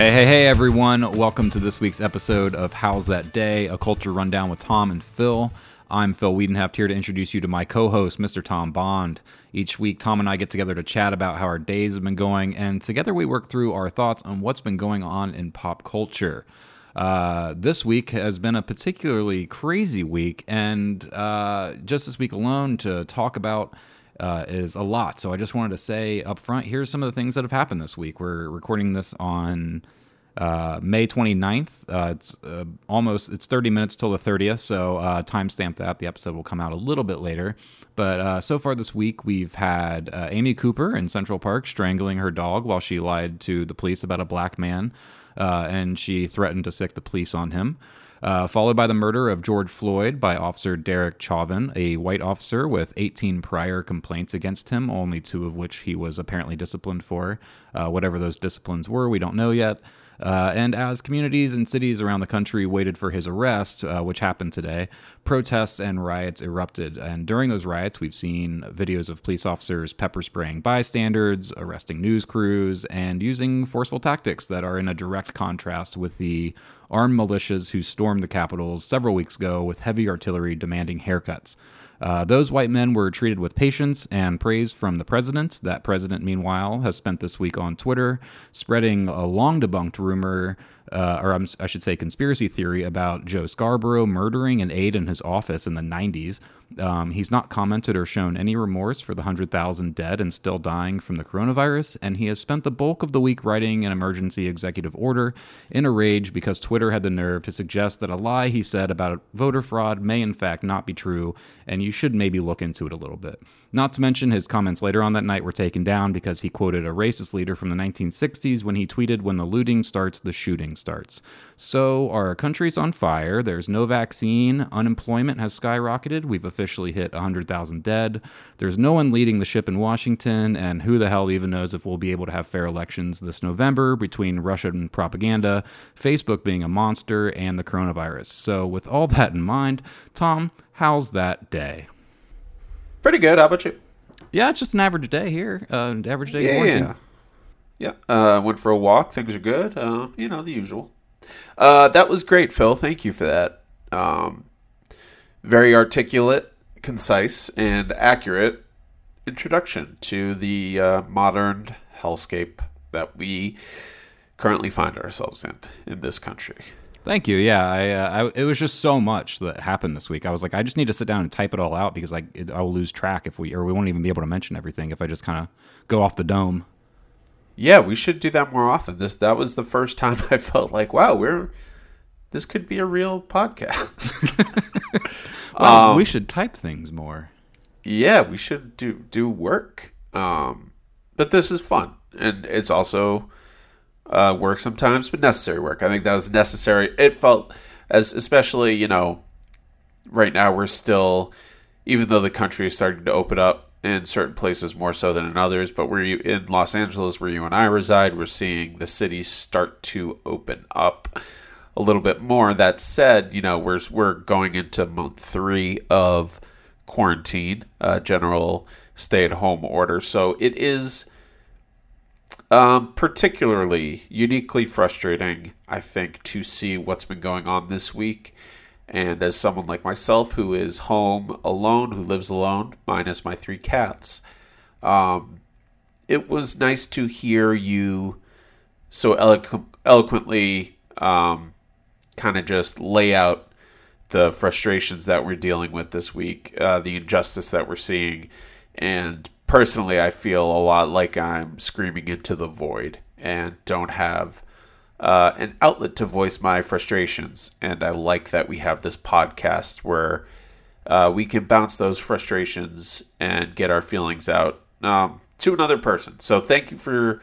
Hey, hey, hey, everyone. Welcome to this week's episode of How's That Day, a culture rundown with Tom and Phil. I'm Phil Wiedenheft here to introduce you to my co host, Mr. Tom Bond. Each week, Tom and I get together to chat about how our days have been going, and together we work through our thoughts on what's been going on in pop culture. Uh, this week has been a particularly crazy week, and uh, just this week alone, to talk about uh, is a lot. So I just wanted to say up front here's some of the things that have happened this week. We're recording this on uh, May 29th. Uh, it's uh, almost it's 30 minutes till the 30th, so uh, timestamp that. The episode will come out a little bit later. But uh, so far this week, we've had uh, Amy Cooper in Central Park strangling her dog while she lied to the police about a black man, uh, and she threatened to sick the police on him. Uh, followed by the murder of George Floyd by Officer Derek Chauvin, a white officer with 18 prior complaints against him, only two of which he was apparently disciplined for. Uh, whatever those disciplines were, we don't know yet. Uh, and as communities and cities around the country waited for his arrest, uh, which happened today, protests and riots erupted. And during those riots, we've seen videos of police officers pepper spraying bystanders, arresting news crews, and using forceful tactics that are in a direct contrast with the armed militias who stormed the capitals several weeks ago with heavy artillery demanding haircuts. Uh, those white men were treated with patience and praise from the president. That president, meanwhile, has spent this week on Twitter spreading a long debunked rumor, uh, or I should say, conspiracy theory about Joe Scarborough murdering an aide in his office in the 90s. Um, he's not commented or shown any remorse for the 100,000 dead and still dying from the coronavirus, and he has spent the bulk of the week writing an emergency executive order in a rage because Twitter had the nerve to suggest that a lie he said about voter fraud may in fact not be true, and you should maybe look into it a little bit. Not to mention, his comments later on that night were taken down because he quoted a racist leader from the 1960s when he tweeted, When the looting starts, the shooting starts. So, our country's on fire. There's no vaccine. Unemployment has skyrocketed. We've officially hit 100,000 dead. There's no one leading the ship in Washington. And who the hell even knows if we'll be able to have fair elections this November between Russian propaganda, Facebook being a monster, and the coronavirus. So, with all that in mind, Tom, how's that day? Pretty good. How about you? Yeah, it's just an average day here. Uh, average day. Yeah, yeah. Uh, went for a walk. Things are good. Uh, you know the usual. Uh, that was great, Phil. Thank you for that. Um, very articulate, concise, and accurate introduction to the uh, modern hellscape that we currently find ourselves in in this country. Thank you. Yeah, I, uh, I, it was just so much that happened this week. I was like, I just need to sit down and type it all out because like it, I'll lose track if we or we won't even be able to mention everything if I just kind of go off the dome. Yeah, we should do that more often. This that was the first time I felt like, wow, we're this could be a real podcast. well, um, we should type things more. Yeah, we should do do work. Um, but this is fun, and it's also uh, work sometimes, but necessary work. I think that was necessary. It felt as especially you know, right now we're still, even though the country is starting to open up in certain places more so than in others, but we're in Los Angeles, where you and I reside, we're seeing the cities start to open up a little bit more. That said, you know, we're we're going into month three of quarantine, uh, general stay at home order. So it is um, particularly uniquely frustrating, I think, to see what's been going on this week. And as someone like myself who is home alone, who lives alone, minus my three cats, um, it was nice to hear you so elo- eloquently um, kind of just lay out the frustrations that we're dealing with this week, uh, the injustice that we're seeing, and personally, I feel a lot like I'm screaming into the void and don't have uh, an outlet to voice my frustrations. And I like that we have this podcast where uh, we can bounce those frustrations and get our feelings out um, to another person. So thank you for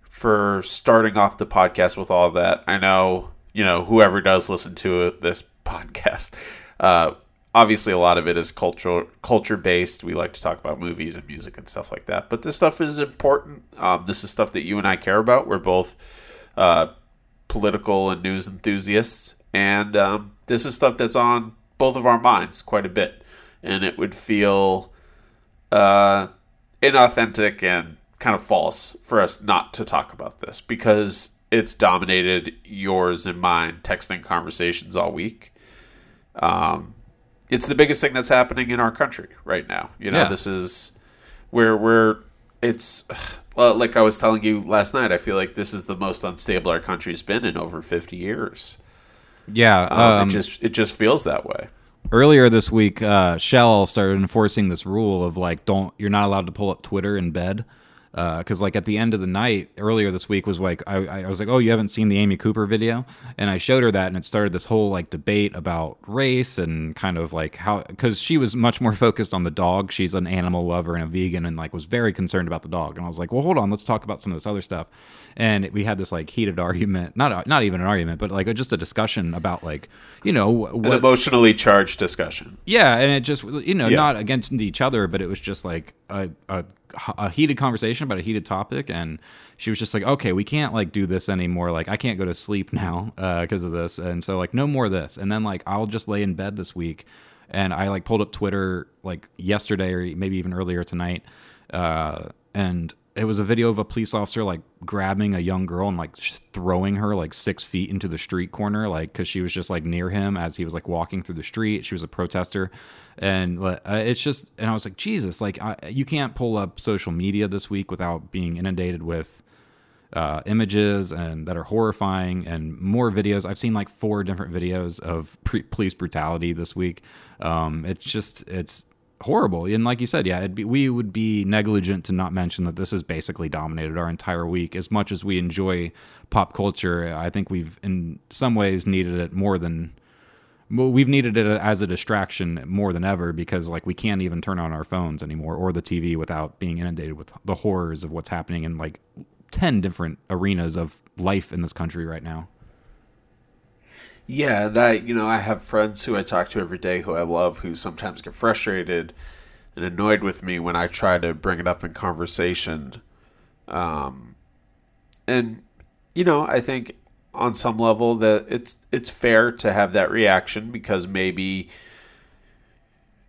for starting off the podcast with all that. I know you know whoever does listen to this podcast. Uh, obviously a lot of it is cultural culture based we like to talk about movies and music and stuff like that. But this stuff is important. Um, this is stuff that you and i care about. We're both uh, political and news enthusiasts. And um, this is stuff that's on both of our minds quite a bit. And it would feel uh, inauthentic and kind of false for us not to talk about this because it's dominated yours and mine texting conversations all week. Um, it's the biggest thing that's happening in our country right now. You know, Yeah. this is where we're it's like I was telling you last night. I feel like this is the most unstable our country's been in over fifty years. Yeah, Um, um, it just it just feels that way. earlier this week, uh, Shell started enforcing this rule of like, don't you're not allowed to pull up Twitter in bed. Uh, because like at the end of the night earlier this week was like I, I was like oh you haven't seen the Amy Cooper video and I showed her that and it started this whole like debate about race and kind of like how because she was much more focused on the dog she's an animal lover and a vegan and like was very concerned about the dog and I was like well hold on let's talk about some of this other stuff and we had this like heated argument not not even an argument but like just a discussion about like you know An emotionally charged discussion. yeah, and it just you know Yeah. not against each other, but it was just like a, a a heated conversation about a heated topic, and she was just like, okay, we can't like do this anymore. Like I can't go to sleep now because of this, and so like no more of this. And then like I'll just lay in bed this week, and I like pulled up Twitter like yesterday or maybe even earlier tonight, uh, and it was a video of a police officer like grabbing a young girl and like throwing her like six feet into the street corner, like because she was just like near him as he was like walking through the street. She was a protester, and uh, it's just and I was like, Jesus, like I, you can't pull up social media this week without being inundated with uh, images and that are horrifying and more videos. I've seen like four different videos of pre- police brutality this week. Um, it's just it's horrible. And like you said, yeah, be, we would be negligent to not mention that this has basically dominated our entire week. As much as we enjoy pop culture, I think we've in some ways needed it more than well, we've needed it as a distraction more than ever because like we can't even turn on our phones anymore or the TV without being inundated with the horrors of what's happening in like 10 different arenas of life in this country right now. Yeah, and I, you know, I have friends who I talk to every day who I love who sometimes get frustrated and annoyed with me when I try to bring it up in conversation. Um, and you know, I think on some level that it's it's fair to have that reaction because maybe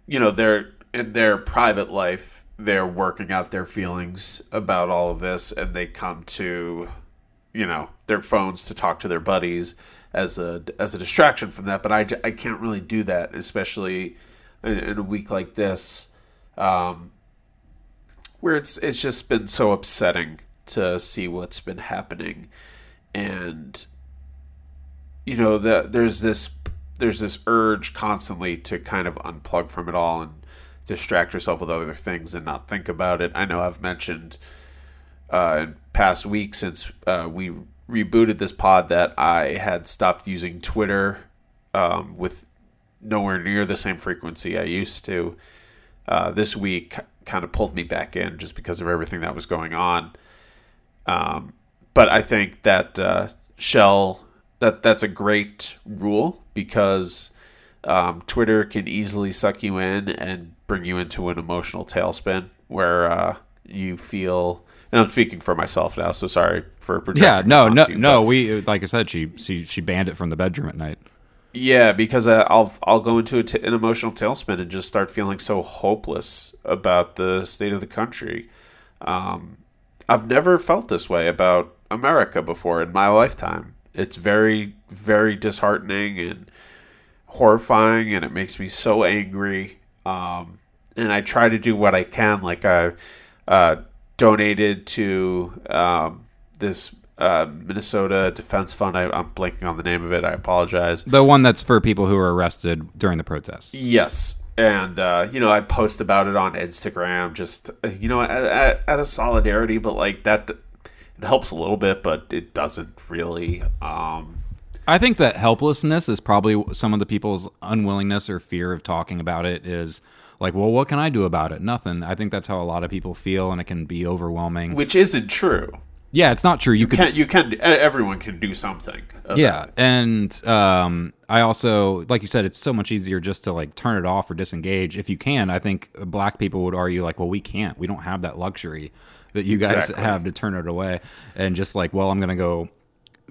you know they're in their private life they're working out their feelings about all of this and they come to you know their phones to talk to their buddies as a as a distraction from that. But i, I can't really do that especially in, in a week like this um, where it's it's just been so upsetting to see what's been happening. And you know the, there's this there's this urge constantly to kind of unplug from it all and distract yourself with other things and not think about it. I know I've mentioned uh, in past weeks since uh, we rebooted this pod that I had stopped using Twitter um, with nowhere near the same frequency I used to. Uh, this week kind of pulled me back in just because of everything that was going on. Um, but I think that uh, Shell that that's a great rule because um, Twitter can easily suck you in and bring you into an emotional tailspin where uh, you feel. And I'm speaking for myself now, so sorry for projecting. Yeah, no, no, you, no. but- We like I said, she she she banned it from the bedroom at night. Yeah, because uh, I'll I'll go into a t- an emotional tailspin and just start feeling so hopeless about the state of the country. Um, I've never felt this way about America before in my lifetime. It's very very disheartening and horrifying, and it makes me so angry. Um, and I try to do what I can, like I uh, donated to um, this uh, Minnesota Defense Fund. I, I'm blanking on the name of it. I apologize. The one that's for people who were arrested during the protests. Yes, and uh, you know I post about it on Instagram, just you know, at, at a solidarity, but like that, it helps a little bit, but it doesn't really. Um, I think that helplessness is probably some of the people's unwillingness or fear of talking about it is like, well, what can I do about it? Nothing. I think that's how a lot of people feel, and it can be overwhelming. which isn't true. Yeah, it's not true. You could Can you can everyone can do something. yeah it. and um, i also like you said it's so much easier just to like turn it off or disengage if you can i think black people would argue like well we can't we don't have that luxury that you guys Exactly. have to turn it away and just like well i'm gonna go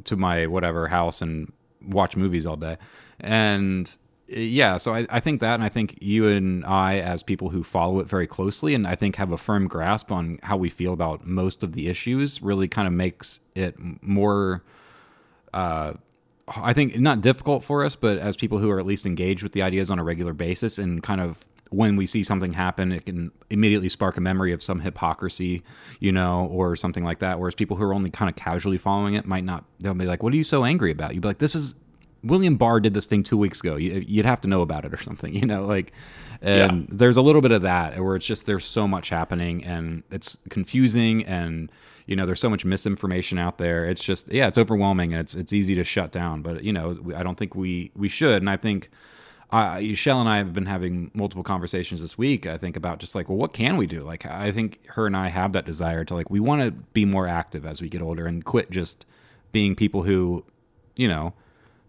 to my whatever house and watch movies all day and yeah so I, I think that and i think you and i as people who follow it very closely and i think have a firm grasp on how we feel about most of the issues really kind of makes it more uh, I think not difficult for us, but as people who are at least engaged with the ideas on a regular basis and kind of when we see something happen, it can immediately spark a memory of some hypocrisy, you know, or something like that. Whereas people who are only kind of casually following it might not, they'll be like, what are you so angry about? You'd be like, this is, William Barr did this thing two weeks ago. You, would have to know about it or something, you know, like, and yeah. there's a little bit of that where it's just, there's so much happening and it's confusing and, you know, there's so much misinformation out there. It's just, yeah, it's overwhelming and it's, it's easy to shut down, but you know, I don't think we, we should. And I think, uh, Shell and I have been having multiple conversations this week. I think about just like, well, what can we do? Like, I think her and I have that desire to like, we want to be more active as we get older and quit just being people who, you know,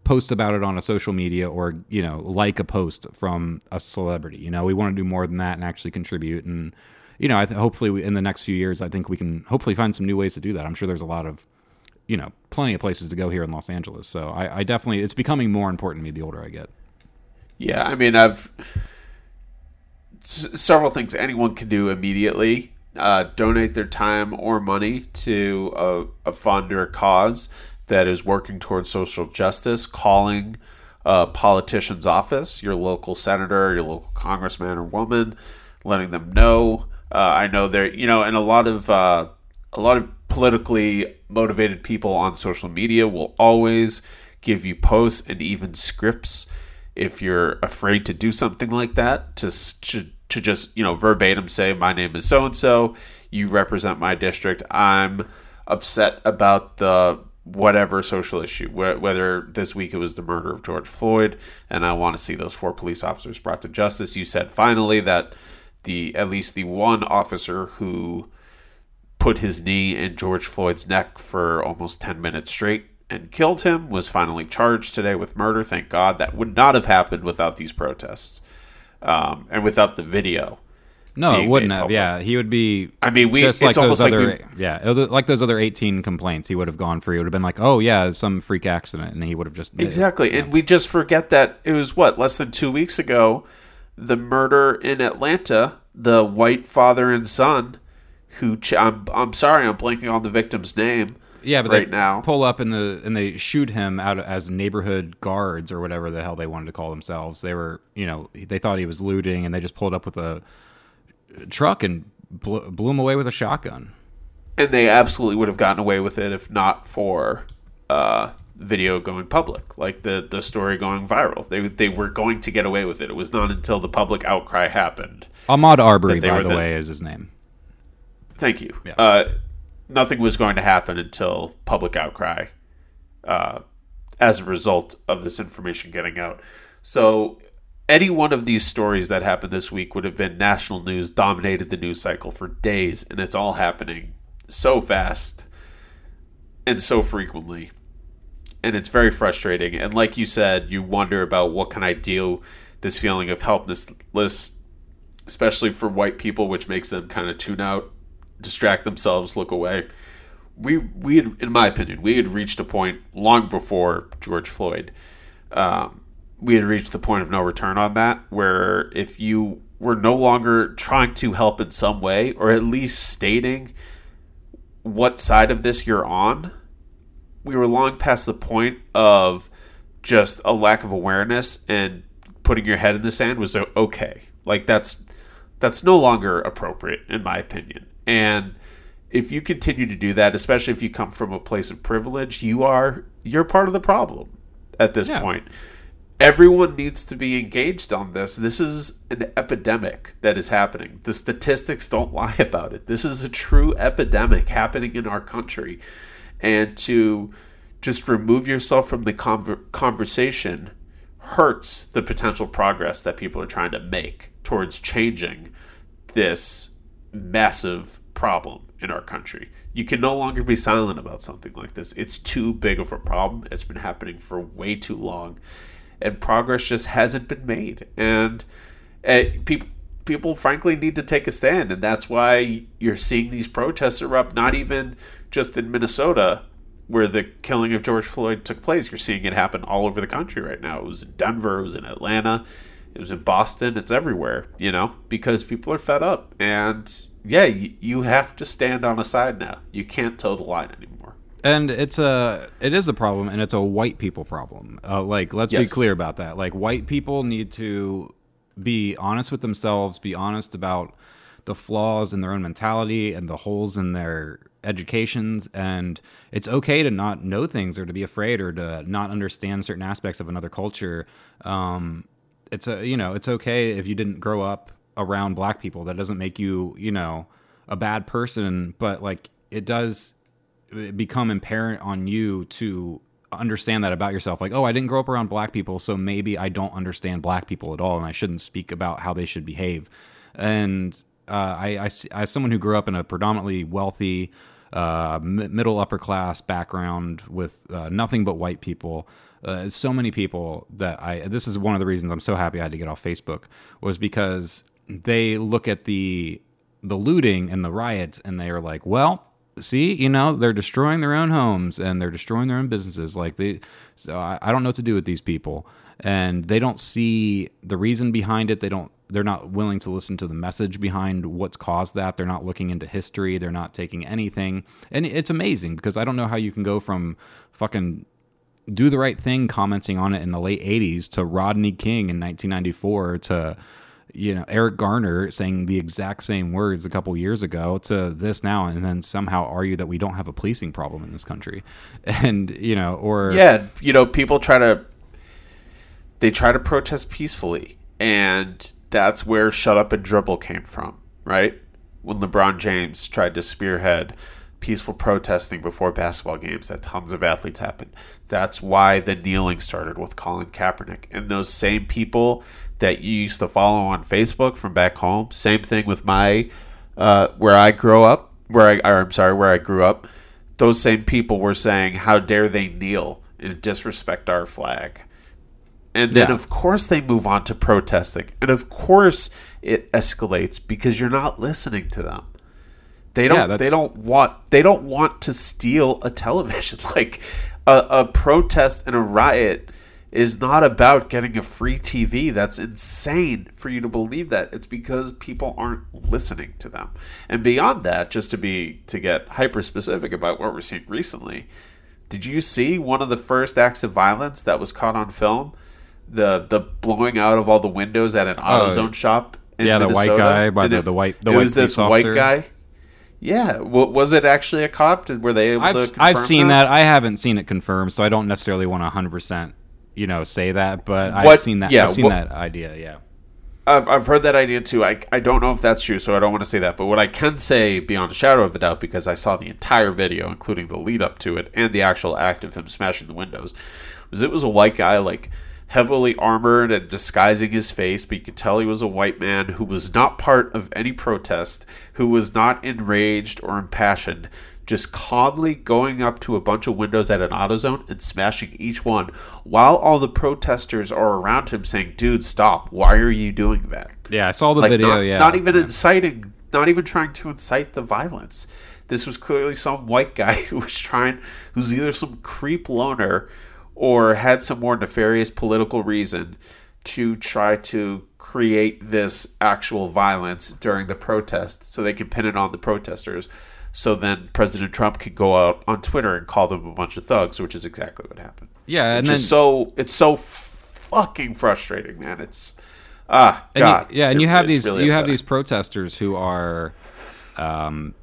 post about it on a social media or you know like a post from a celebrity. You know, we want to do more than that and actually contribute. And you know, I th- hopefully we, in the next few years, I think we can hopefully find some new ways to do that. I'm sure there's a lot of you know plenty of places to go here in Los Angeles. So I, I definitely it's becoming more important to me the older I get. Yeah, I mean, I've s- several things anyone can do immediately. Uh, donate their time or money to a, a fund or a cause that is working towards social justice, calling a politician's office, your local senator, your local congressman or woman, letting them know. Uh, I know there, you know, and a lot of uh, a lot of politically motivated people on social media will always give you posts and even scripts if you're afraid to do something like that to to, to just you know verbatim say my name is so and so you represent my district i'm upset about the whatever social issue whether this week it was the murder of george floyd and i want to see those four police officers brought to justice. You said finally that the at least the one officer who put his knee in george floyd's neck for almost 10 minutes straight and killed him, was finally charged today with murder. Thank God that would not have happened without these protests um, and without the video. No, it wouldn't have. Public. Yeah, he would be. I mean, we just like those other. Like yeah, like those other eighteen complaints, he would have gone free. It would have been like, oh yeah, some freak accident, and he would have just exactly. And we just forget that it was what less than two weeks ago, the murder in Atlanta, the white father and son, who ch- I'm I'm sorry, I'm blanking on the victim's name yeah, but right they now pull up in the and they shoot him out as neighborhood guards or whatever the hell they wanted to call themselves. They were, you know, they thought he was looting, and they just pulled up with a truck and blew, blew him away with a shotgun. And they absolutely would have gotten away with it if not for uh, video going public, like the the story going viral. They they were going to get away with it. It was not until the public outcry happened. Ahmaud Arbery, by the, the way, is his name. Thank you. Yeah. Uh, nothing was going to happen until public outcry uh, as a result of this information getting out. So, any one of these stories that happened this week would have been national news, dominated the news cycle for days, and it's all happening so fast and so frequently. And it's very frustrating. And like you said, you wonder about what can I do, this feeling of helplessness, especially for white people, which makes them kind of tune out distract themselves, look away. We we had, in my opinion, we had reached a point long before George Floyd. Um, we had reached the point of no return on that, where if you were no longer trying to help in some way, or at least stating what side of this you're on, we were long past the point of just a lack of awareness and putting your head in the sand was okay. Like that's that's no longer appropriate in my opinion. And if you continue to do that, especially if you come from a place of privilege, you are you're part of the problem at this yeah. point. Everyone needs to be engaged on this. This is an epidemic that is happening. The statistics don't lie about it. This is a true epidemic happening in our country. And to just remove yourself from the conver- conversation hurts the potential progress that people are trying to make towards changing this massive problem in our country. You can no longer be silent about something like this. It's too big of a problem. It's been happening for way too long, and progress just hasn't been made. And uh, people people frankly need to take a stand, and that's why you're seeing these protests erupt. Not even just in Minnesota, where the killing of George Floyd took place. You're seeing it happen all over the country right now. It was in Denver. It was in Atlanta. It was in Boston. It's everywhere, you know, because people are fed up. And yeah, you, you have to stand on a side now. You can't toe the line anymore. and it's a it is a problem and it's a white people problem uh, like let's Yes. be clear about that like white people need to be honest with themselves be honest about the flaws in their own mentality and the holes in their educations and it's okay to not know things or to be afraid or to not understand certain aspects of another culture um, it's a you know it's okay if you didn't grow up around black people. That doesn't make you you know a bad person but like it does become apparent on you to understand that about yourself. Like oh i didn't grow up around black people so maybe i don't understand black people at all and i shouldn't speak about how they should behave. And uh, I, I as someone who grew up in a predominantly wealthy uh, middle upper class background with uh, nothing but white people uh, so many people that i this is one of the reasons i'm so happy i had to get off facebook was because they look at the the looting and the riots and they are like well see you know they're destroying their own homes and they're destroying their own businesses. Like they so I, I don't know what to do with these people. And they don't see the reason behind it. They don't they're not willing to listen to the message behind what's caused that. They're not looking into history. They're not taking anything. And it's amazing because i don't know how you can go from fucking do the right thing commenting on it in the late 80s to rodney king in 1994 to you know Eric Garner saying the exact same words a couple years ago to this now, and then somehow argue that we don't have a policing problem in this country, and you know, or Yeah, you know, people try to they try to protest peacefully, and that's where "Shut Up and Dribble" came from, right? When LeBron James tried to spearhead peaceful protesting before basketball games that tons of athletes happened. That's why the kneeling started with Colin Kaepernick. And those same people that you used to follow on Facebook from back home, same thing with my uh, where I grew up, where I or I'm sorry, where I grew up. Those same people were saying, "How dare they kneel and disrespect our flag?" And then, Yeah. of course, they move on to protesting, and of course, it escalates because you're not listening to them. They don't. that's- they don't want. They don't want to steal a television. Like a, a protest and a riot is not about getting a free TV. That's insane for you to believe that. It's because people aren't listening to them. And beyond that, just to be to get hyper specific about what we're seeing recently, did you see one of the first acts of violence that was caught on film? The the blowing out of all the windows at an oh, AutoZone shop. In Oh, Yeah, the white guy by And the- it- the white- the it white was this police white officer. guy. Yeah, w- was it actually a cop? Did, were they able to? I've confirm I've seen that. I haven't seen it confirmed, so I don't necessarily want to 100 percent you know say that, but I've seen that. yeah, I've seen what- that idea. Yeah. I've, I've heard that idea too. I, I don't know if that's true, so I don't want to say that. But what I can say beyond a shadow of a doubt, because I saw the entire video, including the lead up to it and the actual act of him smashing the windows, was it was a white guy, like heavily armored and disguising his face, but you could tell he was a white man who was not part of any protest, who was not enraged or impassioned, just calmly going up to a bunch of windows at an AutoZone and smashing each one, while all the protesters are around him saying, "Dude, stop! Why are you doing that?" Yeah, I saw the like video. not, yeah. not even yeah. inciting not even trying to incite the violence this was clearly some white guy who was trying who's either some creep loner or had some more nefarious political reason to try to create this actual violence during the protest so they can pin it on the protesters. So then president trump could go out on twitter and call them a bunch of thugs which is exactly what happened. Yeah, and which then so it's so fucking frustrating man. It's ah And god. you, yeah, and It- you have these really you have these protesters who are, um,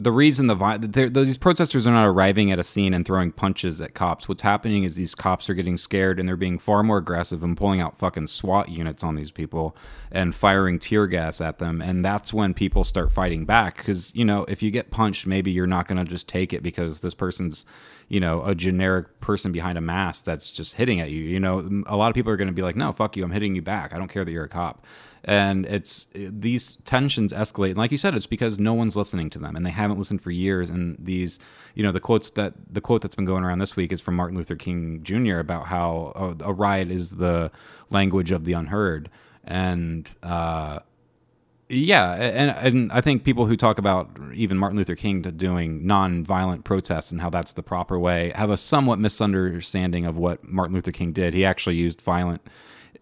the reason the vi- these protesters are not arriving at a scene and throwing punches at cops. What's happening is these cops are getting scared and they're being far more aggressive and pulling out fucking SWAT units on these people and firing tear gas at them. And that's when people start fighting back because you know if you get punched, maybe you're not going to just take it because this person's you know a generic person behind a mask that's just hitting at you. You know, a lot of people are going to be like, no, fuck you, I'm hitting you back. I don't care that you're a cop and it's these tensions escalate. And like you said it's because no one's listening to them and they haven't listened for years. And these you know the quotes that the quote that's been going around this week is from martin luther king jr about how a, a riot is the language of the unheard. And uh yeah, and and I think people who talk about even Martin Luther King to doing non-violent protests and how that's the proper way have a somewhat misunderstanding of what Martin Luther King did. He actually used violent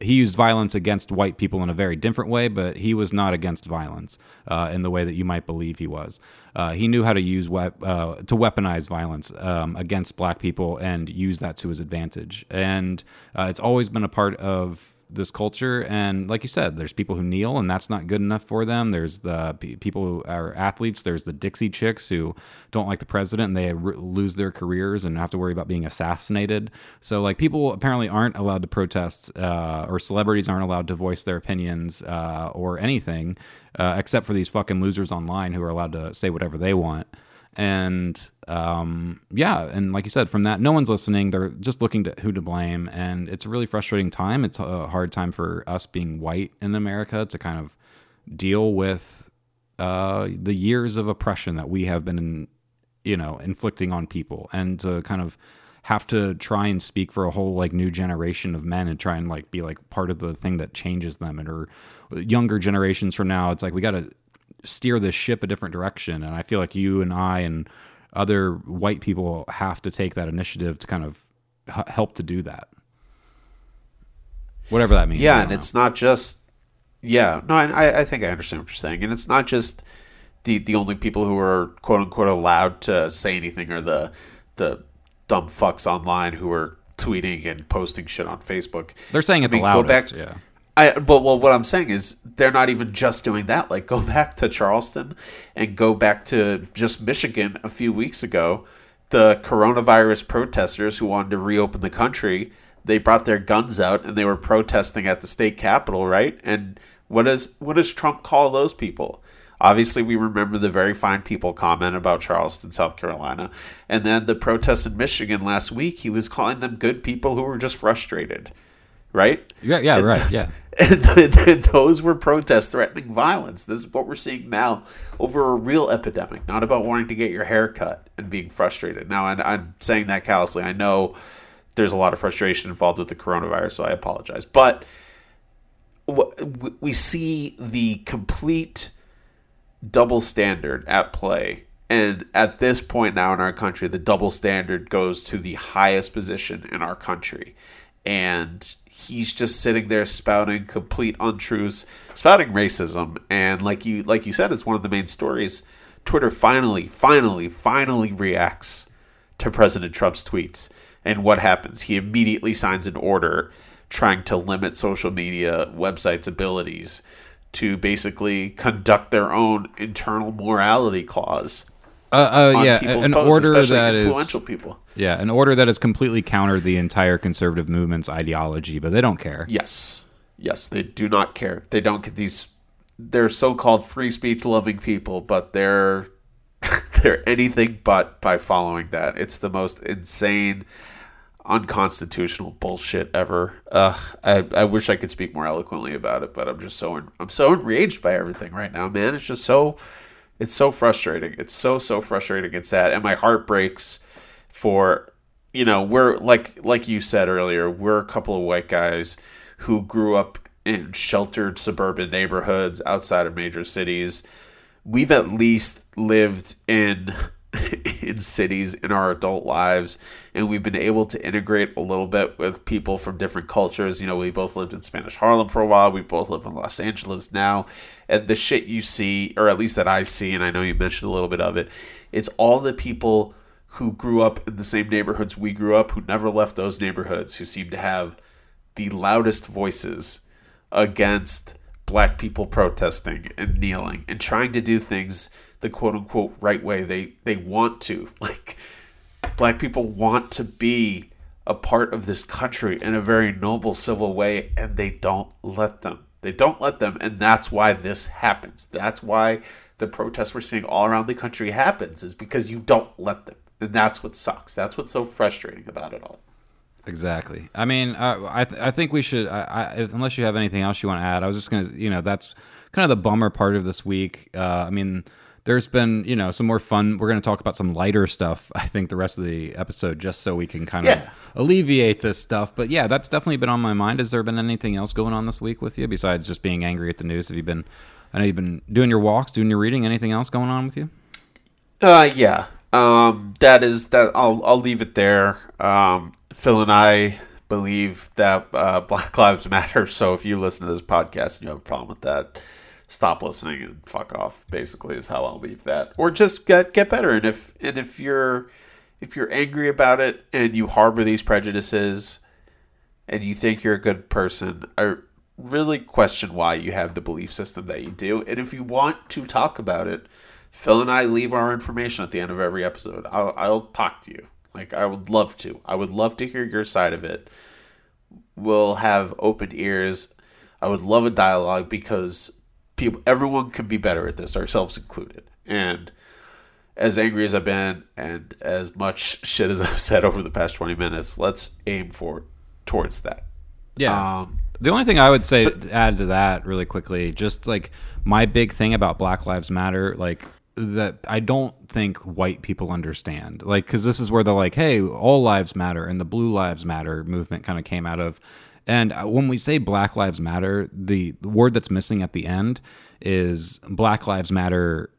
he used violence against white people in a very different way, but he was not against violence uh, in the way that you might believe he was. Uh, he knew how to use uh, to weaponize violence um, against black people and use that to his advantage. And uh, it's always been a part of this culture. And like you said there's people who kneel and that's not good enough for them. There's the p- people who are athletes. There's the dixie chicks who don't like the president and they lose their careers and have to worry about being assassinated. So like people apparently aren't allowed to protest uh, or celebrities aren't allowed to voice their opinions uh, or anything uh, except for these fucking losers online who are allowed to say whatever they want. And um, yeah, and like you said, from that, no one's listening. They're just looking to who to blame, and it's a really frustrating time. It's a hard time for us being white in America to kind of deal with uh, the years of oppression that we have been, you know, inflicting on people, and to kind of have to try and speak for a whole like new generation of men and try and like be like part of the thing that changes them and or younger generations from now it's like we got to steer this ship a different direction. And I feel like you and I and other white people have to take that initiative to kind of h- help to do that. Whatever that means. Yeah, and know. it's not just. Yeah, no, I, I think I understand what you're saying, and it's not just the the only people who are quote unquote allowed to say anything are the the dumb fucks online who are tweeting and posting shit on Facebook. They're saying it I mean, the loudest. Go back, yeah. I but well, what I'm saying is they're not even just doing that. Like go back to Charleston and go back to just Michigan a few weeks ago. The coronavirus protesters who wanted to reopen the country, they brought their guns out and they were protesting at the state capitol, right? And what does what does Trump call those people? Obviously, we remember the very fine people comment about Charleston, South Carolina. And then the protests in Michigan last week, he was calling them good people who were just frustrated right? Yeah, yeah, and, right, yeah. Those were protests threatening violence. This is what we're seeing now over a real epidemic, not about wanting to get your hair cut and being frustrated. Now, I'm, I'm saying that callously. I know there's a lot of frustration involved with the coronavirus, so I apologize. But we see the complete double standard at play. And at this point now in our country, the double standard goes to the highest position in our country and he's just sitting there spouting complete untruths, spouting racism, and like you like you said, it's one of the main stories. Twitter finally, finally, finally reacts to President Trump's tweets, and what happens? He immediately signs an order trying to limit social media websites' abilities to basically conduct their own internal morality clause uh, uh, yeah, an posts, order that influential is, people. Yeah, an order that has completely countered the entire conservative movement's ideology, but they don't care. Yes, yes, they do not care. They don't get these. They're so-called free speech loving people, but they're they're anything but by following that. It's the most insane, unconstitutional bullshit ever. Ugh, I I wish I could speak more eloquently about it, but I'm just so I'm so enraged by everything right now, man. It's just so it's so frustrating. It's so so frustrating and sad, and my heart breaks for you know we're like like you said earlier. We're a couple of white guys who grew up in sheltered suburban neighborhoods outside of major cities. We've at least lived in in cities in our adult lives and we've been able to integrate a little bit with people from different cultures. You know we both lived in spanish harlem for a while. We both live in los angeles now. And the shit you see or at least that i see and i know you mentioned a little bit of it it's all the people who grew up in the same neighborhoods we grew up who never left those neighborhoods who seem to have the loudest voices against black people protesting and kneeling and trying to do things the quote unquote right way. They they want to like black people want to be a part of this country in a very noble civil way and they don't let them. They don't let them and that's why this happens. That's why the protests we're seeing all around the country happens is because you don't let them. And that's what sucks. That's what's so frustrating about it all. Exactly. I mean uh, I, th- I think we should I, I, unless you have anything else you want to add i was just gonna you know that's kind of the bummer part of this week. Uh, i mean there's been you know some more fun. We're going to talk about some lighter stuff i think the rest of the episode just so we can kind yeah. of alleviate this stuff. But yeah that's definitely been on my mind. Has there been anything else going on this week with you besides just being angry at the news? Have you been i know you've been doing your walks doing your reading. Anything else going on with you? Uh yeah. Um that is that i'll i'll leave it there. Um phil and i believe that uh, Black Lives Matter. So if you listen to this podcast and you have a problem with that, stop listening and fuck off. Basically, is how I'll leave that, or just get get better. And if and if you're if you're angry about it and you harbor these prejudices and you think you're a good person, I really question why you have the belief system that you do. And if you want to talk about it, Phil and I leave our information at the end of every episode. I'll, I'll talk to you. Like, I would love to. I would love to hear your side of it. We'll have open ears. I would love a dialogue because people, everyone can be better at this, ourselves included. And as angry as I've been and as much shit as I've said over the past 20 minutes, let's aim for towards that. Yeah. Um, the only thing I would say but, to add to that really quickly, just like my big thing about Black Lives Matter, like that I don't think white people understand. Like, because this is where they're like, hey, all lives matter, and the Blue Lives Matter movement kind of came out of. And uh, when we say Black Lives Matter, the, word that's missing at the end is Black Lives Matter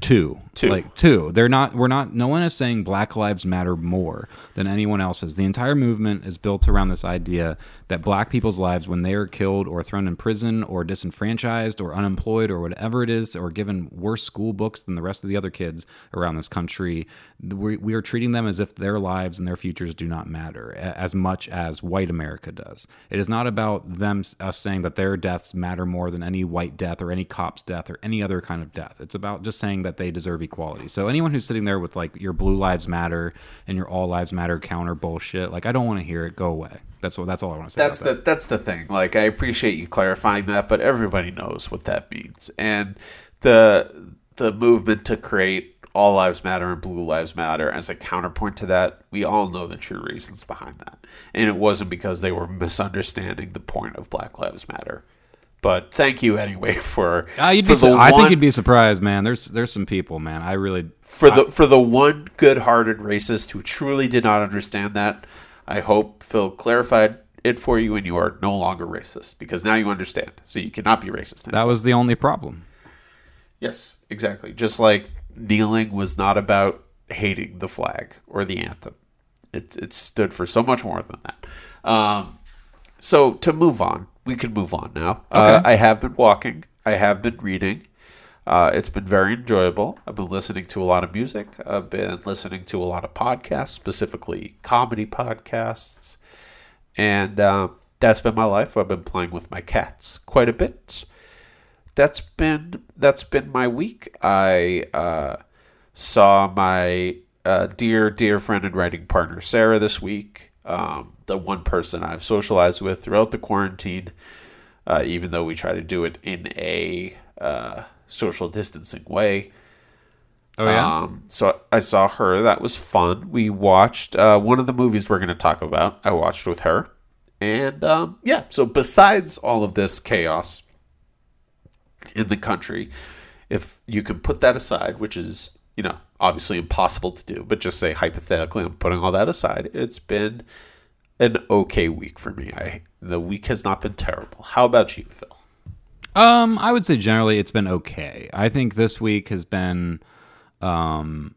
too. Too. Like too. They're not we're not no one is saying black lives matter more than anyone else's. The entire movement is built around this idea that black people's lives when they are killed or thrown in prison or disenfranchised or unemployed or whatever it is or given worse school books than the rest of the other kids around this country, we, we are treating them as if their lives and their futures do not matter as much as white America does. It is not about them us saying that their deaths matter more than any white death or any cop's death or any other kind of death. It's about just saying that they deserve equality. So anyone who's sitting there with like your blue lives matter and your all lives matter counter bullshit, like I don't want to hear it. Go away. That's what. That's all I want to say. That's the that. that's the thing. Like I appreciate you clarifying that, but everybody knows what that means. And the the movement to create all lives matter and blue lives matter as a counterpoint to that we all know the true reasons behind that and it wasn't because they were misunderstanding the point of black lives matter but thank you anyway for. Uh, you'd for be, I one, think you'd be surprised, man. There's there's some people, man. I really for I, the for the one good-hearted racist who truly did not understand that. I hope Phil clarified it for you, and you are no longer racist because now you understand. So you cannot be racist. Anymore. That was the only problem. Yes, exactly. Just like kneeling was not about hating the flag or the anthem. It it stood for so much more than that. Um, so to move on, we can move on now. Uh, okay. Uh, I have been walking. I have been reading. Uh, it's been very enjoyable. I've been listening to a lot of music. I've been listening to a lot of podcasts, specifically comedy podcasts, and uh, that's been my life. I've been playing with my cats quite a bit. That's been that's been my week. I uh, saw my uh, dear dear friend and writing partner Sarah this week. Um, the one person I've socialized with throughout the quarantine, uh, even though we try to do it in a uh, social distancing way. Oh yeah. Um, so I saw her. That was fun. We watched uh, one of the movies we're going to talk about. I watched with her, and um, yeah. So besides all of this chaos in the country, if you can put that aside, which is you know obviously impossible to do, but just say hypothetically, I'm putting all that aside. It's been an okay week for me. I the week has not been terrible. How about you, Phil? Um, I would say generally it's been okay. I think this week has been um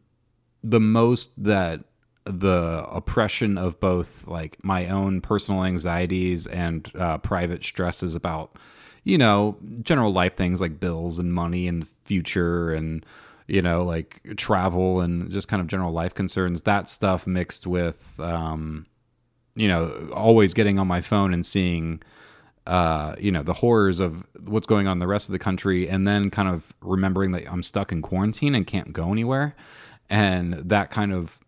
the most that the oppression of both like my own personal anxieties and uh, private stresses about you know general life things like bills and money and future and you know like travel and just kind of general life concerns that stuff mixed with um you know, always getting on my phone and seeing, uh, you know, the horrors of what's going on in the rest of the country, and then kind of remembering that I'm stuck in quarantine and can't go anywhere, and that kind of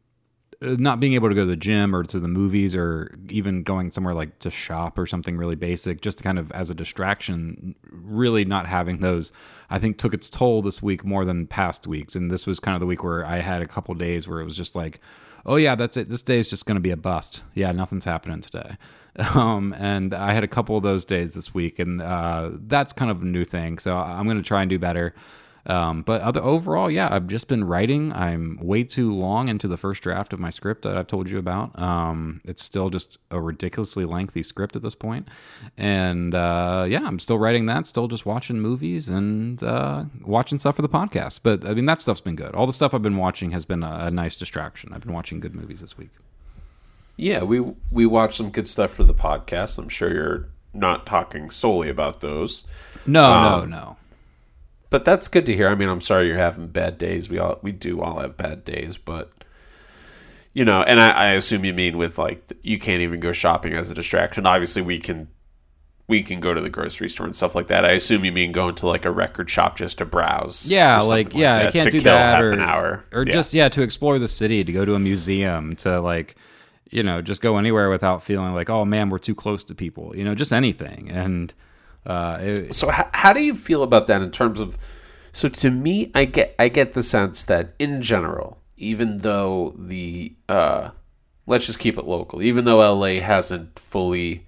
uh, not being able to go to the gym or to the movies or even going somewhere like to shop or something really basic just to kind of as a distraction really not having those i think took its toll this week more than past weeks. And this was kind of the week where i had a couple days where it was just like oh yeah, that's it. This day is just going to be a bust. Yeah, nothing's happening today. Um, and I had a couple of those days this week, and uh, that's kind of a new thing. So I'm going to try and do better. Um, but other, overall, yeah, I've just been writing. I'm way too long into the first draft of my script that I've told you about. Um, it's still just a ridiculously lengthy script at this point. And uh, yeah, I'm still writing that, still just watching movies and uh, watching stuff for the podcast. But I mean, that stuff's been good. All the stuff I've been watching has been a, a nice distraction. I've been watching good movies this week. Yeah, we we watched some good stuff for the podcast. I'm sure you're not talking solely about those, No, no, Um, no. But that's good to hear. I mean, I'm sorry you're having bad days. We all we do all have bad days, but you know, and I, I assume you mean with like you can't even go shopping as a distraction. Obviously, we can we can go to the grocery store and stuff like that. I assume you mean going to like a record shop just to browse. Yeah, like yeah, I can't to do kill that half or an hour or Yeah. just yeah to explore the city, to go to a museum, to like you know just go anywhere without feeling like oh man we're too close to people, you know just anything. And uh, it, So how, how do you feel about that in terms of so to me I get I get the sense that in general even though the uh let's just keep it local even though LA hasn't fully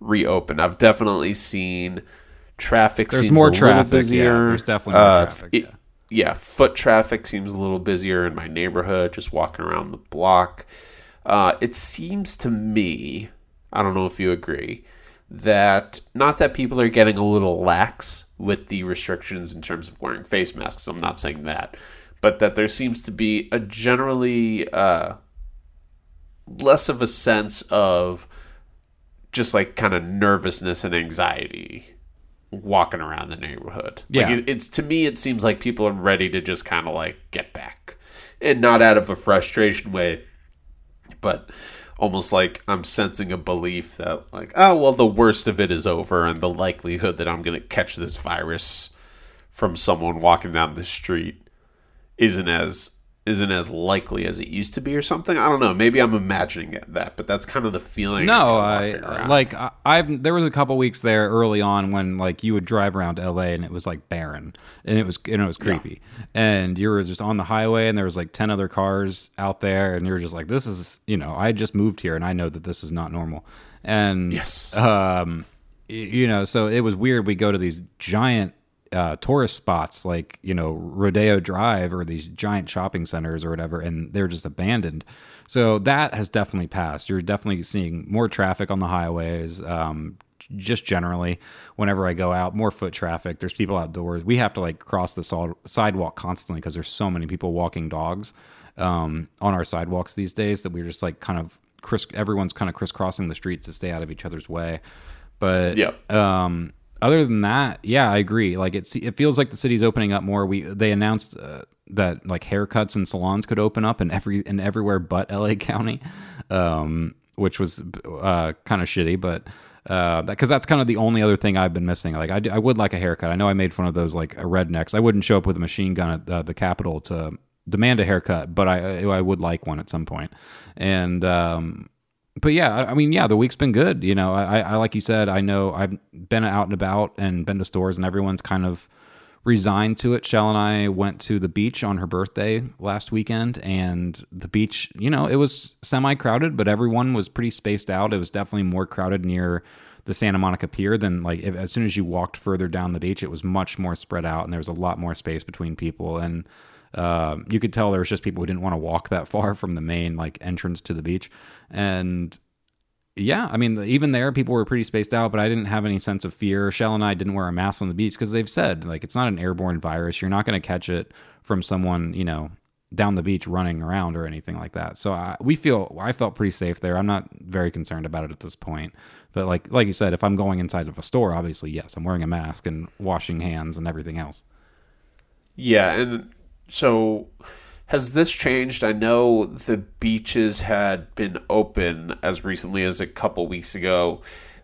reopened I've definitely seen traffic There's seems more a little traffic, yeah. There's definitely more Uh, traffic, it- yeah. yeah foot traffic seems a little busier in my neighborhood just walking around the block uh, it seems to me, I don't know if you agree, that not that people are getting a little lax with the restrictions in terms of wearing face masks. I'm not saying that, but that there seems to be a generally uh, less of a sense of just like kind of nervousness and anxiety walking around the neighborhood. Yeah. Like it, it's to me, it seems like people are ready to just kind of like get back, and not out of a frustration way, but almost like I'm sensing a belief that like, oh well, the worst of it is over, and the likelihood that I'm gonna catch this virus from someone walking down the street isn't as isn't as likely as it used to be or something. I don't know. Maybe I'm imagining it, that, but that's kind of the feeling. No, I I get walking around. like I, I've there was a couple weeks there early on when like you would drive around LA and it was like barren and it was and it was creepy and you were just on the highway and there was like 10 other cars out there and you were just like this is you know I just moved here and I know that this is not normal and Yes. um you know so it was weird we go to these giant uh, tourist spots like you know Rodeo Drive or these giant shopping centers or whatever, and they're just abandoned. So that has definitely passed. You're definitely seeing more traffic on the highways. Um, just generally, whenever I go out, more foot traffic. There's people outdoors. We have to like cross the sol- sidewalk constantly because there's so many people walking dogs um, on our sidewalks these days that we're just like kind of criss. Everyone's kind of crisscrossing the streets to stay out of each other's way. But Yep. um, other than that, yeah, I agree. Like it's it feels like the city's opening up more. We they announced uh, that like haircuts and salons could open up in every in everywhere but LA County, um, which was uh, kind of shitty, but. Uh, because that's kind of the only other thing I've been missing. Like, I, d- I would like a haircut. I know I made fun of those like uh, rednecks. I wouldn't show up with a machine gun at uh, the Capitol to demand a haircut, but I I would like one at some point. And um, but yeah, I- mean, yeah, the week's been good. You know, I, I like you said, I know I've been out and about and been to stores, and everyone's kind of resigned to it. Shell and I went to the beach on her birthday last weekend, and the beach, you know, it was semi crowded, but everyone was pretty spaced out. It was definitely more crowded near the Santa Monica Pier than like if, as soon as you walked further down the beach, it was much more spread out, and there was a lot more space between people and. Uh, you could tell there was just people who didn't want to walk that far from the main like entrance to the beach, and yeah, I mean, even there, people were pretty spaced out, but I didn't have any sense of fear. Shell and I didn't wear a mask on the beach because they've said like it's not an airborne virus. You're not going to catch it from someone you know down the beach running around or anything like that. So I, we feel I felt pretty safe there. I'm not very concerned about it at this point. But like like you said, if I'm going inside of a store, obviously yes, I'm wearing a mask and washing hands and everything else. Yeah, and so has this changed? I know the beaches had been open as recently as a couple weeks ago,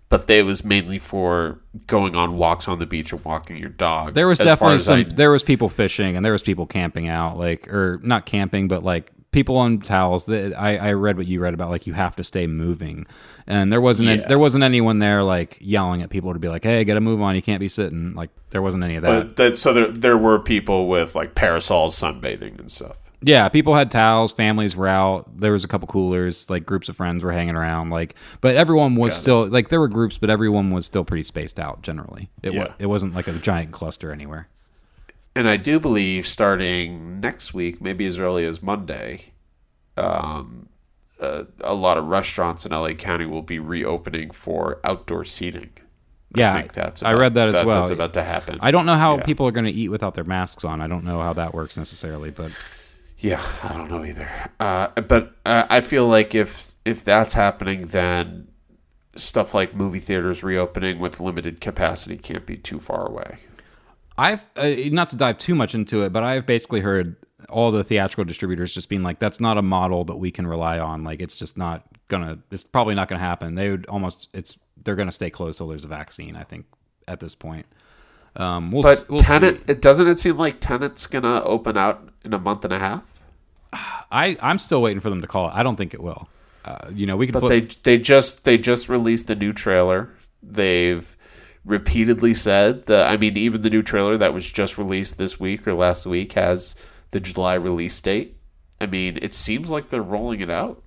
but they was mainly for going on walks on the beach or walking your dog. There was As definitely some. I- there was people fishing and there was people camping out, like or not camping, but like people on towels. That I, I read what you read about, like you have to stay moving, and there wasn't Yeah. there wasn't anyone there like yelling at people to be like, hey, get a move on, you can't be sitting. Like there wasn't any of that. but that, so there there were people with like parasols sunbathing and stuff. Yeah, people had towels, families were out. There was a couple coolers, like groups of friends were hanging around, like but everyone was Got it. still like there were groups, but everyone was still pretty spaced out generally. It Yeah. it wasn't like a giant cluster anywhere. And I do believe starting next week, maybe as early as Monday, um, uh, a lot of restaurants in LA County will be reopening for outdoor seating. Yeah, I think that's. I read that as well. That's about to happen. I don't know how Yeah. people are going to eat without their masks on. I don't know how that works necessarily, but Yeah, I don't know either. Uh, but uh, I feel like if if that's happening, then stuff like movie theaters reopening with limited capacity can't be too far away. I've uh, not to dive too much into it, but I've basically heard all the theatrical distributors just being like, "That's not a model that we can rely on. Like, it's just not gonna. It's probably not gonna happen. They would almost. It's they're gonna stay closed till there's a vaccine. I think at this point. Um, we'll, But s- we'll Tenet, see. it doesn't it seem like Tenet's gonna open out in a month and a half? I I'm still waiting for them to call it. I don't think it will. Uh, you know, we could. But flip, they they just they just released a new trailer. They've repeatedly said that. I mean, even the new trailer that was just released this week or last week has the July release date. I mean, it seems like they're rolling it out.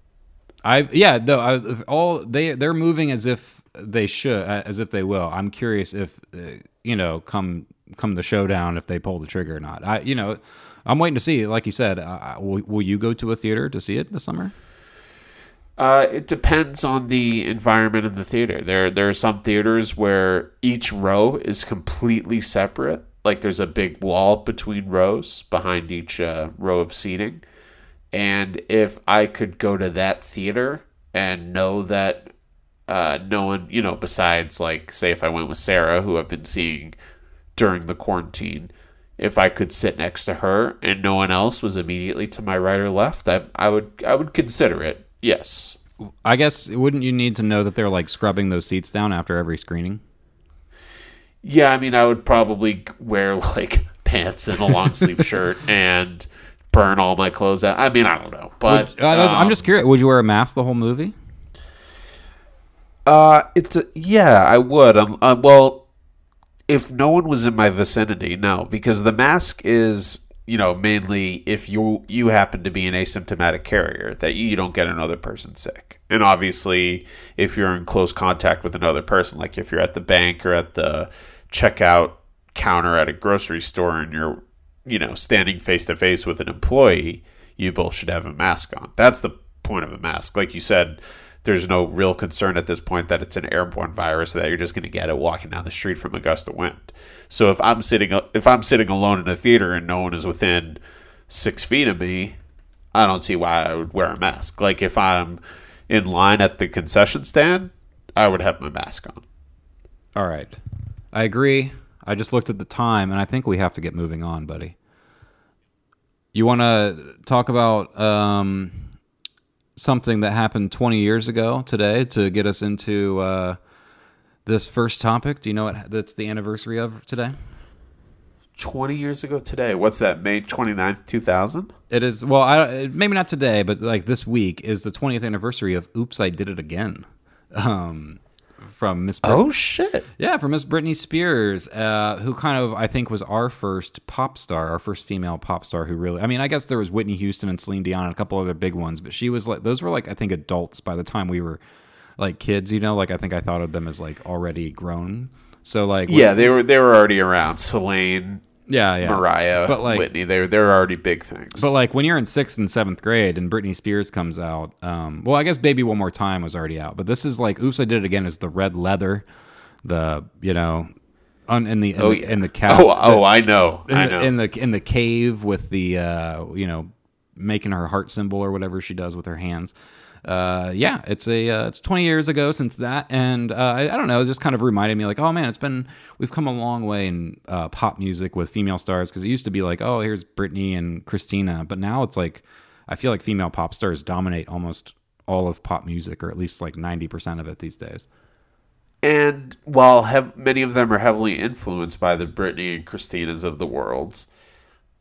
I yeah, though I, all they they're moving as if they should, uh, as if they will. I'm curious if uh, you know come come the showdown if they pull the trigger or not. I you know I'm waiting to see. Like you said, uh, will, will you go to a theater to see it this summer? Uh, it depends on the environment in the theater. There, there are some theaters where each row is completely separate. Like there's a big wall between rows behind each uh, row of seating. And if I could go to that theater and know that uh, no one, you know, besides like say if I went with Sarah, who I've been seeing during the quarantine, if I could sit next to her and no one else was immediately to my right or left, I, I would I would consider it. Yes. I guess wouldn't you need to know that they're like scrubbing those seats down after every screening? Yeah, I mean, I would probably wear like pants and a long sleeve shirt and burn all my clothes out. I mean, I don't know, but Uh, that's- I'm um, just curious. Would you wear a mask the whole movie? Uh, it's a, yeah, I would. Um, uh, well, if no one was in my vicinity, no, because the mask is you know mainly if you you happen to be an asymptomatic carrier that you don't get another person sick, and obviously if you're in close contact with another person, like if you're at the bank or at the checkout counter at a grocery store and you're you know standing face to face with an employee, you both should have a mask on. That's the point of a mask, like you said there's no real concern at this point that it's an airborne virus that you're just going to get it walking down the street from a gust of wind. So if I'm sitting if I'm sitting alone in a theater and no one is within six feet of me, I don't see why I would wear a mask. Like if I'm in line at the concession stand, I would have my mask on. All right. I agree. I just looked at the time and I think we have to get moving on, buddy. You want to talk about um, something that happened 20 years ago today to get us into uh, this first topic? Do you know what that's the anniversary of today? 20 years ago today. What's that? May 29th, 2000? It is, well, I, maybe not today, but like this week is the 20th anniversary of Oops, I Did It Again. Um, from Miss Brit- Oh shit. Yeah, for Miss Britney Spears, uh, who kind of I think was our first pop star, our first female pop star who really. I mean, I guess there was Whitney Houston and Celine Dion and a couple other big ones, but she was like those were like I think adults by the time we were like kids. You know, like I think I thought of them as like already grown. So like Yeah, they were they were already around. Celine, yeah, yeah, Mariah, But, like- Whitney, they're they were already big things. But like when you're in sixth and seventh grade and Britney Spears comes out, um, well, I guess Baby One More Time was already out, but this is like Oops, I Did It Again is the red leather, the you know, un, in the in, oh the, yeah. in the cat. oh, oh, I know. in I know. in the in the cave with the uh, you know making her heart symbol or whatever she does with her hands. Uh, yeah, it's a uh, it's 20 years ago since that, and uh, I, I don't know, it just kind of reminded me like, oh man, it's been we've come a long way in uh, pop music with female stars because it used to be like, oh, here's Britney and Christina, but now it's like I feel like female pop stars dominate almost all of pop music, or at least like 90 percent of it these days. And while many of them are heavily influenced by the Britney and Christinas of the world,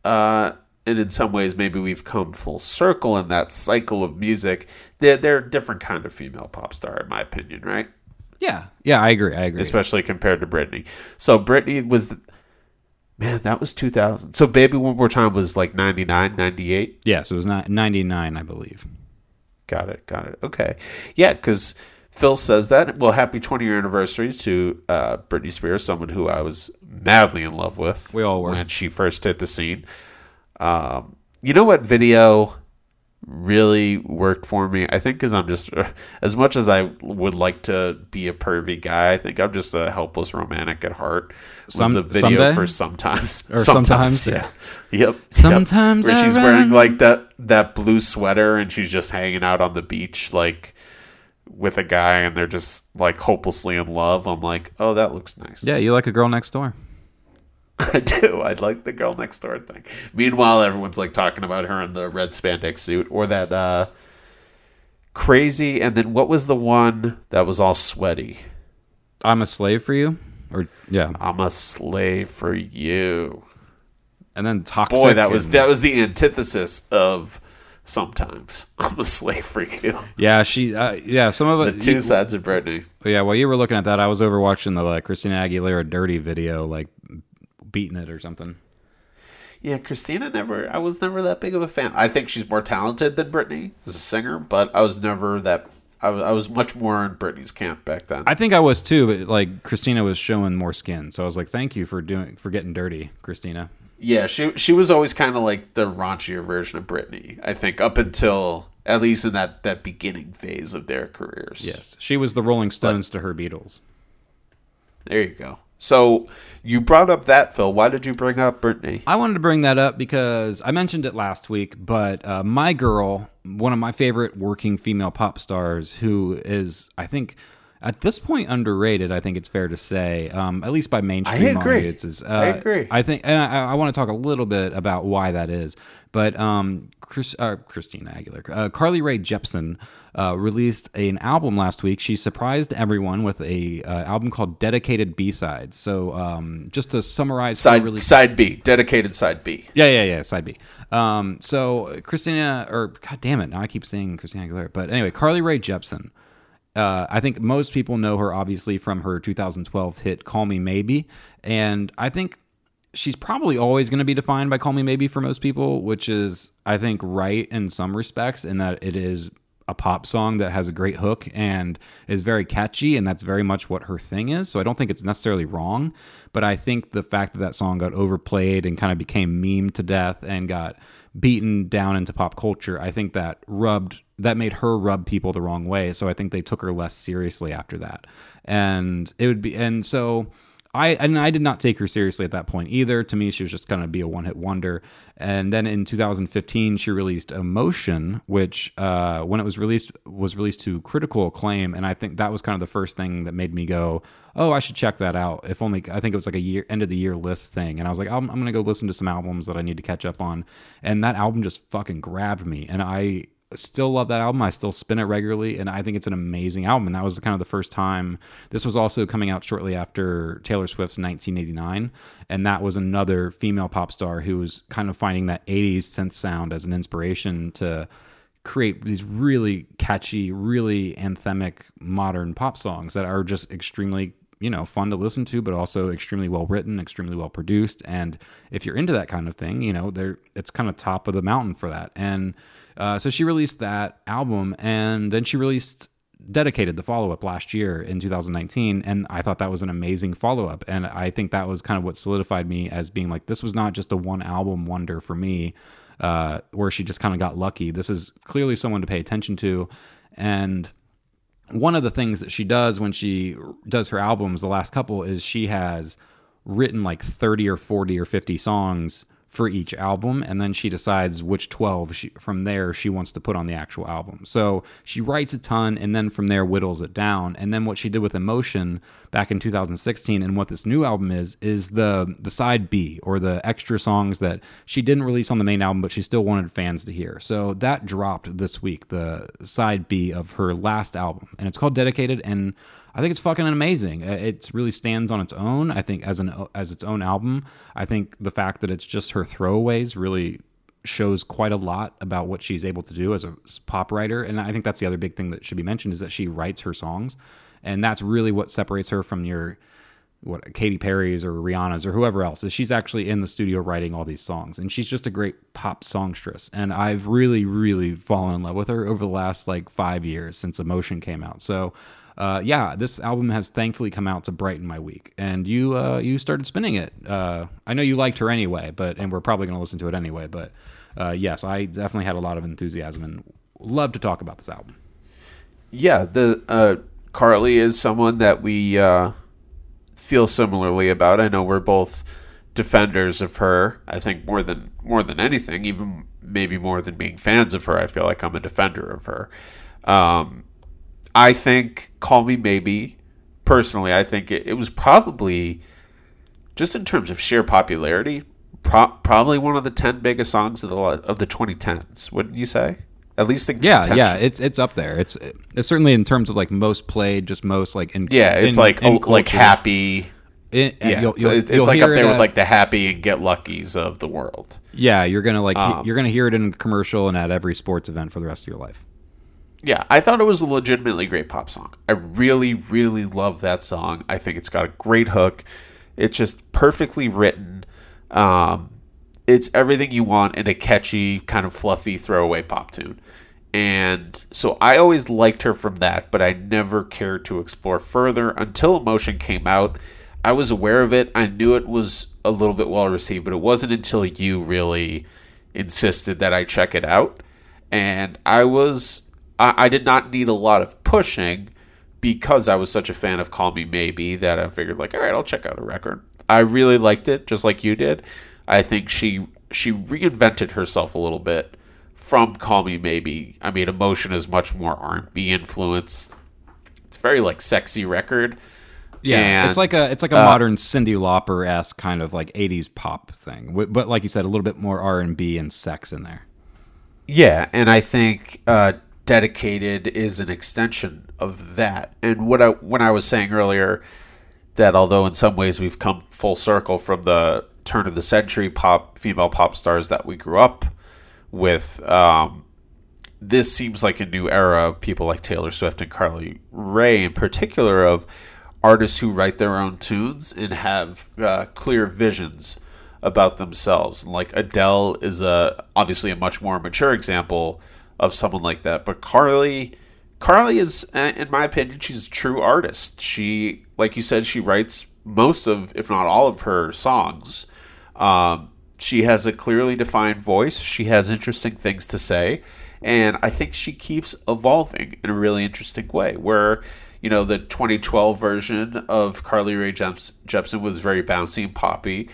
uh, and in some ways maybe we've come full circle in that cycle of music, they're, they're a different kind of female pop star, in my opinion, right? Yeah, yeah, I agree, I agree. Especially compared to Britney. So Britney was, the, man, that was 2000. So Baby One More Time was like 99, 98. yeah, so it was not 99, I believe. Got it. Got it. Okay. Yeah, because Phil says that. Well, happy 20 year anniversary to uh, Britney Spears, someone who I was madly in love with. We all were. When she first hit the scene. Um, you know what video really worked for me? I think because I'm just, as much as I would like to be a pervy guy, I think I'm just a helpless romantic at heart. Was Some- the video someday? for sometimes. Or sometimes, yeah. Yep. Sometimes Yep. Where I she's wearing like that that blue sweater and she's just hanging out on the beach like with a guy and they're just like hopelessly in love. I'm like, oh, that looks nice. Yeah, you like a girl next door. I do. I like the girl next door thing. Meanwhile, everyone's like talking about her in the red spandex suit or that uh, crazy. And then what was the one that was all sweaty? I'm a slave for you, or yeah, I'm a slave for you. and then toxic. Boy, that was and- that was the antithesis of sometimes I'm a slave for you. Yeah, she. Uh, yeah, some of The it. two you- sides of Britney. yeah, while you were looking at that, I was over watching the like Christina Aguilera "Dirty" video, like beating it or something. Yeah, Christina never. I was never that big of a fan. I think she's more talented than Britney as a singer, but I was never that. I was, I was much more in Britney's camp back then. I think I was too, but like Christina was showing more skin, so I was like, "Thank you for doing for getting dirty, Christina." yeah, she she was always kind of like the raunchier version of Britney. I think up until at least in that that beginning phase of their careers. Yes, she was the Rolling Stones to her Beatles. there you go. So you brought up that Phil. Why did you bring up Britney? I wanted to bring that up because I mentioned it last week, but uh, my girl, one of my favorite working female pop stars, who is, I think, at this point underrated. I think it's fair to say, um, at least by mainstream agree. audiences. Uh, I agree. I think, and I, I want to talk a little bit about why that is. But um, Chris, uh, Christina Aguilera, uh, Carly Rae Jepsen uh, released an album last week. She surprised everyone with a uh, album called Dedicated B Sides. So um, just to summarize, Side release- side B, dedicated side B. yeah, yeah, yeah. Side B. Um, so Christina, or God damn it, now I keep saying Christina Aguilera, but anyway, Carly Rae Jepsen. Uh, I think most people know her obviously from her 2012 hit "Call Me Maybe," and I think she's probably always going to be defined by "Call Me Maybe" for most people, which is I think right in some respects in that it is a pop song that has a great hook and is very catchy, and that's very much what her thing is. So I don't think it's necessarily wrong, but I think the fact that that song got overplayed and kind of became meme to death and got beaten down into pop culture, I think that rubbed that made her rub people the wrong way. So I think they took her less seriously after that. And it would be and so I and I did not take her seriously at that point either. To me, she was just going to be a one-hit wonder. And then in 2015, she released "Emotion," which, uh, when it was released, was released to critical acclaim. And I think that was kind of the first thing that made me go, "Oh, I should check that out." If only I think it was like a year end of the year list thing. And I was like, "I'm, I'm going to go listen to some albums that I need to catch up on." And that album just fucking grabbed me, and I still love that album. I still spin it regularly, and I think it's an amazing album. And that was kind of the first time. This was also coming out shortly after Taylor Swift's 1989, and that was another female pop star who was kind of finding that 80s synth sound as an inspiration to create these really catchy, really anthemic modern pop songs that are just extremely you know fun to listen to but also extremely well written extremely well produced and if you're into that kind of thing you know there it's kind of top of the mountain for that and uh, so she released that album and then she released dedicated the follow-up last year in 2019 and i thought that was an amazing follow-up and i think that was kind of what solidified me as being like this was not just a one album wonder for me uh, where she just kind of got lucky. This is clearly someone to pay attention to and one of the things that she does when she does her albums, the last couple, is she has written like 30 or 40 or 50 songs for each album and then she decides which 12 she, from there she wants to put on the actual album. So she writes a ton and then from there whittles it down. And then what she did with emotion back in 2016 and what this new album is is the the side b or the extra songs that she didn't release on the main album but she still wanted fans to hear. So that dropped this week the side b of her last album and it's called dedicated and I think it's fucking amazing. Uh, It really stands on its own. I think as an as its own album. I think the fact that it's just her throwaways really shows quite a lot about what she's able to do as a pop writer. And I think that's the other big thing that should be mentioned is that she writes her songs, and that's really what separates her from your what Katy Perry's or Rihanna's or whoever else is she's actually in the studio writing all these songs and she's just a great pop songstress and I've really really fallen in love with her over the last like 5 years since Emotion came out. So uh, yeah, this album has thankfully come out to brighten my week, and you uh, you started spinning it. Uh, I know you liked her anyway, but and we're probably going to listen to it anyway. But uh, yes, I definitely had a lot of enthusiasm and love to talk about this album. Yeah, the uh, Carly is someone that we uh, feel similarly about. I know we're both defenders of her. I think more than more than anything, even maybe more than being fans of her. I feel like I'm a defender of her. Um, I think "Call Me Maybe." Personally, I think it, it was probably just in terms of sheer popularity, pro- probably one of the ten biggest songs of the of the 2010s. Wouldn't you say? At least in Yeah, contention. yeah, it's it's up there. It's it's certainly in terms of like most played, just most like in yeah. It's in- like in oh, like happy. It- Yeah, you'll- so you'll- it's, it's like up there it with like the happy and get luckies of the world. yeah. You're gonna like Um, you're gonna hear it in a commercial and at every sports event for the rest of your life. Yeah, I thought it was a legitimately great pop song. I really, really love that song. I think it's got a great hook. It's just perfectly written. Um, it's everything you want in a catchy, kind of fluffy throwaway pop tune. And so I always liked her from that, but I never cared to explore further until Emotion came out. I was aware of it. I knew it was a little bit well received, but it wasn't until you really insisted that I check it out. And I was, I, I did not need a lot of pushing because I was such a fan of Call Me Maybe that I figured like, all right, I'll check out a record. I really liked it, just like you did. I think she she reinvented herself a little bit from Call Me Maybe. I mean, Emotion is much more R&B influenced. It's very like sexy record. Yeah, it's like a it's like a uh, modern Cyndi Lauper esque kind of like '80s pop thing, but like you said, a little bit more R and B and sex in there. Yeah, and I think uh, dedicated is an extension of that. And what I when I was saying earlier that although in some ways we've come full circle from the turn of the century pop female pop stars that we grew up with, um, this seems like a new era of people like Taylor Swift and Carly Rae, in particular, of artists who write their own tunes and have uh, clear visions about themselves. Like Adele is a obviously a much more mature example of someone like that, but Carly. Carly is, in my opinion, she's a true artist. She, like you said, she writes most of, if not all of her songs. Um, she has a clearly defined voice. She has interesting things to say. And I think she keeps evolving in a really interesting way. Where, you know, the 2012 version of Carly Rae Jepsen was very bouncy and poppy.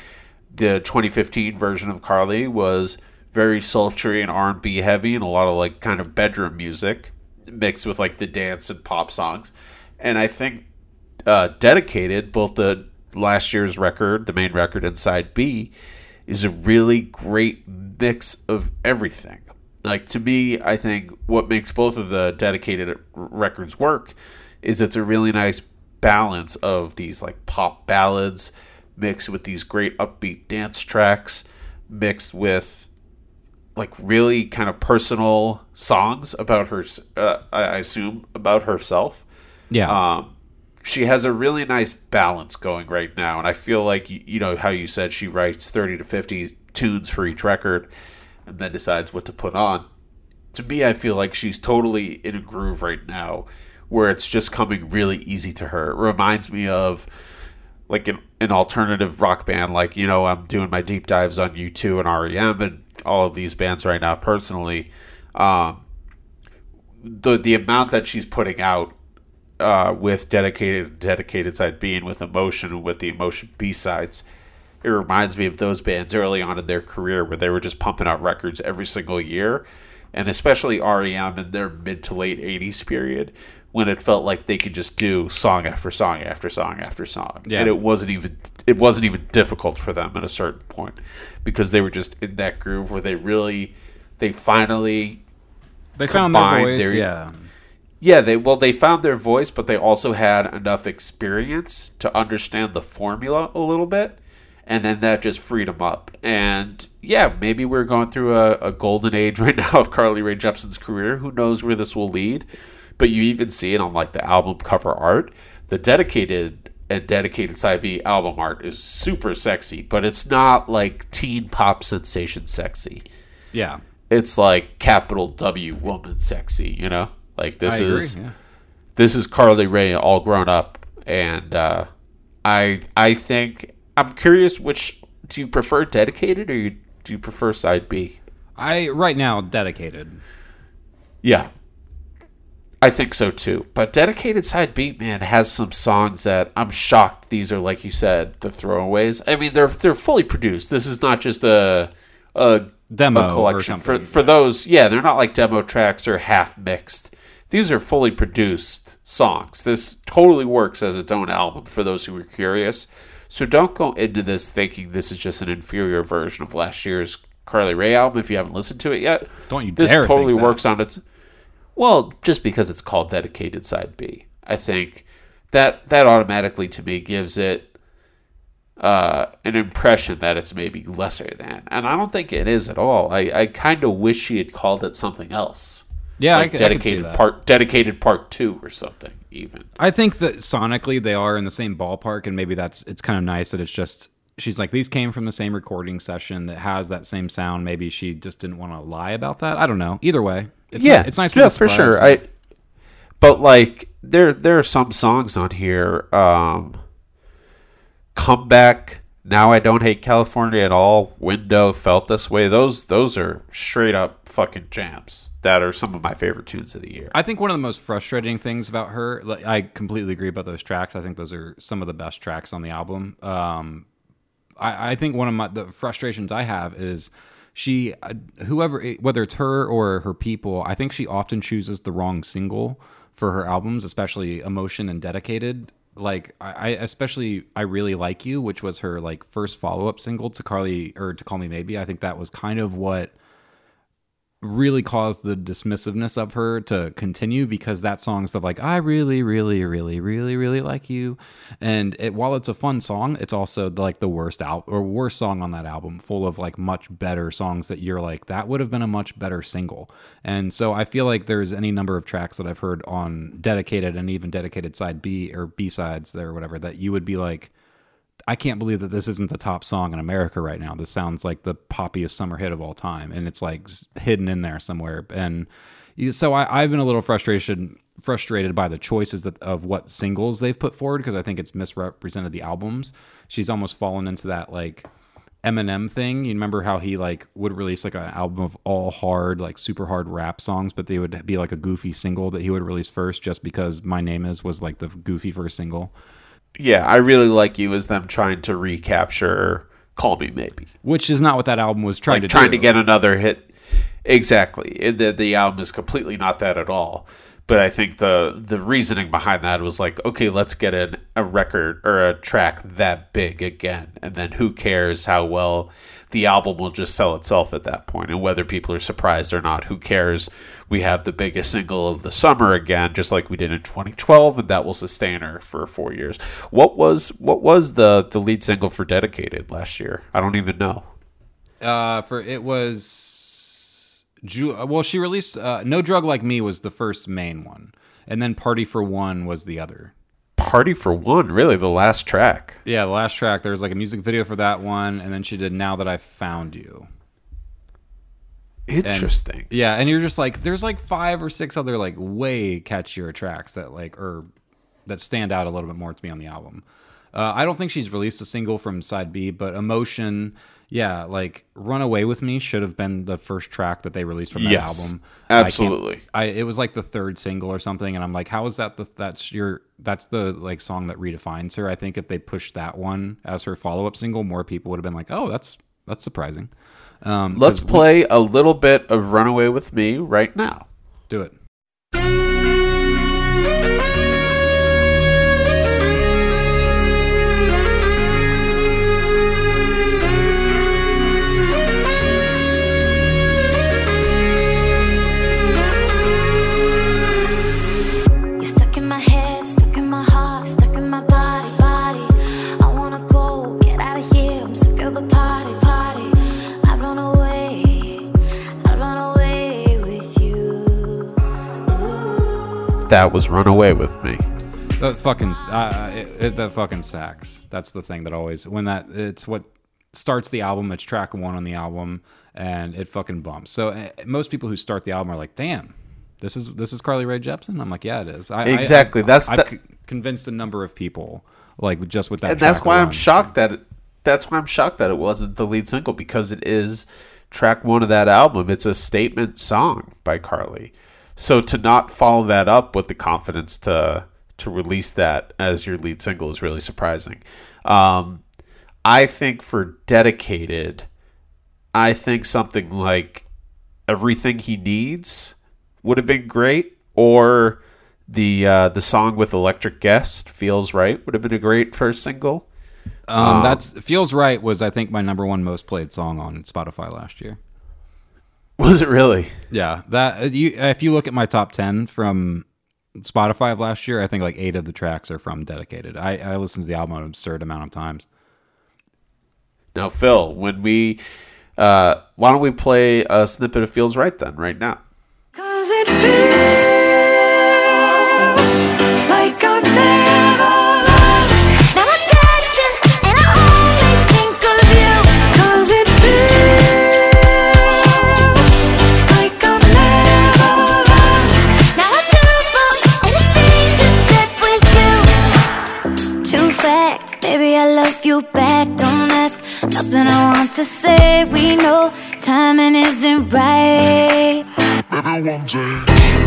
The 2015 version of Carly was very sultry and R&B heavy and a lot of like kind of bedroom music mixed with like the dance and pop songs. And I think uh, dedicated both the last year's record, the main record, and side B, is a really great mix of everything. Like to me, I think what makes both of the dedicated records work is it's a really nice balance of these like pop ballads mixed with these great upbeat dance tracks mixed with like really kind of personal songs about her uh, i assume about herself. Yeah, um, she has a really nice balance going right now and i feel like you, know how you said she writes 30 to 50 tunes for each record and then decides what to put on. To me i feel like she's totally in a groove right now where it's just coming really easy to her. It reminds me of like an, an alternative rock band like you know i'm doing my deep dives on u2 and rem and all of these bands right now personally um, the the amount that she's putting out uh, with dedicated dedicated side B and with emotion with the emotion B sides. It reminds me of those bands early on in their career where they were just pumping out records every single year, and especially REM in their mid to late '80s period when it felt like they could just do song after song after song after song, Yeah. and it wasn't even it wasn't even difficult for them at a certain point because they were just in that groove where they really they finally they found their voice. their- yeah, yeah, they well they found their voice, but they also had enough experience to understand the formula a little bit, and then that just freed them up. And yeah, maybe we're going through a, a golden age right now of Carly Rae Jepsen's career. Who knows where this will lead? But you even see it on like the album cover art. The dedicated and dedicated side B album art is super sexy, but it's not like teen pop sensation sexy yeah. it's like capital W woman sexy, you know? Like this I agree. is yeah. this is Carly Rae all grown up and uh I I think I'm curious which do you prefer dedicated or you, do you prefer side B? I right now dedicated. Yeah. I think so too. But dedicated side B man has some songs that I'm shocked these are like you said the throwaways. I mean they're they're fully produced. This is not just a a Demo a collection or for for those. Yeah, they're not like demo tracks or half mixed. These are fully produced songs. This totally works as its own album for those who are curious. So don't go into this thinking this is just an inferior version of last year's Carly Rae album if you haven't listened to it yet. Don't you This totally works on its well, just because it's called dedicated side B. I think that that automatically to me gives it uh, an impression that it's maybe lesser than, and I don't think it is at all. I, I kind of wish she had called it something else, Yeah, like I, c- I could see dedicated that. part, dedicated part two or something. Even I think that sonically they are in the same ballpark, and maybe that's it's kind of nice that it's just she's like these came from the same recording session that has that same sound. Maybe she just didn't want to lie about that. I don't know. Either way, it's yeah, it's nice. For yeah, for sure. I, but like there there are some songs on here. Um, Come back now. I don't hate California at all. Window felt this way. Those those are straight up fucking jams. That are some of my favorite tunes of the year. I think one of the most frustrating things about her, like, I completely agree about those tracks. I think those are some of the best tracks on the album. Um, I, I think one of my the frustrations I have is she, uh, whoever, whether it's her or her people, I think she often chooses the wrong single for her albums, especially Emotion and Dedicated. Like I, especially I really like you, which was her like first follow up single to Carly or to Call Me Maybe. I think that was kind of what really caused the dismissiveness of her to continue because that song's the like I really really really really really like you. And it while it's a fun song it's also like the worst out or worst song on that album full of like much better songs that you're like that would have been a much better single. And so I feel like there's any number of tracks that I've heard on dedicated and even dedicated side B or B sides there or whatever that you would be like I can't believe that this isn't the top song in America right now. This sounds like the poppiest summer hit of all time, and it's like hidden in there somewhere. And so I, I've been a little frustration frustrated by the choices that, of what singles they've put forward because I think it's misrepresented the albums. She's almost fallen into that like Eminem thing. You remember how he like would release like an album of all hard, like super hard rap songs, but they would be like a goofy single that he would release first, just because "My Name Is" was like the goofy first single. Yeah, I really like you as them trying to recapture Call Me Maybe. which is not what that album was trying Like to trying do. to get another hit. Exactly. The, the album is completely not that at all. But I think the the reasoning behind that was like, okay, let's get an, a record or a track that big again, and then who cares how well the album will just sell itself at that point, and whether people are surprised or not, who cares? We have the biggest single of the summer again, just like we did in 2012, and that will sustain her for four years. What was what was the the lead single for Dedicated last year? I don't even know. uh, for it was Ju- well, she released uh, "No Drug Like Me" was the first main one, and then "Party for One" was the other. Party for One, really the last track. Yeah, the last track there was like a music video for that one, and then she did "Now That I Found You." Interesting. Yeah, and you're just like, there's like five or six other like way catchier tracks that like or that stand out a little bit more to me on the album. Uh, I don't think she's released a single from side B, but Emotion, yeah, like Run Away with Me should have been the first track that they released from that Yes, album. Absolutely. I, it was like the third single or something, and I'm like, how is that the that's your that's the like song that redefines her? I think if they pushed that one as her follow up single, more people would have been like, oh, that's that's surprising. Um, Let's play a little bit of Runaway with Me right now. do it. That was "Run Away with Me. That fucking uh, it, it, that fucking sax. That's the thing that always when that it's what starts the album. It's track one on the album, and it fucking bumps. So uh, most people who start the album are like, "Damn, this is this is Carly Rae Jepsen." I'm like, "Yeah, it is." I, I- Exactly, I, that's I've the- convinced a number of people like just with that. and that's why I'm shocked that it, that's why I'm shocked that it wasn't the lead single because it is track one of that album. It's a statement song by Carly. So to not follow that up with the confidence to to release that as your lead single is really surprising. Um, I think for dedicated, I think something like everything he needs would have been great, or the uh, the song with Electric Guest feels right would have been a great first single. Um, that's feels right. Was I think my number one most played song on Spotify last year. Was it really? Yeah, that uh, you if you look at my top ten from Spotify of last year, I think like eight of the tracks are from Dedicated. I, I listened to the album an absurd amount of times. Now, Phil, when we uh, why don't we play a snippet of "Feels Right" then, right now? Cause it feels you back. Don't ask, nothing I want to say. We know timing isn't right.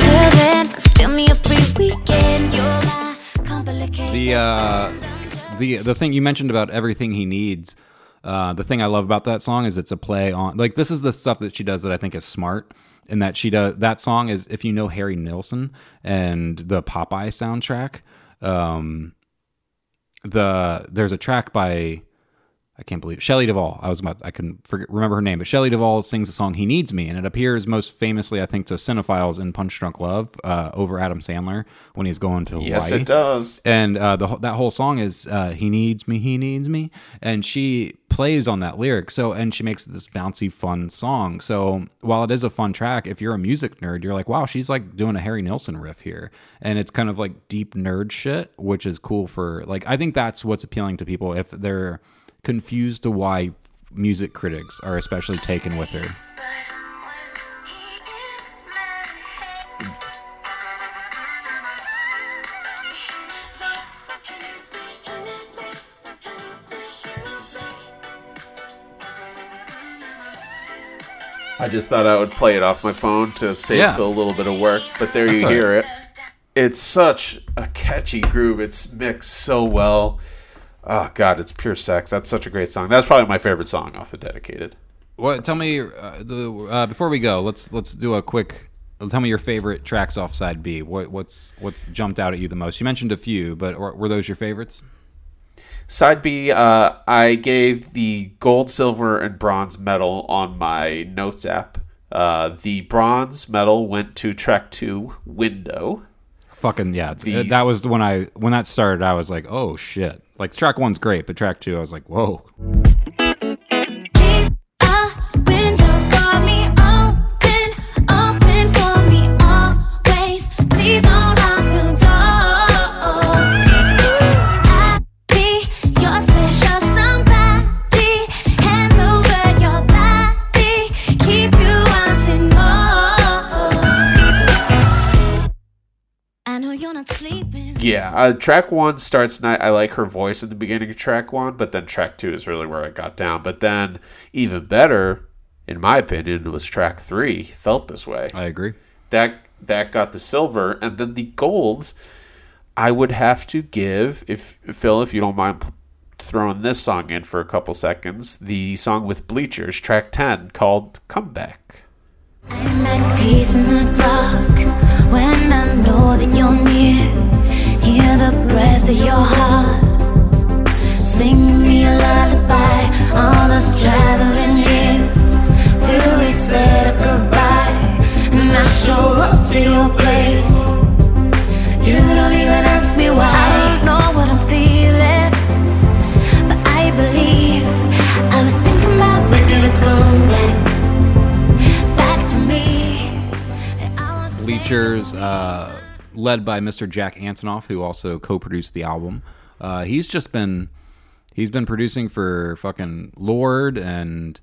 Till then, steal me a free weekend. You're my complicated. The uh, the the thing you mentioned about everything he needs. Uh, the thing I love about that song is it's a play on like this is the stuff that she does that I think is smart. And that she does that song is if you know Harry Nilsson and the Popeye soundtrack. Um, the there's a track by I can't believe Shelley Duvall. I was about I couldn't forget, remember her name, but Shelley Duvall sings the song "He Needs Me," and it appears most famously, I think, to cinephiles in Punch Drunk Love uh, over Adam Sandler when he's going to Yes, it does. And uh, the that whole song is uh, "He needs me, he needs me," and she plays on that lyric. So and she makes this bouncy, fun song. So while it is a fun track, if you're a music nerd, you're like, wow, she's like doing a Harry Nilsson riff here, and it's kind of like deep nerd shit, which is cool for like. I think that's what's appealing to people if they're confused to why music critics are especially taken with her. I just thought I would play it off my phone to save Yeah. Phil a little bit of work, but there you hear it. It's such a catchy groove. It's mixed so well. Oh God, it's pure sex. That's such a great song. That's probably my favorite song off of Dedicated. What? Tell me uh, the uh, before we go. Let's let's do a quick. Tell me your favorite tracks off side B. What what's what's jumped out at you the most? You mentioned a few, but were, were those your favorites? Side B, uh, I gave the gold, silver, and bronze medal on my notes app. Uh, the bronze medal went to track two, Window. Fucking yeah. These- That was when I when that started. I was like, oh shit. Like track one's great, but track two, I was like, whoa. Yeah, uh, track one starts night. I like her voice in the beginning of track one, but then track two is really where I got down. But then, even better, in my opinion, was track three. Felt this way. I agree. That that got the silver, and then the golds. I would have to give if Phil, if you don't mind throwing this song in for a couple seconds, the song with Bleachers, track ten, called "Comeback." I'm at peace in the dark when I know that you're near. Hear the breath of your heart. Sing me a lullaby. All those traveling years till we said a goodbye. And I show up to your place. You don't even ask me why. I don't know what I'm feeling, but I believe I was thinking about making a comeback back to me. And I was Bleachers, uh, led by Mr. Jack Antonoff, who also co-produced the album. Uh, he's just been he's been producing for fucking Lorde and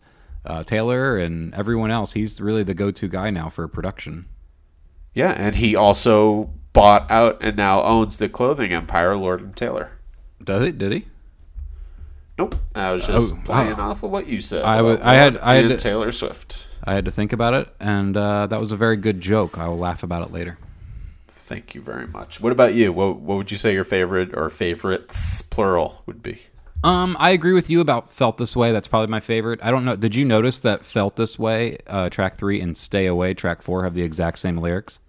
uh, Taylor and everyone else. He's really the go-to guy now for production. Yeah, and he also bought out and now owns the clothing empire, Lord and Taylor. Does it? Did he? Nope. I was just Oh, playing wow. off of what you said. I would- I had- I had to- Taylor Swift. I had to think about it, and uh, that was a very good joke. I will laugh about it later. Thank you very much. What about you? What, what would you say your favorite or favorites plural would be? Um, I agree with you about "Felt This Way." That's probably my favorite. I don't know. Did you notice that "Felt This Way" uh, track three and "Stay Away" track four have the exact same lyrics?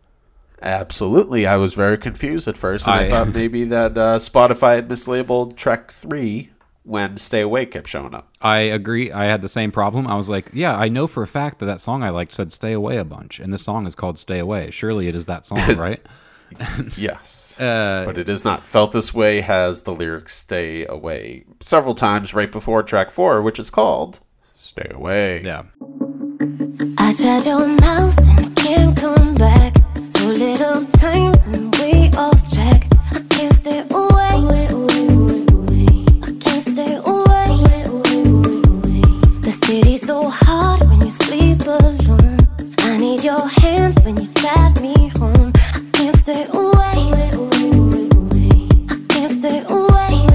Absolutely. I was very confused at first, and I, I- thought maybe that uh, Spotify had mislabeled track three when "Stay Away" kept showing up. I agree. I had the same problem. I was like, yeah, I know for a fact that that song I liked said "Stay Away" a bunch, and this song is called "Stay Away." Surely it is that song, right? Yes, Uh, but it is not. "Felt This Way" has the lyrics "Stay Away" several times right before track four, which is called "Stay Away." Yeah. I tried your mouth and I can't come back. So little time and we off track. I can't stay away. I can't stay away. The city's so hard when you sleep alone. I need your hands when you drive me home. I can't stay away. I can't stay away.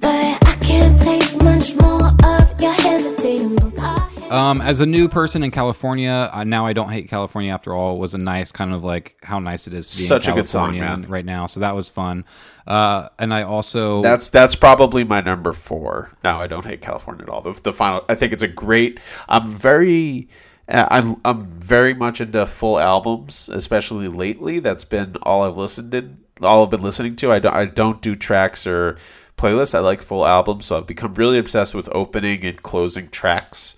But I can't take much more of your hesitating. Both our hands- Um, as a new person in California, uh, now I don't hate California after all. Was a nice kind of like how nice it is to be Such in a good song, California man. right now. So that was fun. Uh, and I also That's that's probably my number four. No, I don't hate California at all. The, the final, I think it's a great. I'm very, uh, I'm I'm very much into full albums, especially lately. That's been all I've listened in, all I've been listening to. I don't I don't do tracks or playlists. I like full albums, so I've become really obsessed with opening and closing tracks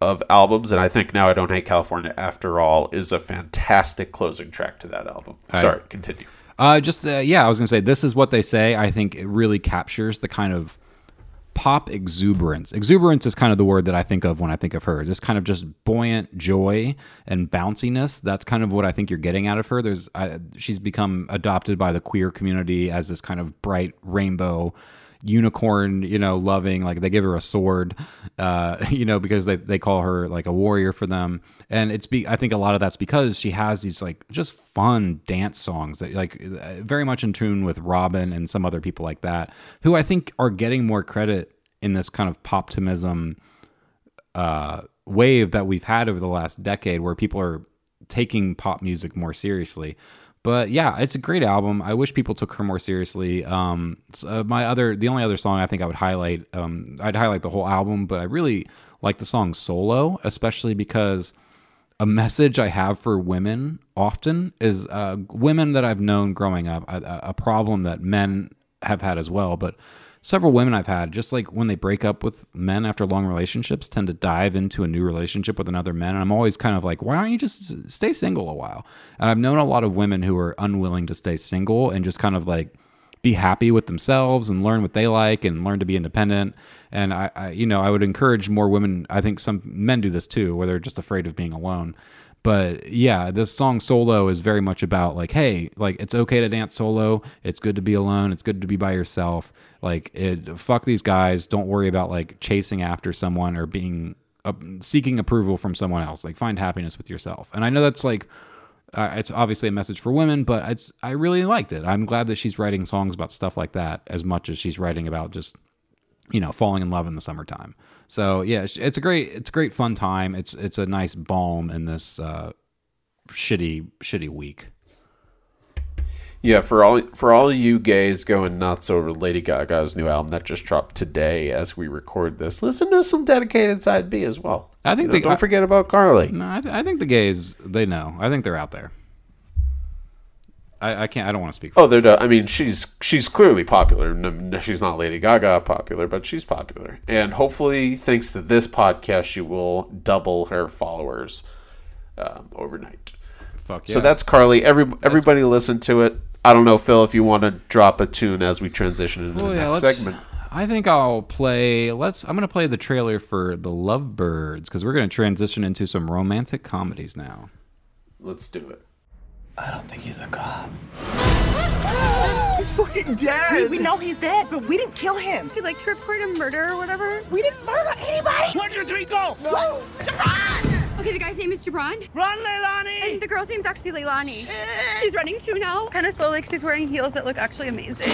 of albums. And I think now I don't hate California after all is a fantastic closing track to that album. Sorry, continue. Uh, just uh, yeah, I was gonna say this is what they say. I think it really captures the kind of pop exuberance. Exuberance is kind of the word that I think of when I think of her. This kind of just buoyant joy and bounciness. That's kind of what I think you're getting out of her. There's I, she's become adopted by the queer community as this kind of bright rainbow unicorn you know loving like they give her a sword uh you know because they, they call her like a warrior for them and it's be i think a lot of that's because she has these like just fun dance songs that like uh, very much in tune with Robyn and some other people like that who i think are getting more credit in this kind of poptimism uh, wave that we've had over the last decade where people are taking pop music more seriously. But yeah, it's a great album. I wish people took her more seriously. Um, s- uh, my other, the only other song I think I would highlight, um, I'd highlight the whole album, but I really like the song "Solo," especially because a message I have for women often is uh, women that I've known growing up, a, a problem that men have had as well, but several women I've had, just like when they break up with men after long relationships, tend to dive into a new relationship with another man. And I'm always kind of like, why don't you just stay single a while? And I've known a lot of women who are unwilling to stay single and just kind of like be happy with themselves and learn what they like and learn to be independent. And I, I you know, I would encourage more women. I think some men do this too, where they're just afraid of being alone. But yeah, this song solo is very much about like, hey, like it's okay to dance solo. It's good to be alone. It's good to be by yourself. Like, it, fuck these guys. Don't worry about like chasing after someone or being uh, seeking approval from someone else. Like, find happiness with yourself. And I know that's like uh, it's obviously a message for women, but it's I really liked it. I'm glad that she's writing songs about stuff like that as much as she's writing about just you know falling in love in the summertime. So yeah, it's a great it's a great fun time. It's it's a nice balm in this uh, shitty shitty week. Yeah, for all for all you gays going nuts over Lady Gaga's new album that just dropped today as we record this, listen to some dedicated side B as well. I think You know, they- don't I- forget about Carly. No, I, I think the gays they know. I think they're out there. I, I can't. I don't want to speak. For Oh, they're. I mean, she's she's clearly popular. She's not Lady Gaga popular, but she's popular. And hopefully, thanks to this podcast, she will double her followers um, overnight. fuck yeah. So that's Carly. Every everybody listen to it. I don't know, Phil, if you want to drop a tune as we transition into Well, the oh, yeah, next let's- segment. I think I'll play. Let's. I'm gonna play the trailer for the Lovebirds because we're gonna transition into some romantic comedies now. Let's do it. I don't think he's a cop. He's fucking dead. We, we know he's dead, but we didn't kill him. He like to report a murder or whatever. We didn't murder anybody. One, two, three, go. What? Run! Okay, the guy's name is Jabron. Run, Leilani! And the girl's name's actually Leilani. Shit. She's running too now. Kind of slow, like she's wearing heels that look actually amazing.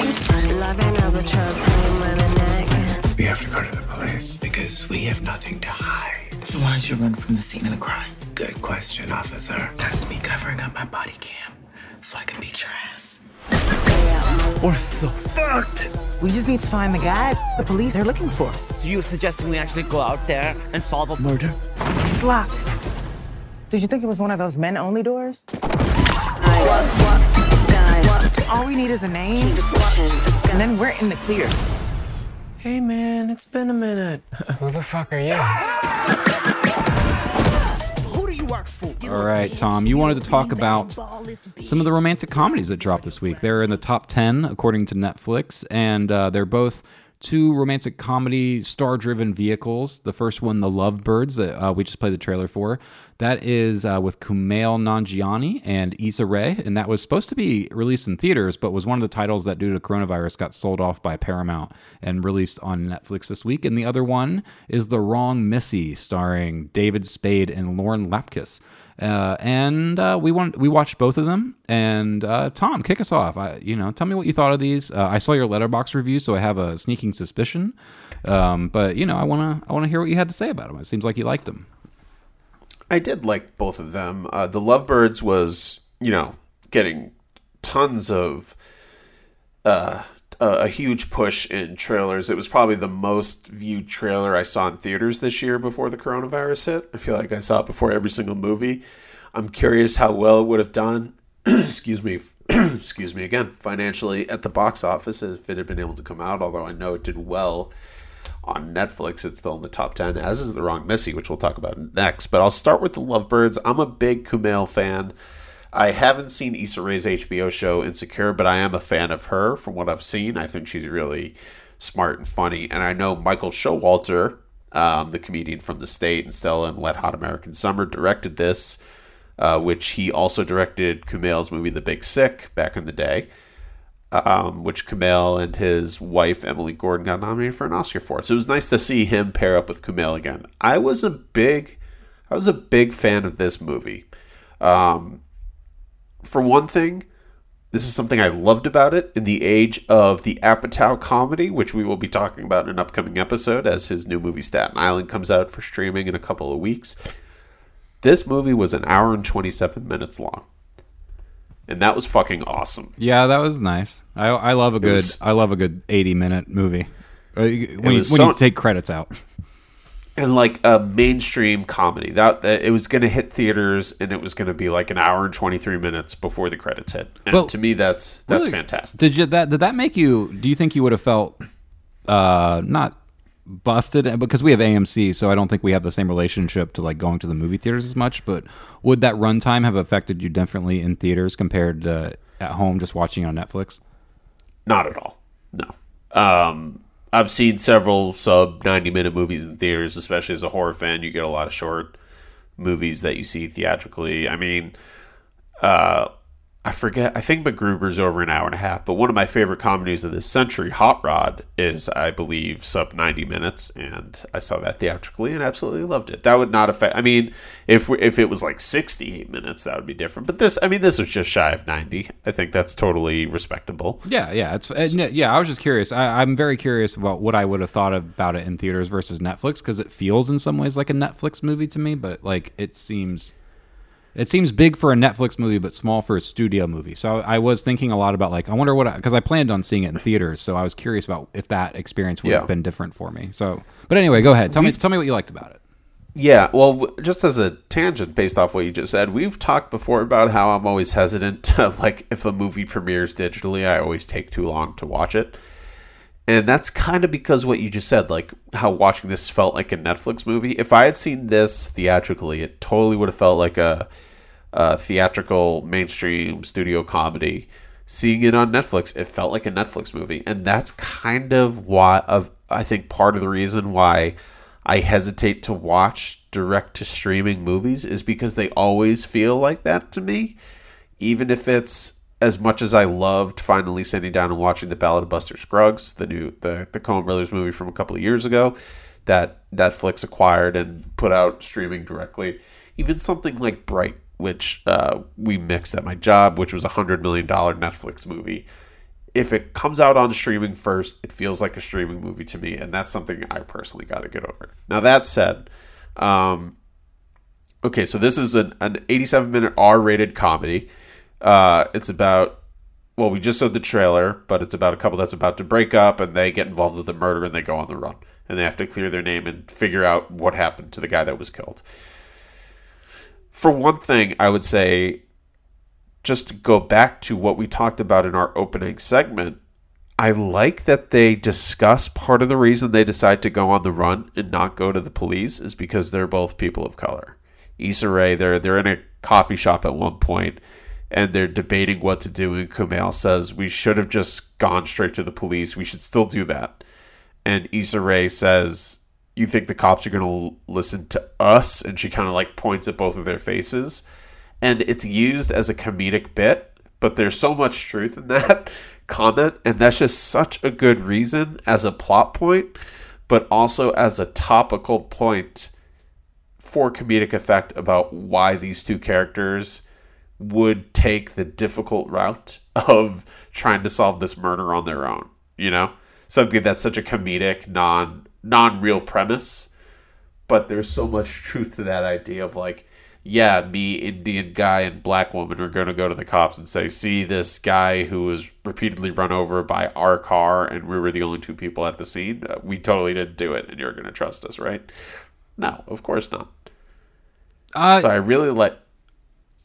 We have to go to the police because we have nothing to hide. Why did you run from the scene of the crime? Good question, officer. That's me covering up my body cam so I can beat your ass. We're so fucked. We just need to find the guy the police are looking for. So you suggesting we actually go out there and solve a murder? It's locked. Did you think it was one of those men only doors? All we need is a name, and then we're in the clear. Hey man, it's been a minute. Who the fuck are you? All right, Tom, you wanted to talk about some of the romantic comedies that dropped this week. They're in the top 10 according to Netflix, and uh, they're both two romantic comedy star driven vehicles. The first one, The Lovebirds, that uh, we just played the trailer for. That is uh, with Kumail Nanjiani and Issa Rae, and that was supposed to be released in theaters, but was one of the titles that, due to coronavirus, got sold off by Paramount and released on Netflix this week. And the other one is The Wrong Missy, starring David Spade and Lauren Lapkus. Uh, and uh, we want we watched both of them. And uh, Tom, kick us off. I, you know, tell me what you thought of these. Uh, I saw your Letterboxd review, so I have a sneaking suspicion. Um, but you know, I wanna I wanna hear what you had to say about them. It seems like you liked them. I did like both of them. Uh, the Lovebirds was, you know, getting tons of uh, a, a huge push in trailers. It was probably the most viewed trailer I saw in theaters this year before the coronavirus hit. I feel like I saw it before every single movie. I'm curious how well it would have done. excuse me, excuse me again. Financially at the box office, if it had been able to come out. Although I know it did well on Netflix. It's still in the top 10, as is The Wrong Missy, which we'll talk about next. But I'll start with The Lovebirds. I'm a big Kumail fan. I haven't seen Issa Rae's HBO show Insecure, but I am a fan of her from what I've seen. I think she's really smart and funny. And I know Michael Showalter, um, the comedian from The State and Stella and Wet Hot American Summer, directed this, uh, which he also directed Kumail's movie The Big Sick back in the day um, which Kumail and his wife Emily Gordon got nominated for an Oscar for. So it was nice to see him pair up with Kumail again. I was a big, I was a big fan of this movie. Um, for one thing, this is something I loved about it in the age of the Apatow comedy, which we will be talking about in an upcoming episode as his new movie Staten Island comes out for streaming in a couple of weeks. This movie was an hour and 27 minutes long. And that was fucking awesome. Yeah, that was nice. I I love a good was- I love a good eighty minute movie. Uh, when you, when was you take credits out. and like a mainstream comedy that, that it was going to hit theaters and it was going to be like an hour and 23 minutes before the credits hit and Well, to me that's that's Really? fantastic Did you that did that make you? Do you think you would have felt uh not busted because we have AMC, so I don't think we have the same relationship to like going to the movie theaters as much. But would that runtime have affected you differently in theaters compared to at home just watching on Netflix? not at all no um i've seen several sub 90 minute movies in theaters especially as a horror fan you get a lot of short movies that you see theatrically i mean uh I forget. I think MacGruber's over an hour and a half, but one of my favorite comedies of this century, Hot Rod, is I believe sub ninety minutes, and I saw that theatrically and absolutely loved it. That would not affect. I mean, if if it was like sixty eight minutes, that would be different. But this, I mean, this was just shy of ninety. I think that's totally respectable. Yeah, yeah, it's yeah. I was just curious. I, I'm very curious about what I would have thought about it in theaters versus Netflix because it feels in some ways like a Netflix movie to me, but like it seems, it seems big for a Netflix movie but small for a studio movie. So I was thinking a lot about like I wonder what because I, planned on seeing it in theaters, so I was curious about if that experience would Yeah. have been different for me. So, but anyway, go ahead. Tell me, We've- tell me what you liked about it. Yeah, well, just as a tangent based off what you just said, we've talked before about how I'm always hesitant to, like, if a movie premieres digitally, I always take too long to watch it. And that's kind of because what you just said, like how watching this felt like a Netflix movie. If I had seen this theatrically, it totally would have felt like a, a theatrical mainstream studio comedy. Seeing it on Netflix, it felt like a Netflix movie, and that's kind of why of I think part of the reason why I hesitate to watch direct to streaming movies is because they always feel like that to me. Even if it's as much as I loved finally sitting down and watching the Ballad of Buster Scruggs, the new the the Coen Brothers movie from a couple of years ago, that Netflix acquired and put out streaming directly. even something like Bright, which uh, we mixed at my job, which was a hundred million dollar Netflix movie. If it comes out on streaming first, it feels like a streaming movie to me, and that's something I personally got to get over. Now that said, um, okay, so this is an, an 87 minute R rated comedy. Uh, it's about well, we just saw the trailer, but it's about a couple that's about to break up and they get involved with a murder and they go on the run. And they have to clear their name and figure out what happened to the guy that was killed. For one thing, I would say, just go back to what we talked about in our opening segment, I like that they discuss part of the reason they decide to go on the run and not go to the police is because they're both people of color. Issa Rae, they're they're in a coffee shop at one point and they're debating what to do. And Kumail says we should have just gone straight to the police. We should still do that. And Issa Rae says, "You think the cops are going to listen to us?" And she kind of like points at both of their faces, and it's used as a comedic bit. But there's so much truth in that comment, and that's just such a good reason as a plot point, but also as a topical point for comedic effect about why these two characters would take the difficult route of trying to solve this murder on their own. You know, something that's such a comedic, non non real premise, but there's so much truth to that idea of like, yeah, me, Indian guy, and black woman are going to go to the cops and say, see this guy who was repeatedly run over by our car, and we were the only two people at the scene. Uh, we totally didn't do it, and you're going to trust us, right? No, of course not. Uh, so I really like.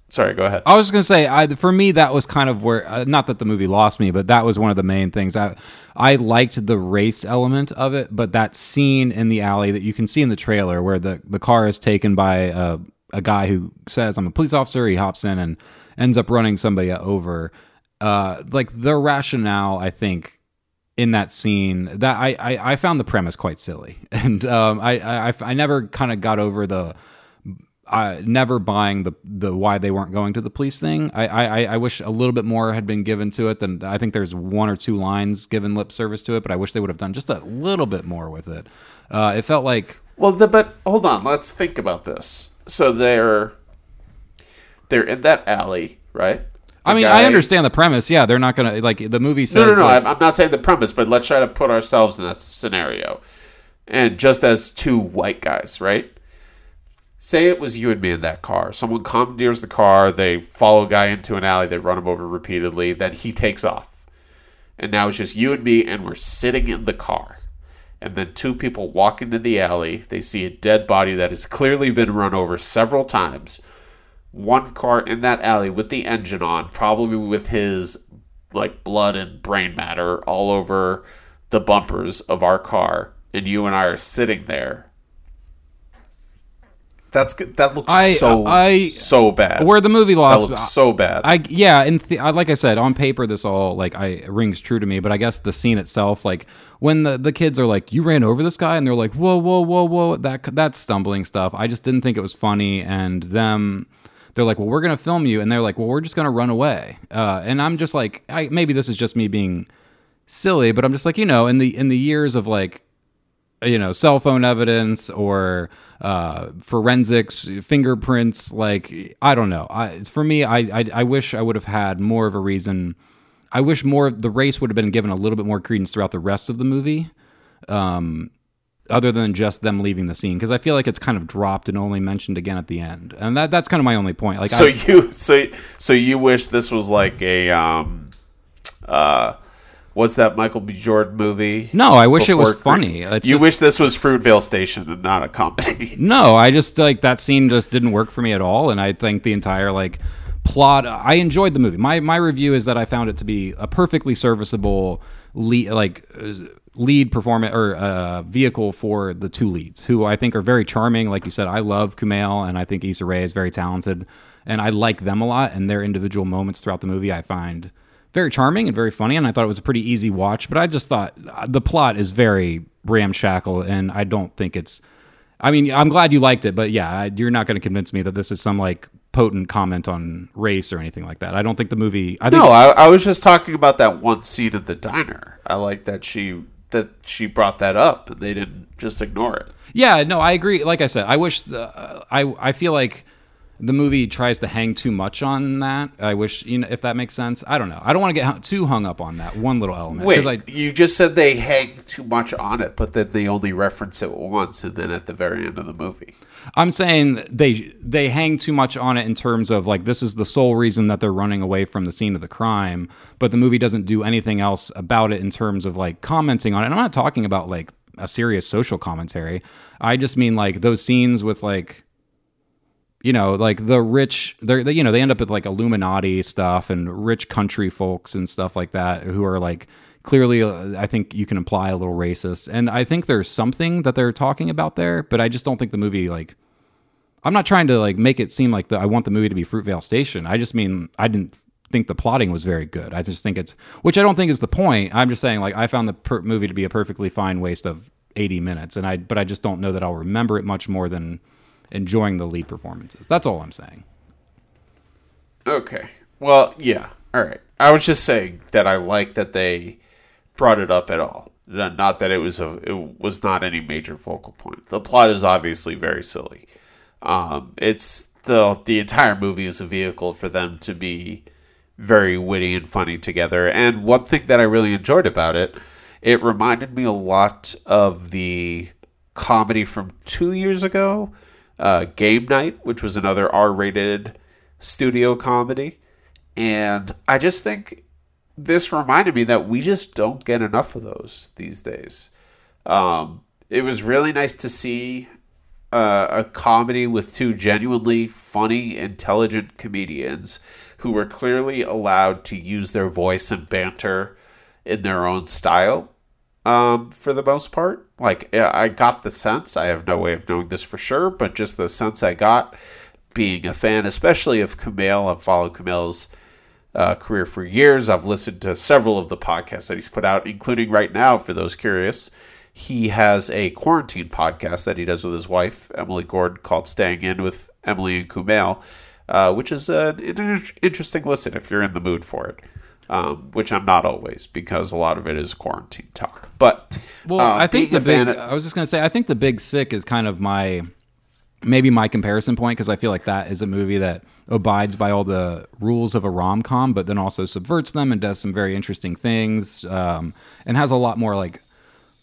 Sorry, go ahead. I was going to say, I for me that was kind of where, uh, not that the movie lost me, but that was one of the main things. I I liked the race element of it, but that scene in the alley that you can see in the trailer where the the car is taken by a a guy who says I'm a police officer. He hops in and ends up running somebody over. Uh, like the rationale, I think in that scene that I, I, I found the premise quite silly, and um, I, I I never kind of got over the uh, never buying the the why they weren't going to the police thing. I, I I wish a little bit more had been given to it. Than I think there's one or two lines given lip service to it, but I wish they would have done just a little bit more with it. Uh, it felt like Well, the, but hold on, let's think about this. So they're they're in that alley, right? I mean guy- I understand the premise. Yeah, they're not gonna like the movie says. No, no, no. like- I'm not saying the premise, but let's try to put ourselves in that scenario. And just as two white guys, right? Say it was you and me in that car. Someone commandeers the car. They follow a guy into an alley. They run him over repeatedly. Then he takes off. And now it's just you and me, and we're sitting in the car. And then two people walk into the alley. They see a dead body that has clearly been run over several times. One car in that alley with the engine on, probably with his like blood and brain matter all over the bumpers of our car, and you and I are sitting there. That's good. That looks I- so I- so bad. where the movie that lost looks so bad. I yeah, and th- I- like I said, on paper, this all like I rings true to me. But I guess the scene itself, like when the the kids are like, "You ran over this guy," and they're like, "Whoa, whoa, whoa, whoa," that that's stumbling stuff. I just didn't think it was funny, and them. They're like, well, we're gonna film you, and they're like, well, we're just gonna run away. Uh, and I'm just like, I, maybe this is just me being silly, but I'm just like, you know, in the in the years of like you know cell phone evidence or uh, forensics fingerprints like i don't know. I, for me I, I i wish i would have had more of a reason. I wish more the race would have been given a little bit more credence throughout the rest of the movie um other than just them leaving the scene because i feel like it's kind of dropped and only mentioned again at the end. And that that's kind of my only point. Like so I, you so so you wish this was like a um uh what's that Michael B. Jordan movie? No, I wish it was Cre- funny. It's you just- wish this was Fruitvale Station and not a comedy. No, I just like that scene just didn't work for me at all, and I think the entire like plot. I enjoyed the movie. My my review is that I found it to be a perfectly serviceable lead, like uh, lead performance or uh, vehicle for the two leads, who I think are very charming. Like you said, I love Kumail, and I think Issa Rae is very talented, and I like them a lot. And their individual moments throughout the movie, I find very charming and very funny, and I thought it was a pretty easy watch. But I just thought uh, the plot is very ramshackle, and I don't think it's. I mean, I'm glad you liked it, but yeah, I- you're not going to convince me that this is some like potent comment on race or anything like that. I don't think the movie. I think no, I, I was just talking about that one scene at the diner. I like that she that she brought that up and they didn't just ignore it. Yeah, no, I agree. Like I said, I wish the uh, I I feel like the movie tries to hang too much on that. I wish you know if that makes sense. I don't know. I don't want to get too hung up on that one little element. Wait, I, you just said they hang too much on it, but then they only reference it once, and then at the very end of the movie. I'm saying they they hang too much on it in terms of like this is the sole reason that they're running away from the scene of the crime, but the movie doesn't do anything else about it in terms of like commenting on it. And I'm not talking about like a serious social commentary. I just mean like those scenes with like you know, like the rich, they're, they, you know, they end up with like Illuminati stuff and rich country folks and stuff like that who are like clearly, uh, I think you can imply a little racist. And I think there's something that they're talking about there, but I just don't think the movie, like, I'm not trying to like make it seem like the, I want the movie to be Fruitvale Station. I just mean, I didn't think the plotting was very good. I just think it's, which I don't think is the point. I'm just saying, like, I found the per- movie to be a perfectly fine waste of 80 minutes. And I, but I just don't know that I'll remember it much more than enjoying the lead performances. That's all I'm saying. Okay. Well, yeah. All right. I was just saying that I like that they brought it up at all. Not that it was a it was not any major focal point. The plot is obviously very silly. Um, it's the the entire movie is a vehicle for them to be very witty and funny together. And one thing that I really enjoyed about it, it reminded me a lot of the comedy from two years ago, uh, Game Night, which was another R-rated studio comedy. And I just think this reminded me that we just don't get enough of those these days. Um, it was really nice to see uh, a comedy with two genuinely funny, intelligent comedians who were clearly allowed to use their voice and banter in their own style um, for the most part. Like, I got the sense, I have no way of knowing this for sure, but just the sense I got being a fan, especially of Kumail. I've followed Kumail's uh, career for years. I've listened to several of the podcasts that he's put out, including right now, for those curious. He has a quarantine podcast that he does with his wife, Emily Gordon, called Staying In with Emily and Kumail, uh, which is an inter- interesting listen if you're in the mood for it. Um, which I'm not always because a lot of it is quarantine talk. But Well, uh, I think the big. of- I was just gonna say, I think the Big Sick is kind of my maybe my comparison point because I feel like that is a movie that abides by all the rules of a rom com, but then also subverts them and does some very interesting things, um, and has a lot more like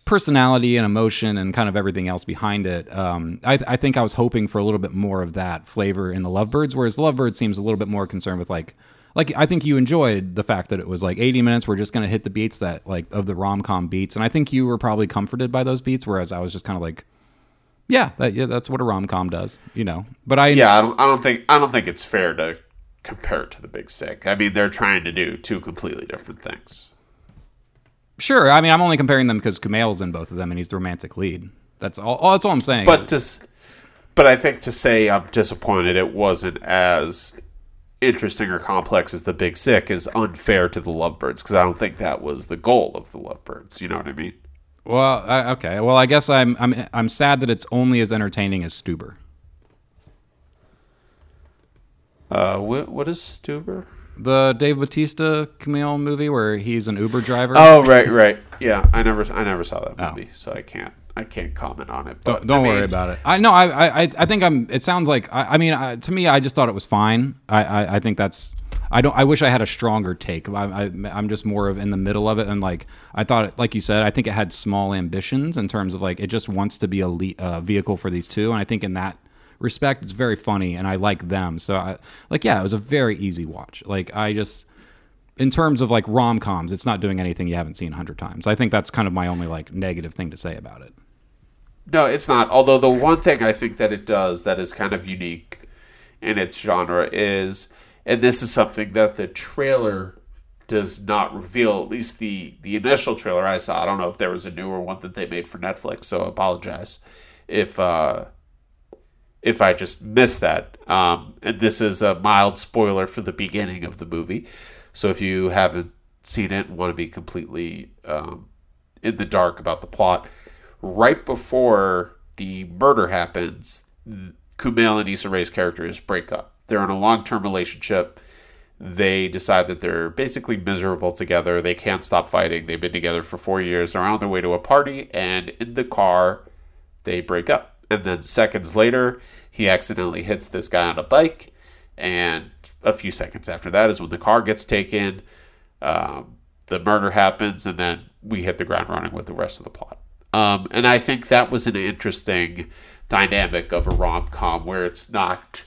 personality and emotion and kind of everything else behind it. Um, I, I think I was hoping for a little bit more of that flavor in the Lovebirds, whereas Lovebirds seems a little bit more concerned with like. Like I think you enjoyed the fact that it was like 80 minutes. We're just gonna hit the beats that like of the rom com beats, and I think you were probably comforted by those beats, whereas I was just kind of like, yeah, that, yeah, that's what a rom com does, you know. But I yeah, I don't, I don't think I don't think it's fair to compare it to the Big Sick. I mean, they're trying to do two completely different things. sure. I mean, I'm only comparing them because Kumail's in both of them, and he's the romantic lead. That's all. all that's all I'm saying. But to, but I think to say I'm disappointed it wasn't as interesting or complex as the Big Sick is unfair to the Lovebirds because I don't think that was the goal of the Lovebirds. You know what I mean? well, I, okay. Well, I guess I'm I'm I'm sad that it's only as entertaining as Stuber. Uh, what what is Stuber? The Dave Batista Kumail movie where he's an Uber driver. Oh, right, right. Yeah, I never I never saw that Oh. movie, so I can't I can't comment on it. But Don't, don't I worry about it. I know. I, I I think I'm. It sounds like. I, I mean, I, to me, I just thought it was fine. I, I I think that's. I don't. I wish I had a stronger take. I, I I'm just more of in the middle of it, and like I thought, it, like you said, I think it had small ambitions in terms of like it just wants to be a le- uh, vehicle for these two, and I think in that respect, it's very funny, and I like them. So I like, yeah, it was a very easy watch. Like I just. In terms of like rom coms, it's not doing anything you haven't seen a hundred times. I think that's kind of my only like negative thing to say about it. No, it's not. Although the one thing I think that it does that is kind of unique in its genre is, and this is something that the trailer does not reveal. At least the the initial trailer I saw. I don't know if there was a newer one that they made for Netflix. So I apologize if uh, if I just missed that. Um, and this is a mild spoiler for the beginning of the movie. So if you haven't seen it and want to be completely um, in the dark about the plot, right before the murder happens, Kumail and Issa Rae's characters break up. They're in a long term relationship. They decide that they're basically miserable together. They can't stop fighting. They've been together for four years. They're on their way to a party, and in the car, they break up. and then seconds later, he accidentally hits this guy on a bike, and a few seconds after that is when the car gets taken. Um, the murder happens, and then we hit the ground running with the rest of the plot. Um, and I think that was an interesting dynamic of a rom com where it's not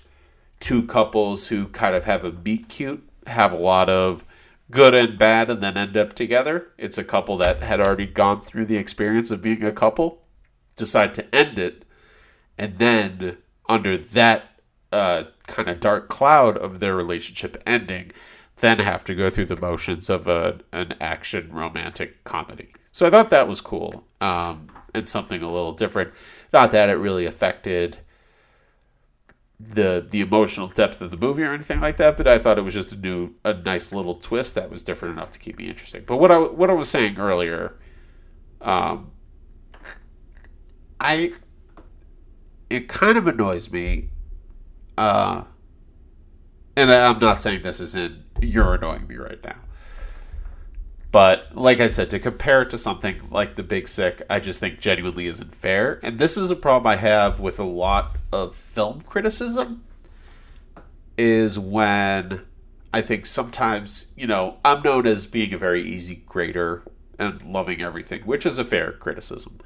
two couples who kind of have a meet cute, have a lot of good and bad, and then end up together. It's a couple that had already gone through the experience of being a couple, decide to end it, and then under that uh, kind of dark cloud of their relationship ending, then have to go through the motions of a, an action romantic comedy. So I thought that was cool um, and something a little different. Not that it really affected the the emotional depth of the movie or anything like that, but I thought it was just a new, a nice little twist that was different enough to keep me interested. But what I what I was saying earlier, um, I it kind of annoys me, uh, and I, I'm not saying this is in you're annoying me right now. But like I said, to compare it to something like The Big Sick, I just think genuinely isn't fair. And this is a problem I have with a lot of film criticism is when I think sometimes, you know, I'm known as being a very easy grader and loving everything, which is a fair criticism.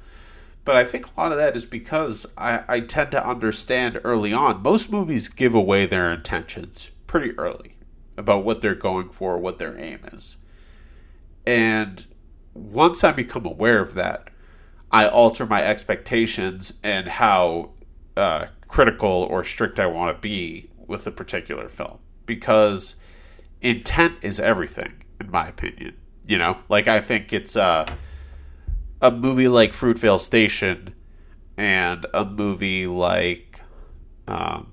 But I think a lot of that is because I, I tend to understand early on. Most movies give away their intentions pretty early about what they're going for, what their aim is. And once I become aware of that, I alter my expectations and how uh, critical or strict I want to be with a particular film because intent is everything, in my opinion. You know, like I think it's uh, a movie like Fruitvale Station and a movie like um,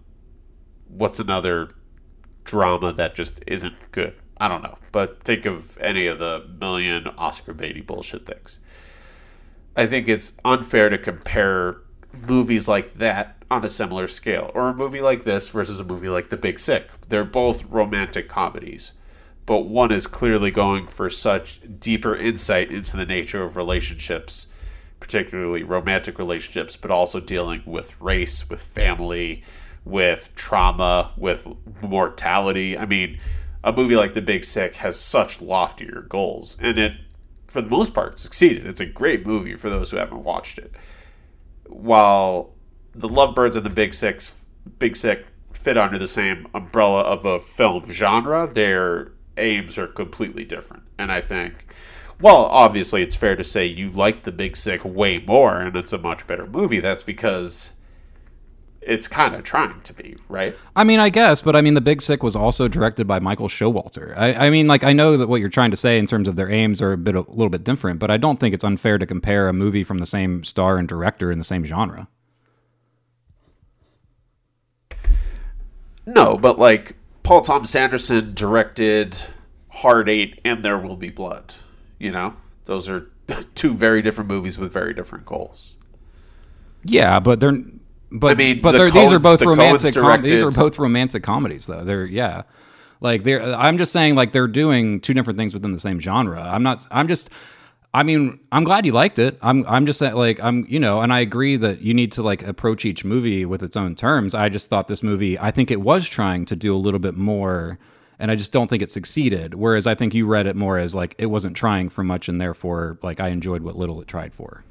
what's another drama that just isn't good. I don't know, but think of any of the million Oscar baity bullshit things. I think it's unfair to compare movies like that on a similar scale, or a movie like this versus a movie like The Big Sick. They're both romantic comedies, but one is clearly going for such deeper insight into the nature of relationships, particularly romantic relationships, but also dealing with race, with family, with trauma, with mortality. I mean, a movie like The Big Sick has such loftier goals, and it, for the most part, succeeded. It's a great movie for those who haven't watched it. While The Lovebirds and The Big Six, Big Sick fit under the same umbrella of a film genre, their aims are completely different. And I think, well, obviously, it's fair to say you like The Big Sick way more, and it's a much better movie. That's because it's kind of trying to be, right? I mean, I guess, but I mean, The Big Sick was also directed by Michael Showalter. I, I mean, like, I know that what you're trying to say in terms of their aims are a bit, a little bit different, but I don't think it's unfair to compare a movie from the same star and director in the same genre. No, but like Paul Thomas Anderson directed Hard Eight and There Will Be Blood. You know, those are two very different movies with very different goals. Yeah, but they're, but I mean, but the they're, these are both the romantic. Com- these are both romantic comedies, though. They're yeah, like they're. I'm just saying, like they're doing two different things within the same genre. I'm not. I'm just. I mean, I'm glad you liked it. I'm. I'm just saying, like I'm. You know, and I agree that you need to like approach each movie with its own terms. I just thought this movie. I think it was trying to do a little bit more. And I just don't think it succeeded. Whereas I think you read it more as like it wasn't trying for much, and therefore like I enjoyed what little it tried for.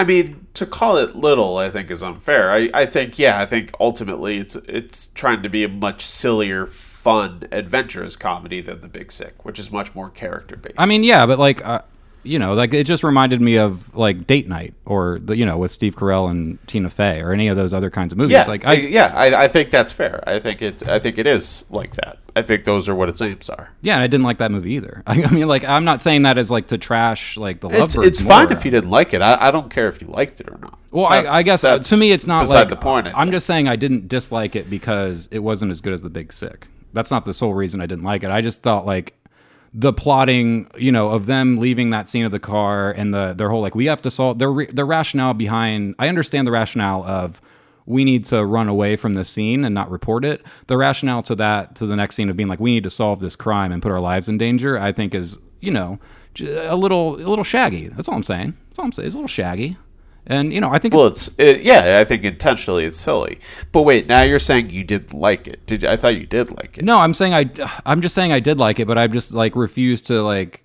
I mean, to call it little, I think is unfair. I, I think, yeah, I think ultimately it's it's trying to be a much sillier, fun, adventurous comedy than The Big Sick, which is much more character based. I mean, yeah, but like, uh, you know, like it just reminded me of like Date Night or the, you know, with Steve Carell and Tina Fey or any of those other kinds of movies. yeah, like, I, I, yeah, I, I think that's fair. I think it, I think it is like that. I think those are what its aims are. yeah, and I didn't like that movie either. I, mean, like, I'm not saying that as like to trash like the It's, Lovebirds. it's fine if you didn't like it. I, I don't care if you liked it or not. Well, I, I guess uh, to me, it's not beside like the point. I I'm just saying I didn't dislike it because it wasn't as good as The Big Sick. That's not the sole reason I didn't like it. I just thought like the plotting, you know, of them leaving that scene of the car and the their whole like we have to solve their their rationale behind. I understand the rationale of we need to run away from this scene and not report it. The rationale to that to the next scene of being like we need to solve this crime and put our lives in danger. I think is you know a little a little shaggy. That's all I'm saying. That's all I'm saying. It's a little shaggy. And you know, I think Well, it's it, yeah. I think intentionally it's silly. But wait, now you're saying you didn't like it? Did you, I thought you did like it? No, I'm saying I. I'm just saying I did like it, but I just like refuse to like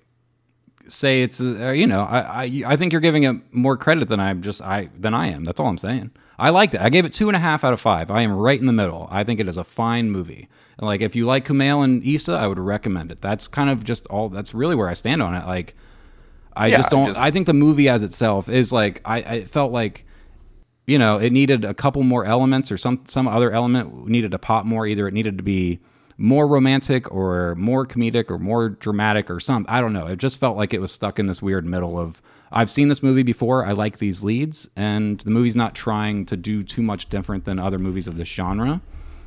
say it's. Uh, you know, I, I I think you're giving it more credit than I'm just I than I am. That's all I'm saying. I liked it. I gave it two and a half out of five. I am right in the middle. I think it is a fine movie. Like, if you like Kumail and Issa, I would recommend it. That's kind of just all. That's really where I stand on it. Like, I Yeah, just don't. just- I think the movie as itself is like. I, I felt like you know, it needed a couple more elements or some some other element needed to pop more. Either it needed to be more romantic or more comedic or more dramatic or something. I don't know. It just felt like it was stuck in this weird middle of I've seen this movie before. I like these leads, and the movie's not trying to do too much different than other movies of this genre,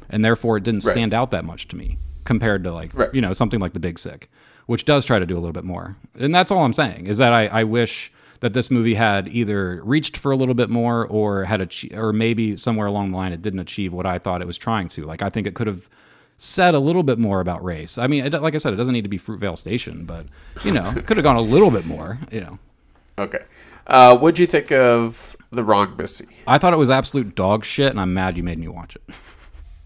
and therefore it didn't Right. stand out that much to me compared to like Right. you know something like The Big Sick, which does try to do a little bit more. And that's all I'm saying is that I, I wish that this movie had either reached for a little bit more or had achieved, or maybe somewhere along the line it didn't achieve what I thought it was trying to. Like I think it could have said a little bit more about race. I mean, it, like I said, it doesn't need to be Fruitvale Station, but you know, it could have gone a little bit more. You know, Okay. Uh, what'd you think of the wrong Missy? I thought it was absolute dog shit, and I'm mad you made me watch it.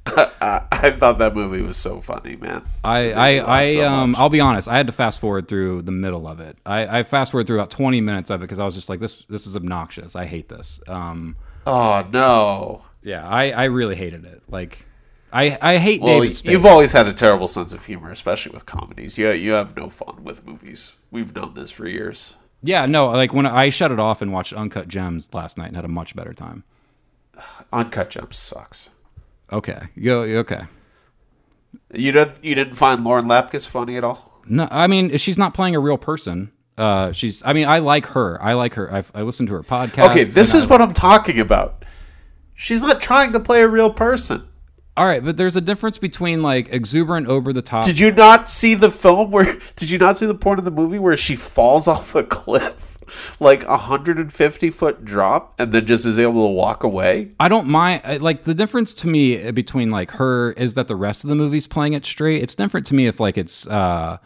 I, I thought that movie was so funny, man. I, It made me I, I, so um. I'll be honest. I had to fast forward through the middle of it. I, I fast forward through about 20 minutes of it because I was just like, this, this is obnoxious. I hate this. Um, oh no. yeah, I, I really hated it. Like, I, I hate Well, you've always had a terrible sense of humor, especially with comedies. You you have no fun with movies. We've known this for years. yeah, no, like when I shut it off and watched Uncut Gems last night and had a much better time. Uncut Gems sucks. Okay, yo, okay. You didn't you didn't find Lauren Lapkus funny at all? No, I mean she's not playing a real person. Uh, she's. I mean, I like her. I like her. I've, I listened to her podcast. Okay, this is I- what I'm talking about. She's not trying to play a real person. All right, but there's a difference between like exuberant, over the top. Did you not see the film where? Did you not see the point of the movie where she falls off a cliff, like a 150 foot drop, and then just is able to walk away? I don't mind. Like the difference to me between like her is that the rest of the movie's playing it straight. It's different to me if like it's uh,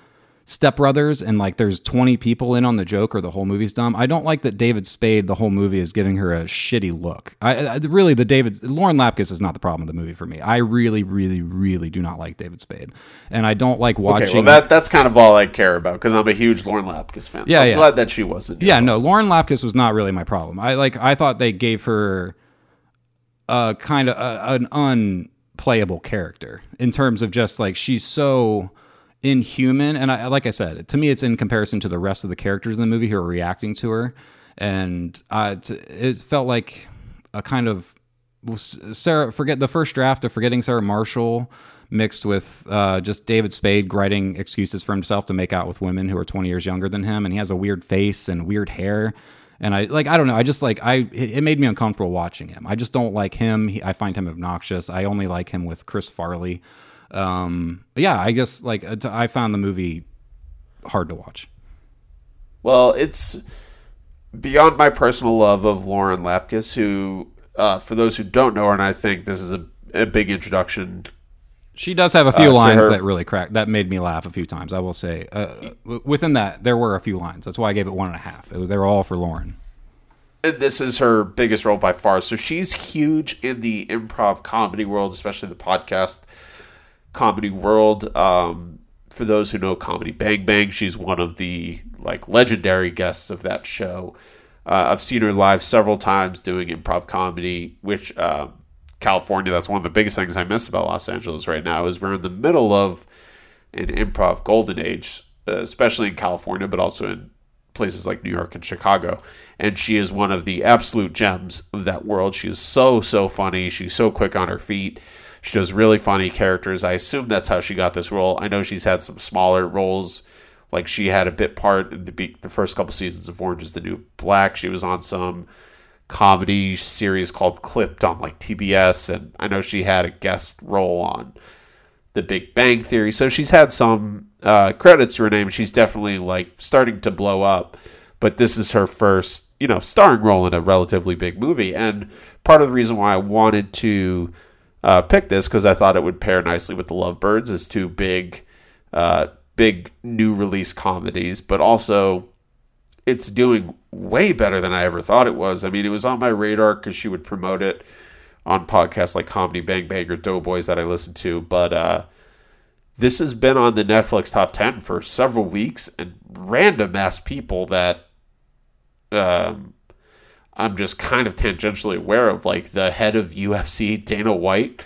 Step Brothers and like there's 20 people in on the joke or the whole movie's dumb. I don't like that David Spade the whole movie is giving her a shitty look. I, I really the David Lauren Lapkus is not the problem of the movie for me. I really, really, really do not like David Spade, and I don't like watching. Okay, well that that's kind of all I care about because I'm a huge Lauren Lapkus fan. Yeah, so I'm yeah. glad that she wasn't. Yeah, no, Lauren Lapkus was not really my problem. I like I thought they gave her a kind of a, an unplayable character in terms of just like she's so inhuman and I like I said, to me it's in comparison to the rest of the characters in the movie who are reacting to her. And it, felt like a kind of Sarah forget the first draft of forgetting Sarah Marshall mixed with uh, just David Spade writing excuses for himself to make out with women who are 20 years younger than him and he has a weird face and weird hair. And I like I don't know I just like I it it made me uncomfortable watching him. I just don't like him. He, I find him obnoxious. I only like him with Chris Farley um yeah I guess like I found the movie hard to watch Well, it's beyond my personal love of Lauren Lapkus, who, uh, for those who don't know her, and I think this is a, a big introduction. She does have a few Uh, lines that really cracked, that made me laugh a few times. I will say, uh, within that, there were a few lines. That's why I gave it one and a half. Was, they were all for Lauren. And this is her biggest role by far. So she's huge in the improv comedy world, especially the podcast comedy world. Um, for those who know Comedy Bang Bang, she's one of the like legendary guests of that show. Uh, I've seen her live several times doing improv comedy, which uh, California. That's one of the biggest things I miss about Los Angeles right now is we're in the middle of an improv golden age, uh, especially in California, but also in places like New York and Chicago. And she is one of the absolute gems of that world. She is so, so funny. She's so quick on her feet. She does really funny characters. I assume that's how she got this role. I know she's had some smaller roles. Like she had a bit part in the, the first couple seasons of Orange is the New Black. She was on some comedy series called Clipped on like TBS. And I know she had a guest role on the Big Bang Theory. So she's had some uh, credits to her name. She's definitely like starting to blow up. But this is her first, you know, starring role in a relatively big movie. And part of the reason why I wanted to uh, pick this because I thought it would pair nicely with the Lovebirds as two big, uh, big new release comedies. But also, it's doing way better than I ever thought it was. I mean, it was on my radar because she would promote it on podcasts like Comedy Bang Bang or Doughboys that I listen to, but uh, this has been on the Netflix top 10 for several weeks and random ass people that um, I'm just kind of tangentially aware of. Like the head of UFC, Dana White,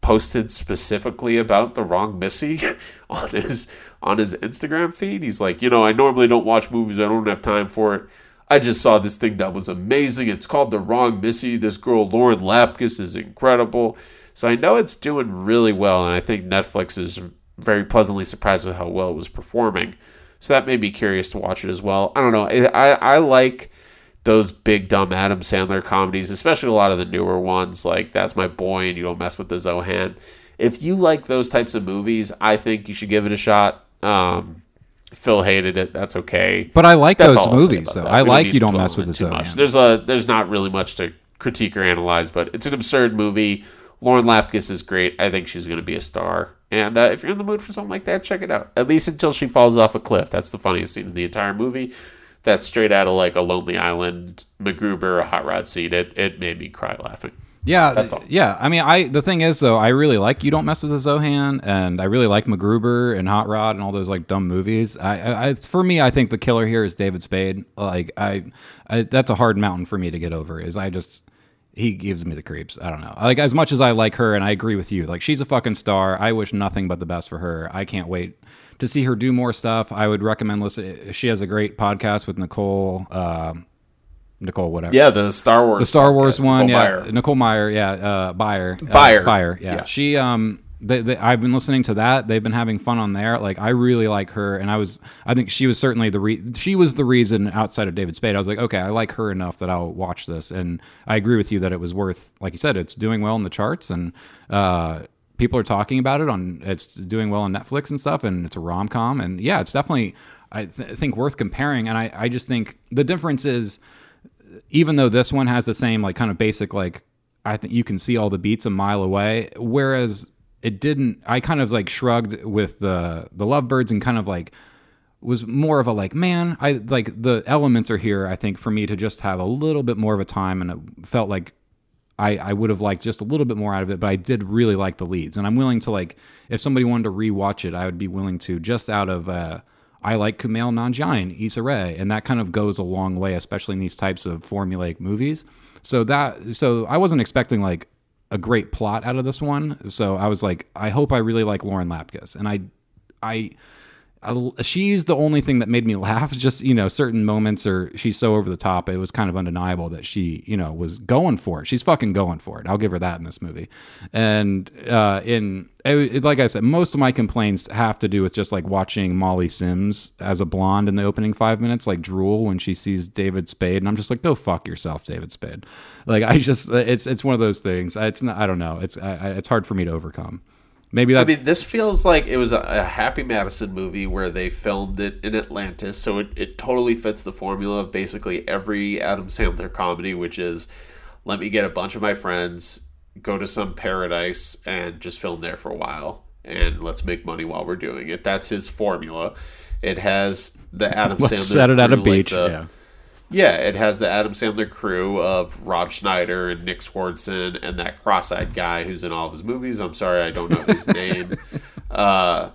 posted specifically about the wrong Missy on his on his Instagram feed. He's like, you know, I normally don't watch movies. I don't have time for it. I just saw this thing that was amazing. It's called The Wrong Missy. This girl Lauren Lapkus is incredible. So I know it's doing really well, and I think Netflix is very pleasantly surprised with how well it was performing. So that made me curious to watch it as well. I don't know. I I, like those big dumb Adam Sandler comedies, especially a lot of the newer ones, like That's My Boy and You Don't Mess with the Zohan. If you like those types of movies, I think you should give it a shot. Um, Phil hated it. That's okay. But I like That's those all I'll say movies, though. that. I We like You Don't Mess with the Zohan. much. There's a there's not really much to critique or analyze, but it's an absurd movie. Lauren Lapkus is great. I think she's going to be a star. And uh, if you're in the mood for something like that, check it out. At least until she falls off a cliff. That's the funniest scene in the entire movie. That's straight out of like a Lonely Island, MacGruber, a hot rod scene. It it made me cry laughing. Yeah, That's all. yeah. I mean, I the thing is though, I really like You Don't Mess with the Zohan, and I really like MacGruber and Hot Rod and all those like dumb movies. I, I it's for me. I think the killer here is David Spade. Like I, I, that's a hard mountain for me to get over. Is I just he gives me the creeps. I don't know. Like as much as I like her, and I agree with you. Like she's a fucking star. I wish nothing but the best for her. I can't wait to see her do more stuff. I would recommend listen. She has a great podcast with Nicole. Um, Nicole, whatever. Yeah, the Star Wars. The Star Wars podcast, one, Nicole yeah. Byer. Nicole Meyer, yeah, uh, Byer, uh, Byer. Byer, yeah. Yeah. She, um, they, they, I've been listening to that. They've been having fun on there. Like, I really like her, and I was, I think she was certainly the re- she was the reason outside of David Spade. I was like, okay, I like her enough that I'll watch this, and I agree with you that it was worth, like you said, it's doing well in the charts, and uh, people are talking about it on, it's doing well on Netflix and stuff, and it's a rom com, and yeah, it's definitely, I th- think worth comparing, and I, I just think the difference is even though this one has the same like kind of basic like I think you can see all the beats a mile away, whereas it didn't. I kind of like shrugged with the the Lovebirds and kind of like was more of a like man I like the elements are here. I think for me to just have a little bit more of a time and it felt like I, I would have liked just a little bit more out of it, but I did really like the leads, and I'm willing to like if somebody wanted to rewatch it, I would be willing to just out of uh, I like Kumail Nanjiani Issa Rae, and that kind of goes a long way, especially in these types of formulaic movies. So that so I wasn't expecting like a great plot out of this one, so I was like, I hope I really like Lauren Lapkus, and I I I, she's the only thing that made me laugh. Just you know, certain moments, or she's so over the top. It was kind of undeniable that she, you know, was going for it. She's fucking going for it. I'll give her that in this movie. And uh, in it, like I said, most of my complaints have to do with just like watching Molly Sims as a blonde in the opening five minutes, like drool when she sees David Spade, and I'm just like, go fuck yourself, David Spade. Like I just, it's it's one of those things. It's not. I don't know. It's I- it's hard for me to overcome. Maybe I mean, this feels like it was a, a Happy Madison movie where they filmed it in Atlantis, so it, it totally fits the formula of basically every Adam Sandler comedy, which is let me get a bunch of my friends, go to some paradise, and just film there for a while, and let's make money while we're doing it. That's his formula. It has the Adam let's Sandler. set it at a crew, like beach. the- yeah. Yeah, it has the Adam Sandler crew of Rob Schneider and Nick Swardson and that cross-eyed guy who's in all of his movies. I'm sorry, I don't know his name. Uh,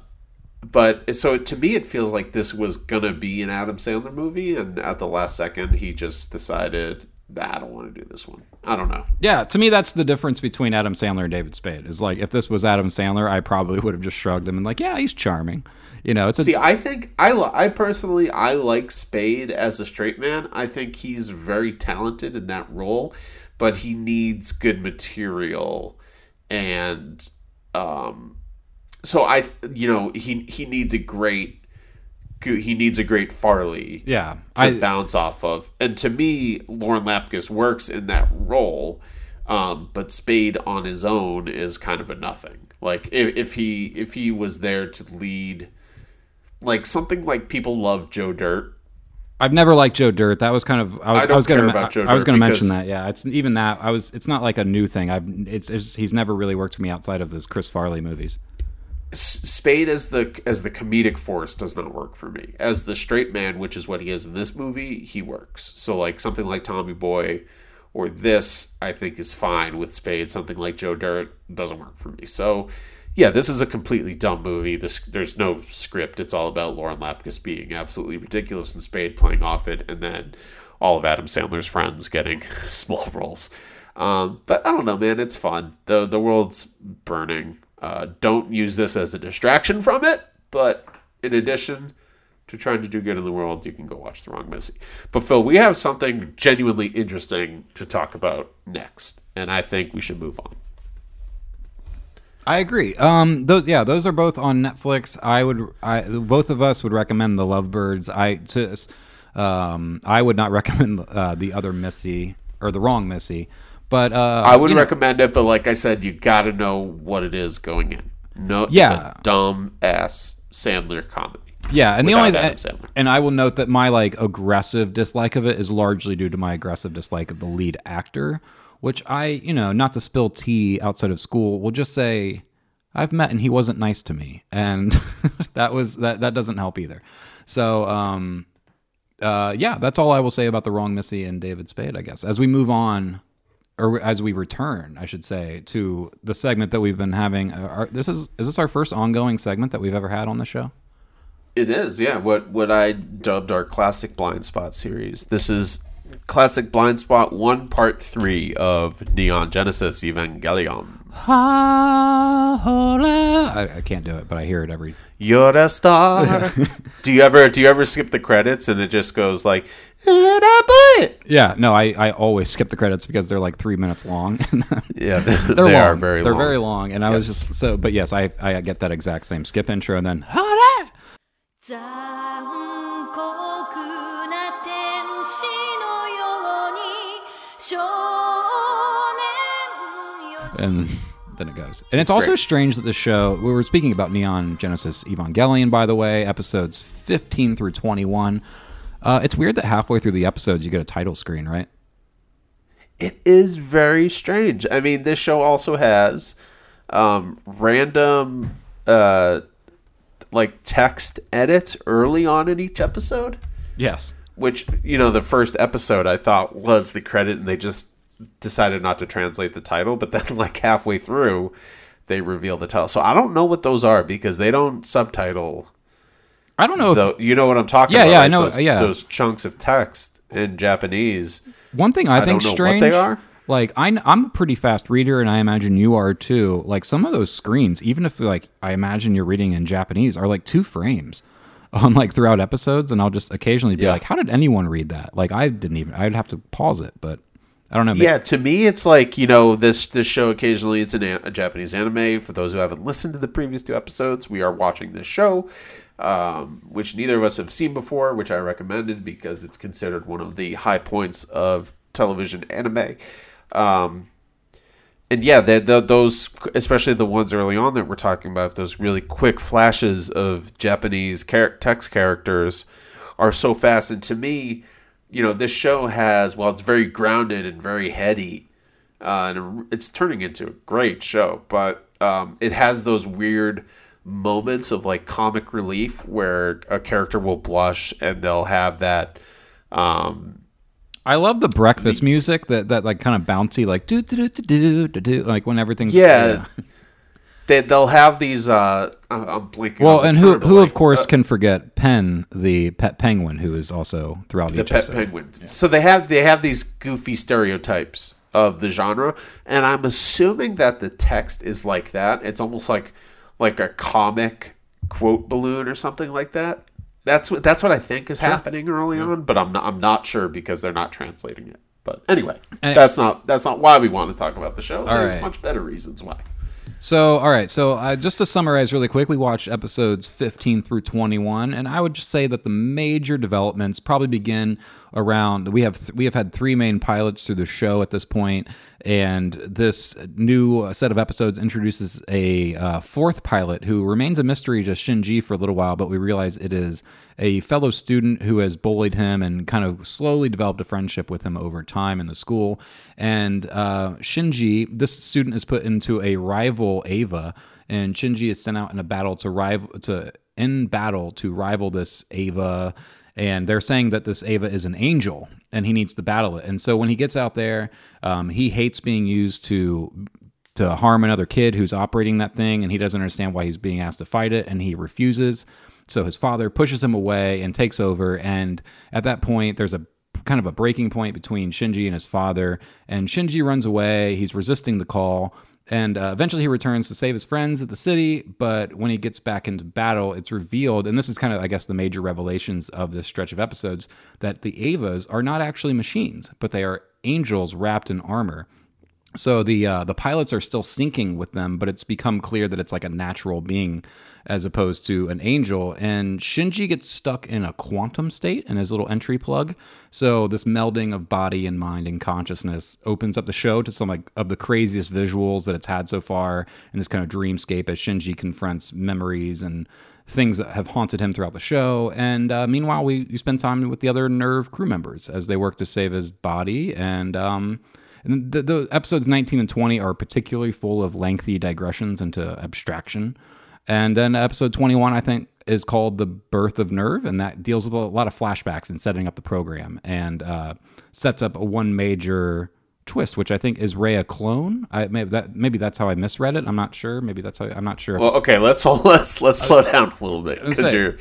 but so to me, it feels like this was gonna be an Adam Sandler movie, and at the last second, he just decided that I don't want to do this one. I don't know. Yeah, to me, that's the difference between Adam Sandler and David Spade. Is like if this was Adam Sandler, I probably would have just shrugged him and like, yeah, he's charming. You know, it's a, See, I think I li- I personally I like Spade as a straight man. I think he's very talented in that role, but he needs good material and um so I you know, he he needs a great he needs a great Farley yeah. to I, bounce off of. And to me, Lauren Lapkus works in that role, um, but Spade on his own is kind of a nothing. Like if, if he if he was there to lead, like something like people love Joe Dirt. I've never liked Joe Dirt. That was kind of I was, I don't was care about Joe I was going to mention that. Yeah, it's even that. I was. It's not like a new thing. I've. It's, it's he's never really worked for me outside of those Chris Farley movies. Spade as the as the comedic force does not work for me. As the straight man, which is what he is in this movie, he works. So like something like Tommy Boy or this, I think is fine with Spade. Something like Joe Dirt doesn't work for me. So yeah, this is a completely dumb movie. This there's no script. It's all about Lauren Lapkus being absolutely ridiculous and Spade playing off it, and then all of Adam Sandler's friends getting small roles. Um, but I don't know, man. It's fun. the The world's burning. Uh, don't use this as a distraction from it. But in addition to trying to do good in the world, you can go watch The Wrong Missy. But Phil, we have something genuinely interesting to talk about next, and I think we should move on. I agree. Um, those yeah, those are both on Netflix. I would, I both of us would recommend the Lovebirds. I to, um, I would not recommend uh, the other Missy or the wrong Missy, but uh, I would you know, recommend it, but like I said, you got to know what it is going in. No, Yeah. it's a dumb ass Sandler comedy. Yeah, and the only Sandler. and I will note that my like aggressive dislike of it is largely due to my aggressive dislike of the lead actor, which I, you know, not to spill tea outside of school, will just say I've met and he wasn't nice to me, and that was that that doesn't help either. So, um, uh, yeah, that's all I will say about the wrong Missy and David Spade. I guess as we move on. Or as we return, I should say, to the segment that we've been having. Uh, our, this is is this our first ongoing segment that we've ever had on the show? It is, yeah. What what I dubbed our classic blind spot series. This is classic blind spot one, part three of Neon Genesis Evangelion. I, I can't do it, but I hear it every. You're a star. do you ever do you ever skip the credits and it just goes like, "And I play it." Yeah, no, I, I always skip the credits because they're like three minutes long. Uh, yeah, they, they're they long. are very they're long. very long, and I was just so. But yes, I I get that exact same skip intro, and then and then it goes. And it's, also great. strange that the show. We were speaking about Neon Genesis Evangelion, by the way, episodes fifteen through twenty one. Uh, it's weird that halfway through the episodes you get a title screen, right? It is very strange. I mean, this show also has um, random uh, like text edits early on in each episode, Yes. which you know the first episode I thought was the credit, and they just decided not to translate the title. But then, like halfway through, they reveal the title. So I don't know what those are because they don't subtitle. I don't know if you know what I'm talking Yeah, about? yeah, I right? know, Those, yeah. those chunks of text in Japanese. One thing I, I think don't know what strange, they are. like I, I'm a pretty fast reader, and I imagine you are too. Like some of those screens, even if like I imagine you're reading in Japanese, are like two frames on like throughout episodes, and I'll just occasionally be Yeah. like, "How did anyone read that?" Like I didn't even. I'd have to pause it, but I don't know. maybe- Yeah, to me, it's like you know this this show. Occasionally, it's an, a, Japanese anime. For those who haven't listened to the previous two episodes, we are watching this show, um, which neither of us have seen before, which I recommended because it's considered one of the high points of television anime. Um, and yeah, the, the, those, especially the ones early on that we're talking about, those really quick flashes of Japanese char- text characters are so fast. And to me, you know, this show has, well, it's very grounded and very heady. Uh, and it's turning into a great show, but um, it has those weird moments of like comic relief where a character will blush and they'll have that. Um, I love the breakfast music that that like kind of bouncy, like do do do do do do, like when everything's yeah, they, they'll have these. Uh, I'm I'm blinking. Well, and who term, but, who like, of course uh, can forget Pen, the pet penguin, who is also throughout the each pet episode. penguin. So they have they have these goofy stereotypes of the genre, and I'm assuming that the text is like that. It's almost like like a comic quote balloon or something like that. That's what that's what I think is happening early on, but I'm not I'm not sure because they're not translating it. But anyway, And- that's not that's not why we want to talk about the show. There's right. much better reasons why. So, all right. So, uh, just to summarize really quick, we watched episodes 15 through 21, and I would just say that the major developments probably begin around. We have we have had three main pilots through the show at this point, and this new uh, set of episodes introduces a uh, fourth pilot who remains a mystery to Shinji for a little while, but we realize it is a fellow student who has bullied him and kind of slowly developed a friendship with him over time in the school. And uh, Shinji, this student is put into a rival Ava, and Shinji is sent out in a battle to rival to in battle to rival this Ava, and they're saying that this Ava is an angel and he needs to battle it. And so when he gets out there, um, he hates being used to to harm another kid who's operating that thing, and he doesn't understand why he's being asked to fight it, and he refuses. So his father pushes him away and takes over. And at that point, there's a kind of a breaking point between Shinji and his father. And Shinji runs away. He's resisting the call. And uh, eventually he returns to save his friends at the city. But when he gets back into battle, it's revealed, and this is kind of, I guess, the major revelations of this stretch of episodes, that the Avas are not actually machines, but they are angels wrapped in armor. So the uh, the pilots are still syncing with them, but it's become clear that it's like a natural being as opposed to an angel. And Shinji gets stuck in a quantum state in his little entry plug. So this melding of body and mind and consciousness opens up the show to some like of the craziest visuals that it's had so far in this kind of dreamscape as Shinji confronts memories and things that have haunted him throughout the show. And uh, meanwhile, we, we spend time with the other NERV crew members as they work to save his body and. Um, and the, the episodes 19 and 20 are particularly full of lengthy digressions into abstraction. And then episode 21, I think, is called The Birth of NERV, and that deals with a lot of flashbacks and setting up the program and uh, sets up a one major twist, which I think is Rei a clone. I maybe that maybe that's how I misread it. I'm not sure. Maybe that's how I'm not sure. Well, okay, let's let's let's slow down a little bit because you're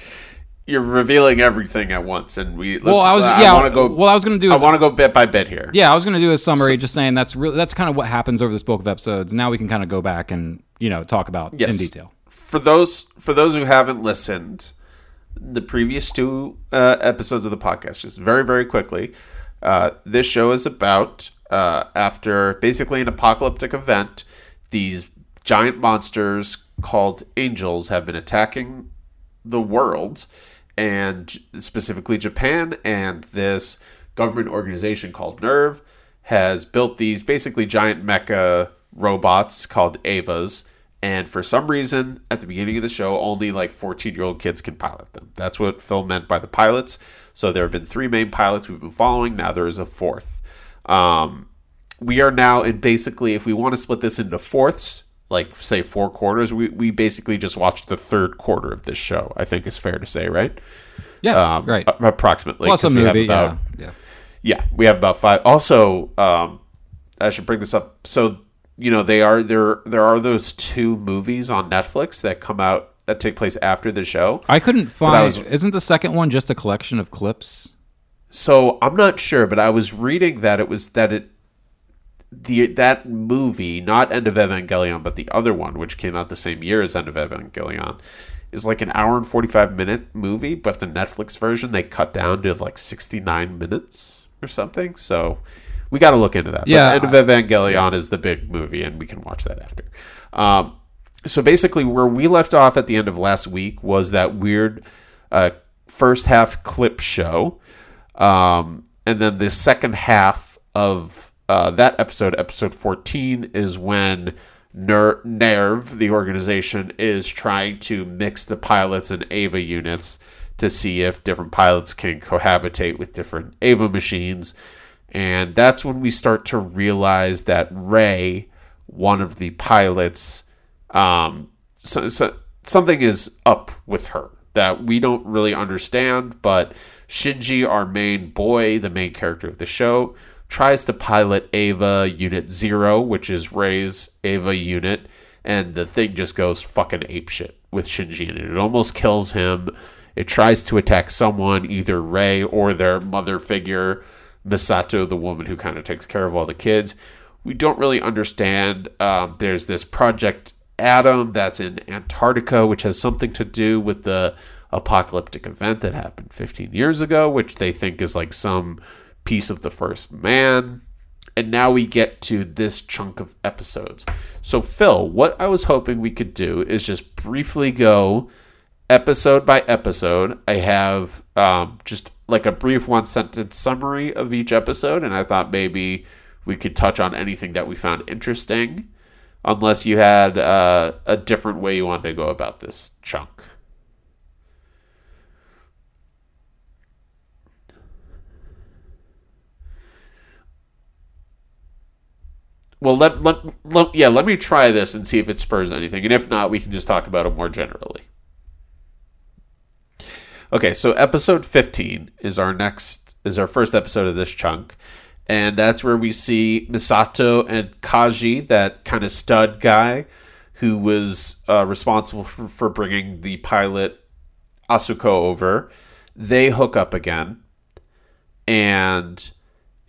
you're revealing everything at once, and we. Let's, Well, I was- yeah, want to go. what I was gonna do I want to go bit by bit here. Yeah, I was going to do a summary, just saying that's really that's kind of what happens over this bulk of episodes. Now we can kind of go back and you know talk about Yes. in detail. For those for those who haven't listened, the previous two uh, episodes of the podcast, just very very quickly, uh, this show is about uh, after basically an apocalyptic event, these giant monsters called angels have been attacking the world and specifically Japan and this government organization called NERV has built these basically giant mecha robots called Avas and for some reason at the beginning of the show only like 14 year old kids can pilot them that's what Phil meant by the pilots so there have been three main pilots we've been following now there is a fourth um, we are now in basically if we want to split this into fourths like say four quarters we, we basically just watched the third quarter of this show i think is fair to say right Yeah, um, right. approximately Plus a 'cause we have movie. about- yeah, yeah. yeah we have about five also um, i should bring this up so you know they are there there are those two movies on netflix that come out that take place after the show I couldn't I find. was- isn't the second one just a collection of clips? So I'm not sure, but I was reading that it was that it the that movie, not End of Evangelion, but the other one, which came out the same year as End of Evangelion, is like an hour and forty five minute movie, but the Netflix version they cut down to like sixty nine minutes or something. So we got to look into that. Yeah, but End of Evangelion is the big movie, and we can watch that after. Um, so basically, where we left off at the end of last week was that weird uh, first half clip show, um, and then the second half of uh, that episode, episode fourteen, is when Ner- NERV, the organization, is trying to mix the pilots and Ava units to see if different pilots can cohabitate with different Ava machines. And that's when we start to realize that Rei, one of the pilots, um, so, so something is up with her that we don't really understand. But Shinji, our main boy, the main character of the show, tries to pilot Ava Unit Zero, which is Rei's Ava unit, and the thing just goes fucking apeshit with Shinji in it. It almost kills him. It tries to attack someone, either Rei or their mother figure, Misato, the woman who kind of takes care of all the kids. We don't really understand. Um, there's this Project Adam that's in Antarctica, which has something to do with the apocalyptic event that happened 15 years ago, which they think is like some piece of the first man. And now we get to this chunk of episodes. So, Phil, what I was hoping we could do is just briefly go episode by episode. I have um, just like a brief one sentence summary of each episode, and I thought maybe we could touch on anything that we found interesting, unless you had uh, a different way you wanted to go about this chunk. well, let, let, let yeah, let me try this and see if it spurs anything, and if not, we can just talk about it more generally. Okay, so episode 15 is our next is our first episode of this chunk. And that's where we see Misato and Kaji, that kind of stud guy who was uh, responsible for, for bringing the pilot Asuka over. They hook up again. And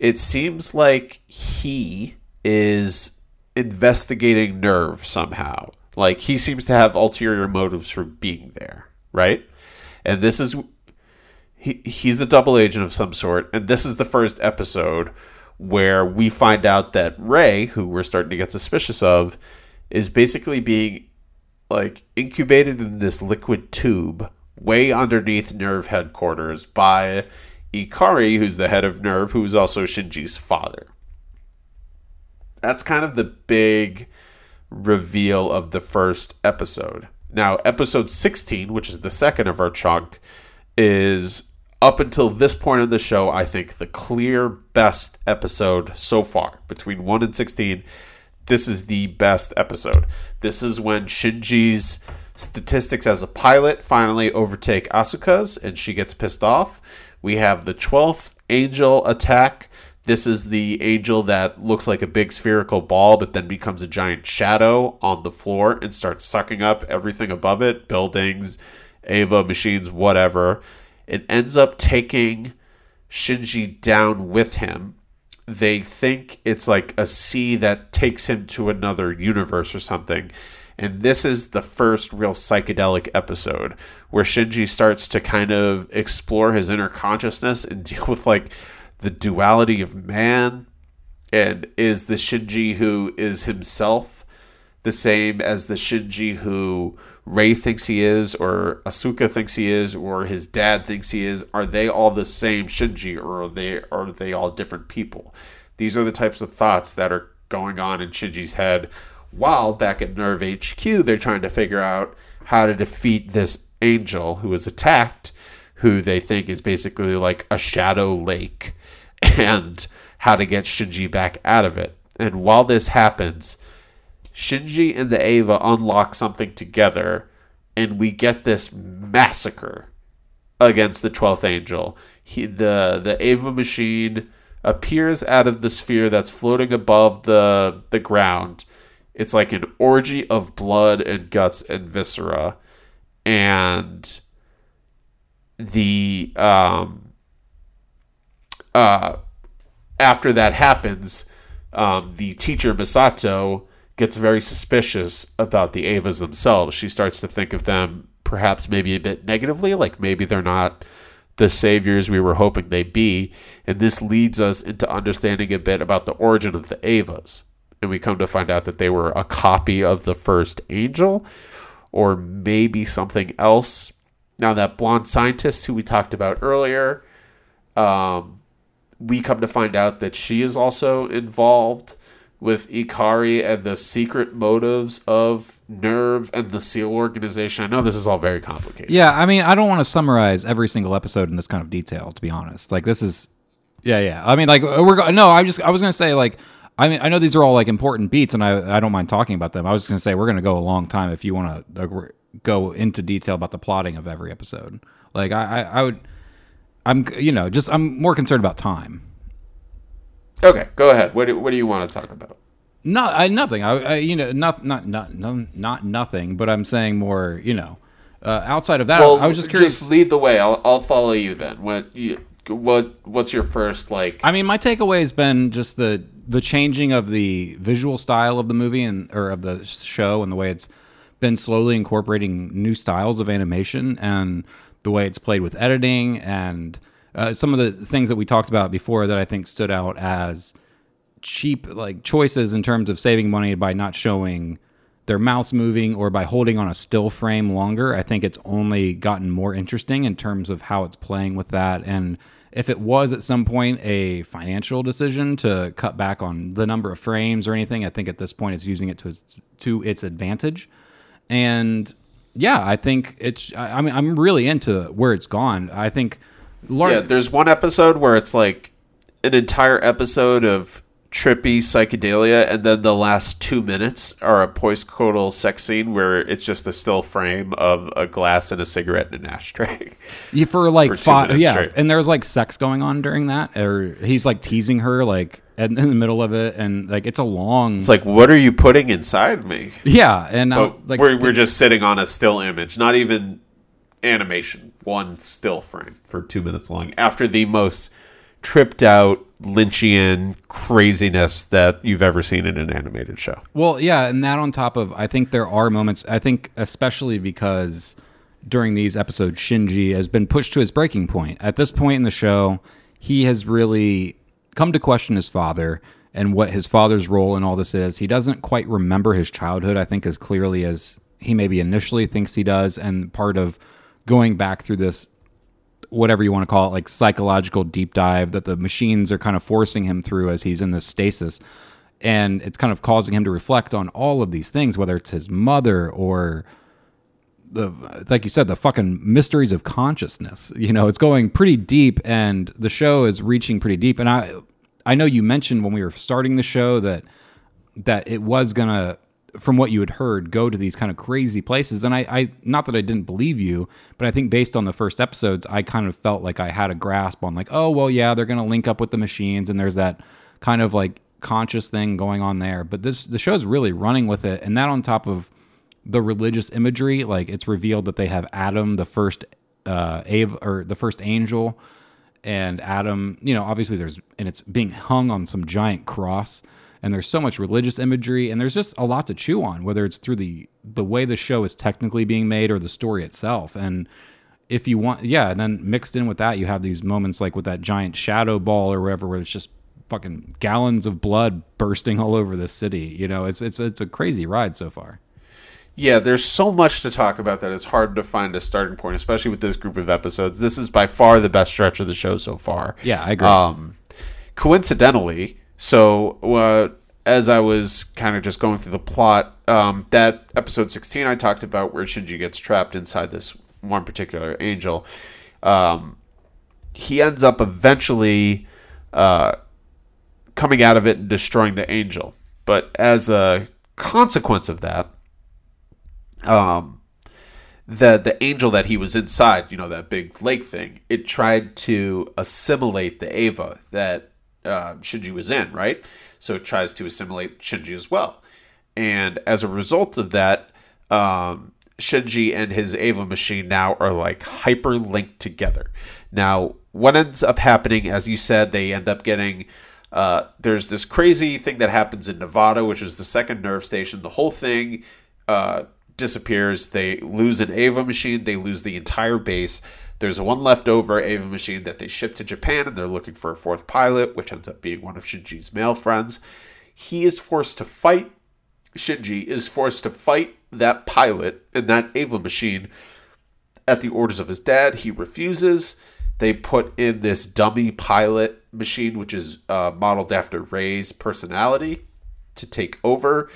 it seems like he is investigating NERV somehow. Like he seems to have ulterior motives for being there, right? And this is he, he's a double agent of some sort, and this is the first episode where we find out that Rei, who we're starting to get suspicious of, is basically being like incubated in this liquid tube way underneath NERV headquarters by Ikari, who's the head of NERV, who's also Shinji's father. That's kind of the big reveal of the first episode. Now, episode 16, which is the second of our chunk, is up until this point of the show, I think the clear best episode so far. Between 1 and 16, this is the best episode. This is when Shinji's statistics as a pilot finally overtake Asuka's and she gets pissed off. We have the 12th angel attack. This is the angel that looks like a big spherical ball, but then becomes a giant shadow on the floor and starts sucking up everything above it buildings, Ava machines, whatever. It ends up taking Shinji down with him. They think it's like a sea that takes him to another universe or something. And this is the first real psychedelic episode where Shinji starts to kind of explore his inner consciousness and deal with like the duality of man and is the Shinji who is himself the same as the Shinji who Rei thinks he is, or Asuka thinks he is, or his dad thinks he is? Are they all the same Shinji, or are they are they all different people? These are the types of thoughts that are going on in Shinji's head. While back at NERV HQ, they're trying to figure out how to defeat this angel who is attacked, who they think is basically like a shadow lake, and how to get Shinji back out of it. And while this happens, Shinji and the Ava unlock something together, and we get this massacre against the Twelfth Angel. He, the the Ava machine appears out of the sphere that's floating above the the ground. It's like an orgy of blood and guts and viscera, and the um uh after that happens, um, the teacher Misato gets very suspicious about the Avas themselves. She starts to think of them perhaps maybe a bit negatively, like maybe they're not the saviors we were hoping they'd be. And this leads us into understanding a bit about the origin of the Avas. And we come to find out that they were a copy of the first angel, or maybe something else. Now, that blonde scientist who we talked about earlier, um, we come to find out that she is also involved with Ikari and the secret motives of NERV and the SEELE organization. I know this is all very complicated. Yeah, I mean, I don't want to summarize every single episode in this kind of detail, to be honest. Like, this is, yeah, yeah. I mean, like, we're go- no, I just, I was gonna say, like, I mean, I know these are all like important beats, and I, I don't mind talking about them. I was just gonna say we're gonna go a long time if you want to uh, go into detail about the plotting of every episode. Like, I, I, I would, I'm, you know, just I'm more concerned about time. Okay, go ahead. What do, what do you want to talk about? No, I nothing. I, I you know, not not not not nothing. But I'm saying more. You know, uh, outside of that, Well, I was just curious. Just lead the way. I'll, I'll follow you then. What you, what what's your first like? I mean, my takeaway has been just the the changing of the visual style of the movie and or of the show and the way it's been slowly incorporating new styles of animation and the way it's played with editing and uh, some of the things that we talked about before that I think stood out as cheap like choices in terms of saving money by not showing their mouths moving or by holding on a still frame longer. I think it's only gotten more interesting in terms of how it's playing with that. And if it was at some point a financial decision to cut back on the number of frames or anything, I think at this point it's using it to its, to its advantage. And yeah, I think it's. I I mean, I'm really into where it's gone. I think. Lar- yeah, there's one episode where it's like an entire episode of trippy psychedelia, and then the last two minutes are a postcoital sex scene where it's just a still frame of a glass and a cigarette and an ashtray. Yeah, for like For five, minutes yeah, straight. and there's like sex going on during that, or he's like teasing her like in, in the middle of it, and like it's a long. It's like, what are you putting inside me? yeah, and uh, like we're, we're just sitting on a still image, not even animation, one still frame for two minutes long. After the most tripped out Lynchian craziness that you've ever seen in an animated show. Well, yeah, and that on top of, I think there are moments. I think especially because during these episodes, Shinji has been pushed to his breaking point. At this point in the show, he has really come to question his father and what his father's role in all this is. He doesn't quite remember his childhood, I think, as clearly as he maybe initially thinks he does. And part of going back through this whatever you want to call it, like psychological deep dive that the machines are kind of forcing him through as he's in this stasis. And it's kind of causing him to reflect on all of these things, whether it's his mother or the, like you said, the fucking mysteries of consciousness. You know, it's going pretty deep and the show is reaching pretty deep. And I, I know you mentioned when we were starting the show that, that it was gonna from what you had heard go to these kind of crazy places. And I, I not that i didn't believe you but i think based on the first episodes i kind of felt like i had a grasp on like oh well yeah they're gonna link up with the machines and there's that kind of like conscious thing going on there. But this the show's really running with it and that on top of the religious imagery like it's revealed that they have adam the first uh or the first angel and Adam, you know, obviously there's and it's being hung on some giant cross and there's so much religious imagery and there's just a lot to chew on whether it's through the the way the show is technically being made or the story itself and if you want yeah and then mixed in with that you have these moments like with that giant shadow ball or whatever where it's just fucking gallons of blood bursting all over the city you know it's it's it's a crazy ride so far Yeah, there's so much to talk about that it's hard to find a starting point, especially with this group of episodes. This is by far the best stretch of the show so far. Yeah, I agree. Um, coincidentally, so uh, as I was kind of just going through the plot, um, that episode 16 I talked about where Shinji gets trapped inside this one particular angel, um, he ends up eventually uh, coming out of it and destroying the angel. But as a consequence of that, um, the the angel that he was inside, you know, that big lake thing, it tried to assimilate the Ava that uh, Shinji was in, right? So it tries to assimilate Shinji as well. And as a result of that, um, Shinji and his Ava machine now are like hyper linked together. Now, what ends up happening, as you said, they end up getting. Uh, there's this crazy thing that happens in Nevada, which is the second NERV station. The whole thing uh, disappears. They lose an Ava machine. They lose the entire base. There's one left over Ava machine that they ship to Japan, and they're looking for a fourth pilot, which ends up being one of Shinji's male friends. He is forced to fight. Shinji is forced to fight that pilot and that Ava machine at the orders of his dad. He refuses. They put in this dummy pilot machine, which is uh, modeled after Rei's personality, to take over.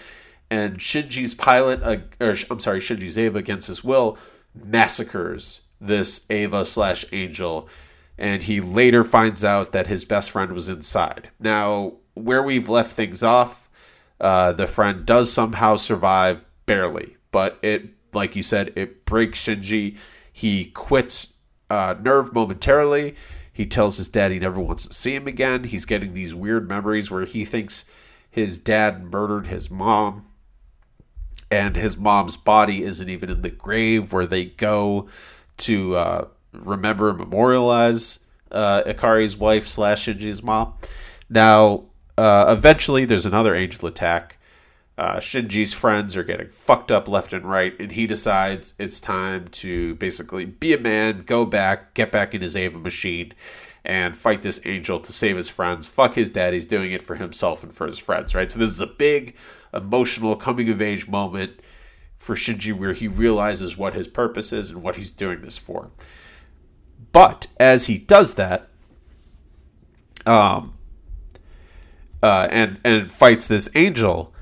And Shinji's pilot, uh, or I'm sorry, Shinji's Ava against his will, massacres this Ava slash angel. And he later finds out that his best friend was inside. Now, where we've left things off, uh, the friend does somehow survive, barely. But it, like you said, it breaks Shinji. He quits uh, NERV momentarily. He tells his dad he never wants to see him again. He's getting these weird memories where he thinks his dad murdered his mom. And his mom's body isn't even in the grave where they go to uh, remember and memorialize uh, Ikari's wife slash Shinji's mom. Now, uh, eventually, there's another angel attack. Uh, Shinji's friends are getting fucked up left and right, and he decides it's time to basically be a man, go back, get back in his Ava machine, and fight this angel to save his friends. Fuck his dad, he's doing it for himself and for his friends, right? So, this is a big emotional coming of age moment for Shinji where he realizes what his purpose is and what he's doing this for. But as he does that, um, uh, and and fights this angel,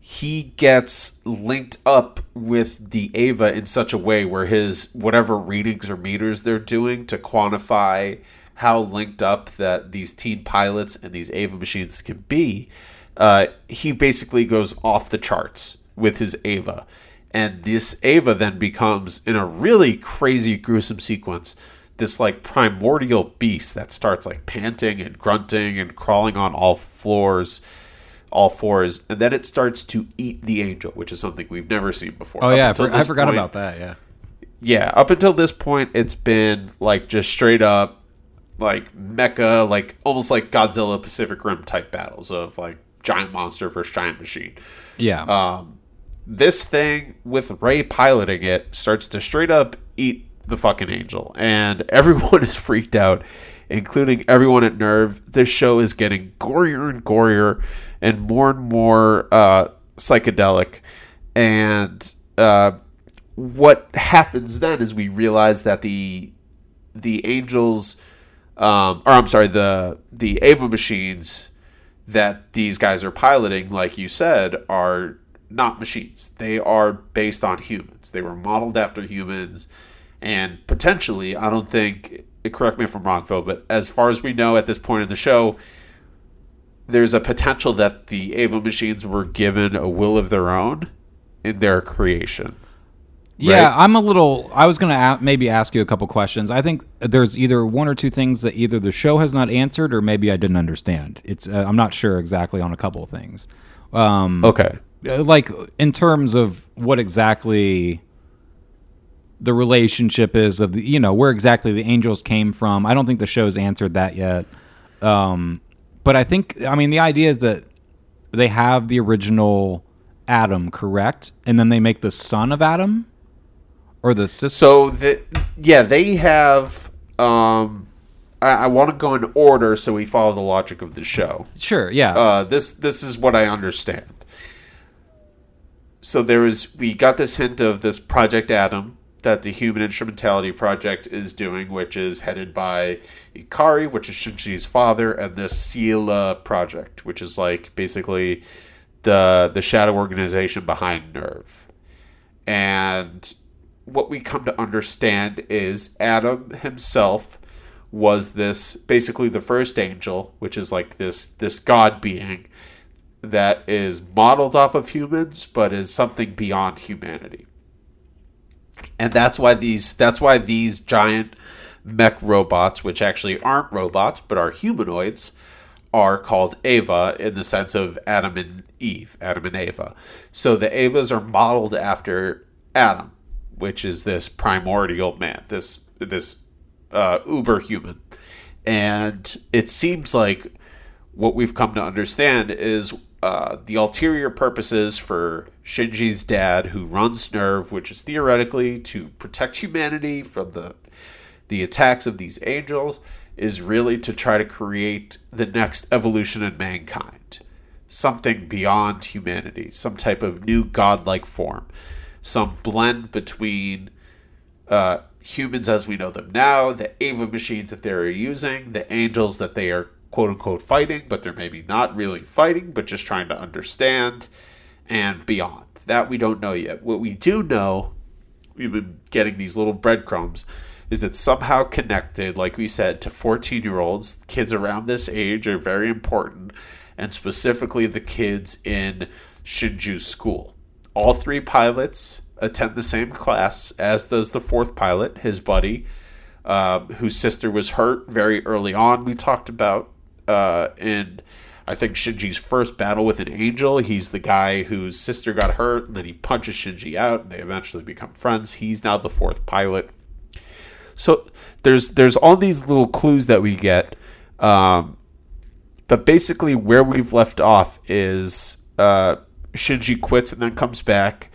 he gets linked up with the Ava in such a way where his whatever readings or meters they're doing to quantify how linked up that these teen pilots and these Ava machines can be, uh, he basically goes off the charts with his Ava. And this Ava then becomes, in a really crazy, gruesome sequence, this like primordial beast that starts like panting and grunting and crawling on all floors, all fours. And then it starts to eat the angel, which is something we've never seen before. Oh Up yeah, I, for- I forgot point- about that. Yeah. yeah, up until this point, it's been like just straight up like mecha, like almost like Godzilla Pacific Rim type battles of like giant monster versus giant machine. Yeah. Um, this thing with Rei piloting it starts to straight up eat the fucking angel, and everyone is freaked out, including everyone at NERV. This show is getting gorier and gorier, and more and more uh, psychedelic, and uh, what happens then is we realize that the the angels, um, or I'm sorry, the the Ava machines that these guys are piloting, like you said, are not machines. They are based on humans. They were modeled after humans, and potentially, I don't think. Correct me if I'm wrong, Phil, but as far as we know at this point in the show, there's a potential that the Ava machines were given a will of their own in their creation. Yeah. I'm a little. I was going to maybe ask you a couple questions. I think there's either one or two things that either the show has not answered, or maybe I didn't understand. It's uh, I'm not sure exactly on a couple of things. Um, Okay. Uh, like in terms of what exactly the relationship is of the you know where exactly the angels came from. I don't think the show's answered that yet. Um, but I think I mean the idea is that they have the original Adam, correct, and then they make the son of Adam or the sister. So that yeah, they have. Um, I, I want to go in order so we follow the logic of the show. Sure, yeah. Uh, this this is what I understand. So there is we got this hint of this Project Adam that the Human Instrumentality Project is doing, which is headed by Ikari, which is Shinji's father, and this SEELE Project, which is like basically the the shadow organization behind NERV. And what we come to understand is Adam himself was this basically the first angel, which is like this this god being that is modeled off of humans but is something beyond humanity. And that's why these that's why these giant mech robots, which actually aren't robots but are humanoids, are called Ava in the sense of Adam and Eve, Adam and Ava. So the Avas are modeled after Adam, which is this primordial man, this this uh, uber human. And it seems like what we've come to understand is uh, the ulterior purposes for Shinji's dad, who runs NERV, which is theoretically to protect humanity from the the attacks of these angels, is really to try to create the next evolution in mankind, something beyond humanity, some type of new godlike form, some blend between uh, humans as we know them now, the Ava machines that they're using, the angels that they are quote unquote fighting, but they're maybe not really fighting, but just trying to understand, and beyond. That we don't know yet. What we do know, we've been getting these little breadcrumbs, is that somehow connected, like we said, to 14 year olds. Kids around this age are very important, and specifically the kids in Shinji's school. All three pilots attend the same class, as does the fourth pilot, his buddy, uh, whose sister was hurt very early on. We talked about uh, in, I think, Shinji's first battle with an angel. He's the guy whose sister got hurt, and then he punches Shinji out, and they eventually become friends. He's now the fourth pilot. So there's there's all these little clues that we get, um, but basically where we've left off is uh, Shinji quits and then comes back.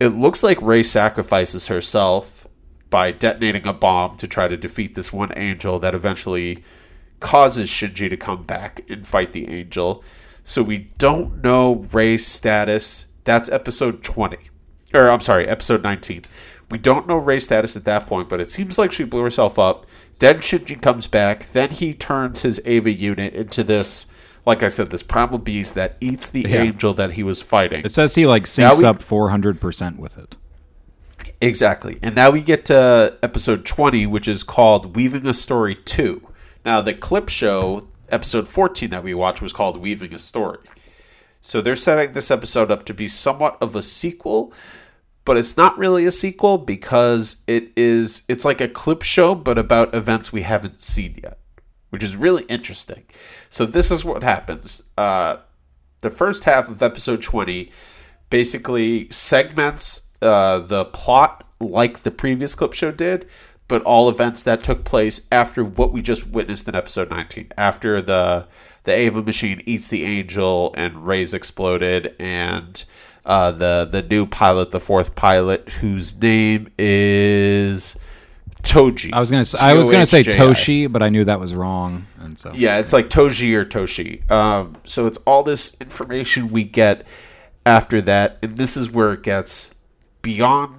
It looks like Rei sacrifices herself by detonating a bomb to try to defeat this one angel that eventually causes Shinji to come back and fight the angel. So we don't know Rei's status. That's episode 20. Or I'm sorry, episode 19. We don't know Rei's status at that point, but it seems like she blew herself up. Then Shinji comes back. Then he turns his Ava unit into this, like I said, this primal beast that eats the Yeah. angel that he was fighting. It says he like syncs we- up 400% with it. Exactly. And now we get to episode 20, which is called Weaving a Story 2. Now, the clip show, episode 14 that we watched, was called Weaving a Story. So they're setting this episode up to be somewhat of a sequel, but it's not really a sequel because it is it's like a clip show but about events we haven't seen yet, which is really interesting. So this is what happens. Uh, the first half of episode 20 basically segments uh, the plot like the previous clip show did, but all events that took place after what we just witnessed in episode 19, after the the Ava machine eats the angel and Rei's exploded, and uh, the the new pilot, the fourth pilot, whose name is Toji. I was gonna s- I was gonna say Toshi, but I knew that was wrong, and so Yeah, it's like Toji or Toshi. Um, so it's all this information we get after that, and this is where it gets beyond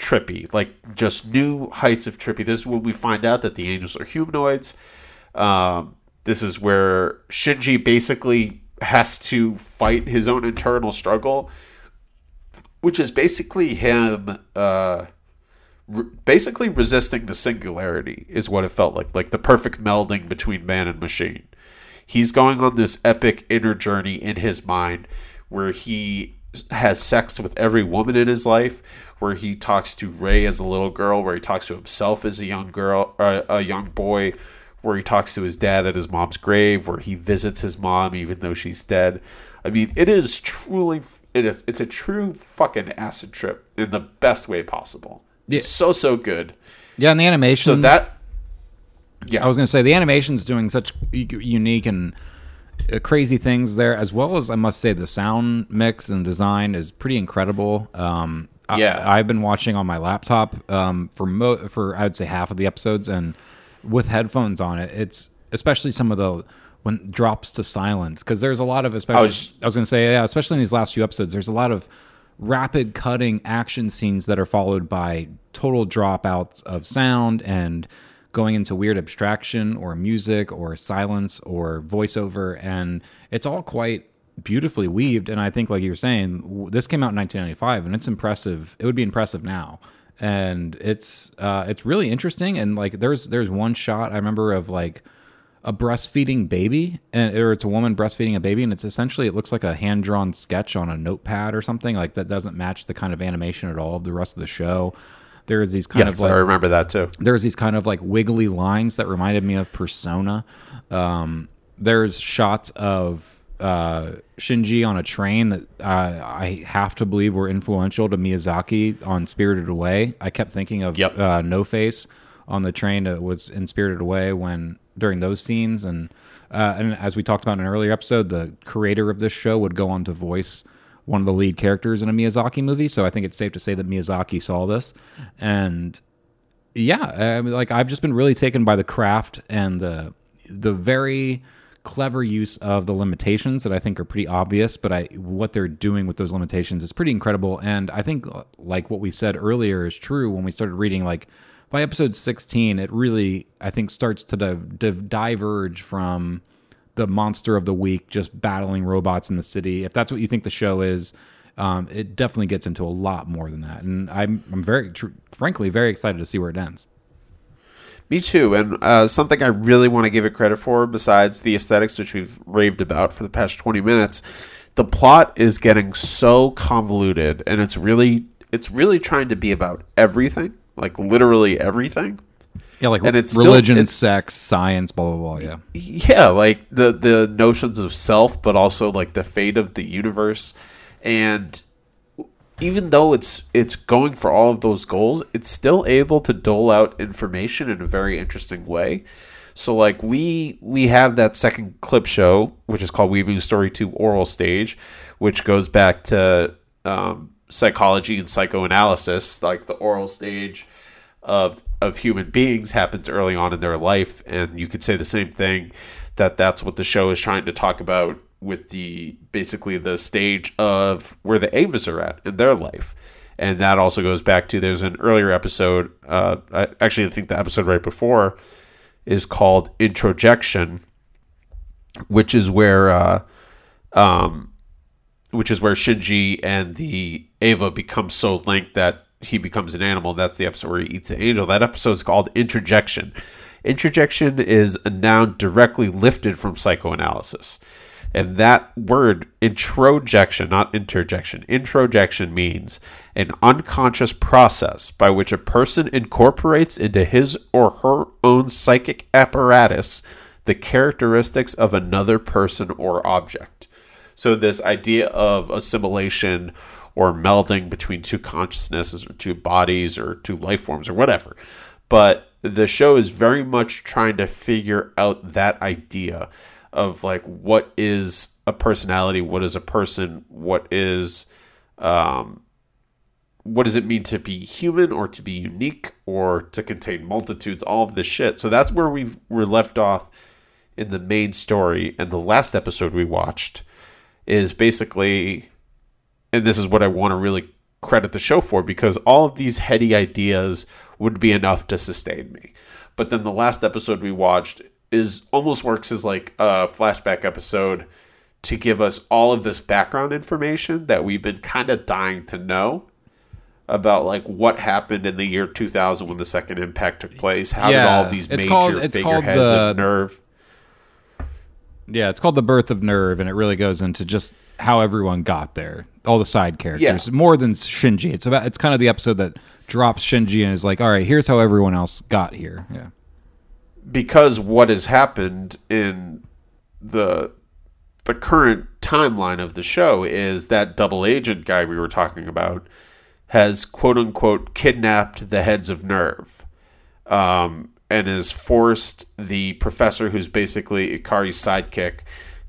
trippy, like just new heights of trippy. This is when we find out that the angels are humanoids. Um, this is where Shinji basically has to fight his own internal struggle, which is basically him. Uh, basically resisting the singularity is what it felt like like the perfect melding between man and machine he's going on this epic inner journey in his mind where he has sex with every woman in his life where he talks to Rei as a little girl where he talks to himself as a young girl uh, a young boy where he talks to his dad at his mom's grave where he visits his mom even though she's dead i mean it is truly it is it's a true fucking acid trip in the best way possible Yeah. so so good yeah, and the animation. so that yeah I was going to say the animation's doing such unique and crazy things there, as well as I must say the sound mix and design is pretty incredible. Um, I- Yeah. I've been watching on my laptop um, for mo- for I would say half of the episodes, and with headphones on it, it's especially some of the when it drops to silence because there's a lot of especially I was- was, going to say yeah, especially in these last few episodes, there's a lot of rapid cutting action scenes that are followed by total dropouts of sound and going into weird abstraction or music or silence or voiceover and it's all quite beautifully weaved. And i think like you were saying this came out in 1995 and it's impressive. It would be impressive now. And it's uh it's really interesting and like there's there's one shot i remember of like a breastfeeding baby and or it's a woman breastfeeding a baby and it's essentially it looks like a hand drawn sketch on a notepad or something like that doesn't match the kind of animation at all of the rest of the show there's these kind yes of like i remember that too. there's these kind of like wiggly lines that reminded me of persona. Um, there's shots of uh, shinji on a train that uh, i have to believe were influential to miyazaki on spirited away. I kept thinking of Yep. uh, no face on the train that was in spirited away when during those scenes. And uh, and as we talked about in an earlier episode the creator of this show would go on to voice one of the lead characters in a miyazaki movie so i think it's safe to say that miyazaki saw this and yeah, I mean, like I've just been really taken by the craft and the the very clever use of the limitations that I think are pretty obvious, but I what they're doing with those limitations is pretty incredible. And I think like what we said earlier is true when we started reading like by episode 16 it really I think starts to div- div- diverge from the monster of the week just battling robots in the city. If that's what you think the show is, um, it definitely gets into a lot more than that. And I'm, I'm very, tr- frankly, very excited to see where it ends. Me too. And uh, something I really want to give it credit for, besides the aesthetics, which we've raved about for the past 20 minutes, the plot is getting so convoluted and it's really it's really trying to be about everything like literally everything Yeah, like And it's still- religion, it's- sex, science, blah blah blah. Yeah, yeah like the the notions of self but also like the fate of the universe and even though it's it's going for all of those goals it's still able to dole out information in a very interesting way so like we we have that second clip show which is called weaving story to oral stage which goes back to um, psychology and psychoanalysis like the oral stage of of human beings happens early on in their life. And you could say the same thing that that's what the show is trying to talk about with the basically the stage of where the evas are at in their life. And that also goes back to there's an earlier episode uh I, actually i think the episode right before is called introjection which is where uh um which is where Shinji and the Eva become so linked that he becomes an animal. That's the episode where he eats the angel. That episode is called Interjection. Interjection is a noun directly lifted from psychoanalysis. And that word, introjection, not interjection, introjection means an unconscious process by which a person incorporates into his or her own psychic apparatus the characteristics of another person or object. So, this idea of assimilation or melding between two consciousnesses or two bodies or two life forms or whatever. But the show is very much trying to figure out that idea of like what is a personality, what is a person, what is um, what does it mean to be human or to be unique or to contain multitudes, all of this shit. So that's where we we're left off in the main story. And the last episode we watched is basically, and this is what I want to really credit the show for because all of these heady ideas would be enough to sustain me. But then the last episode we watched is almost works as like a flashback episode to give us all of this background information that we've been kind of dying to know about like what happened in the year 2000 when the second impact took place how did all these major called figureheads the- of NERV Yeah, it's called The Birth of NERV, and it really goes into just how everyone got there. All the side characters, Yeah. more than Shinji. It's about. It's kind of the episode that drops Shinji and is like, "All right, here's how everyone else got here." Yeah, because what has happened in the the current timeline of the show is that double agent guy we were talking about has quote unquote kidnapped the heads of NERV um, and has forced the professor who's basically Ikari's sidekick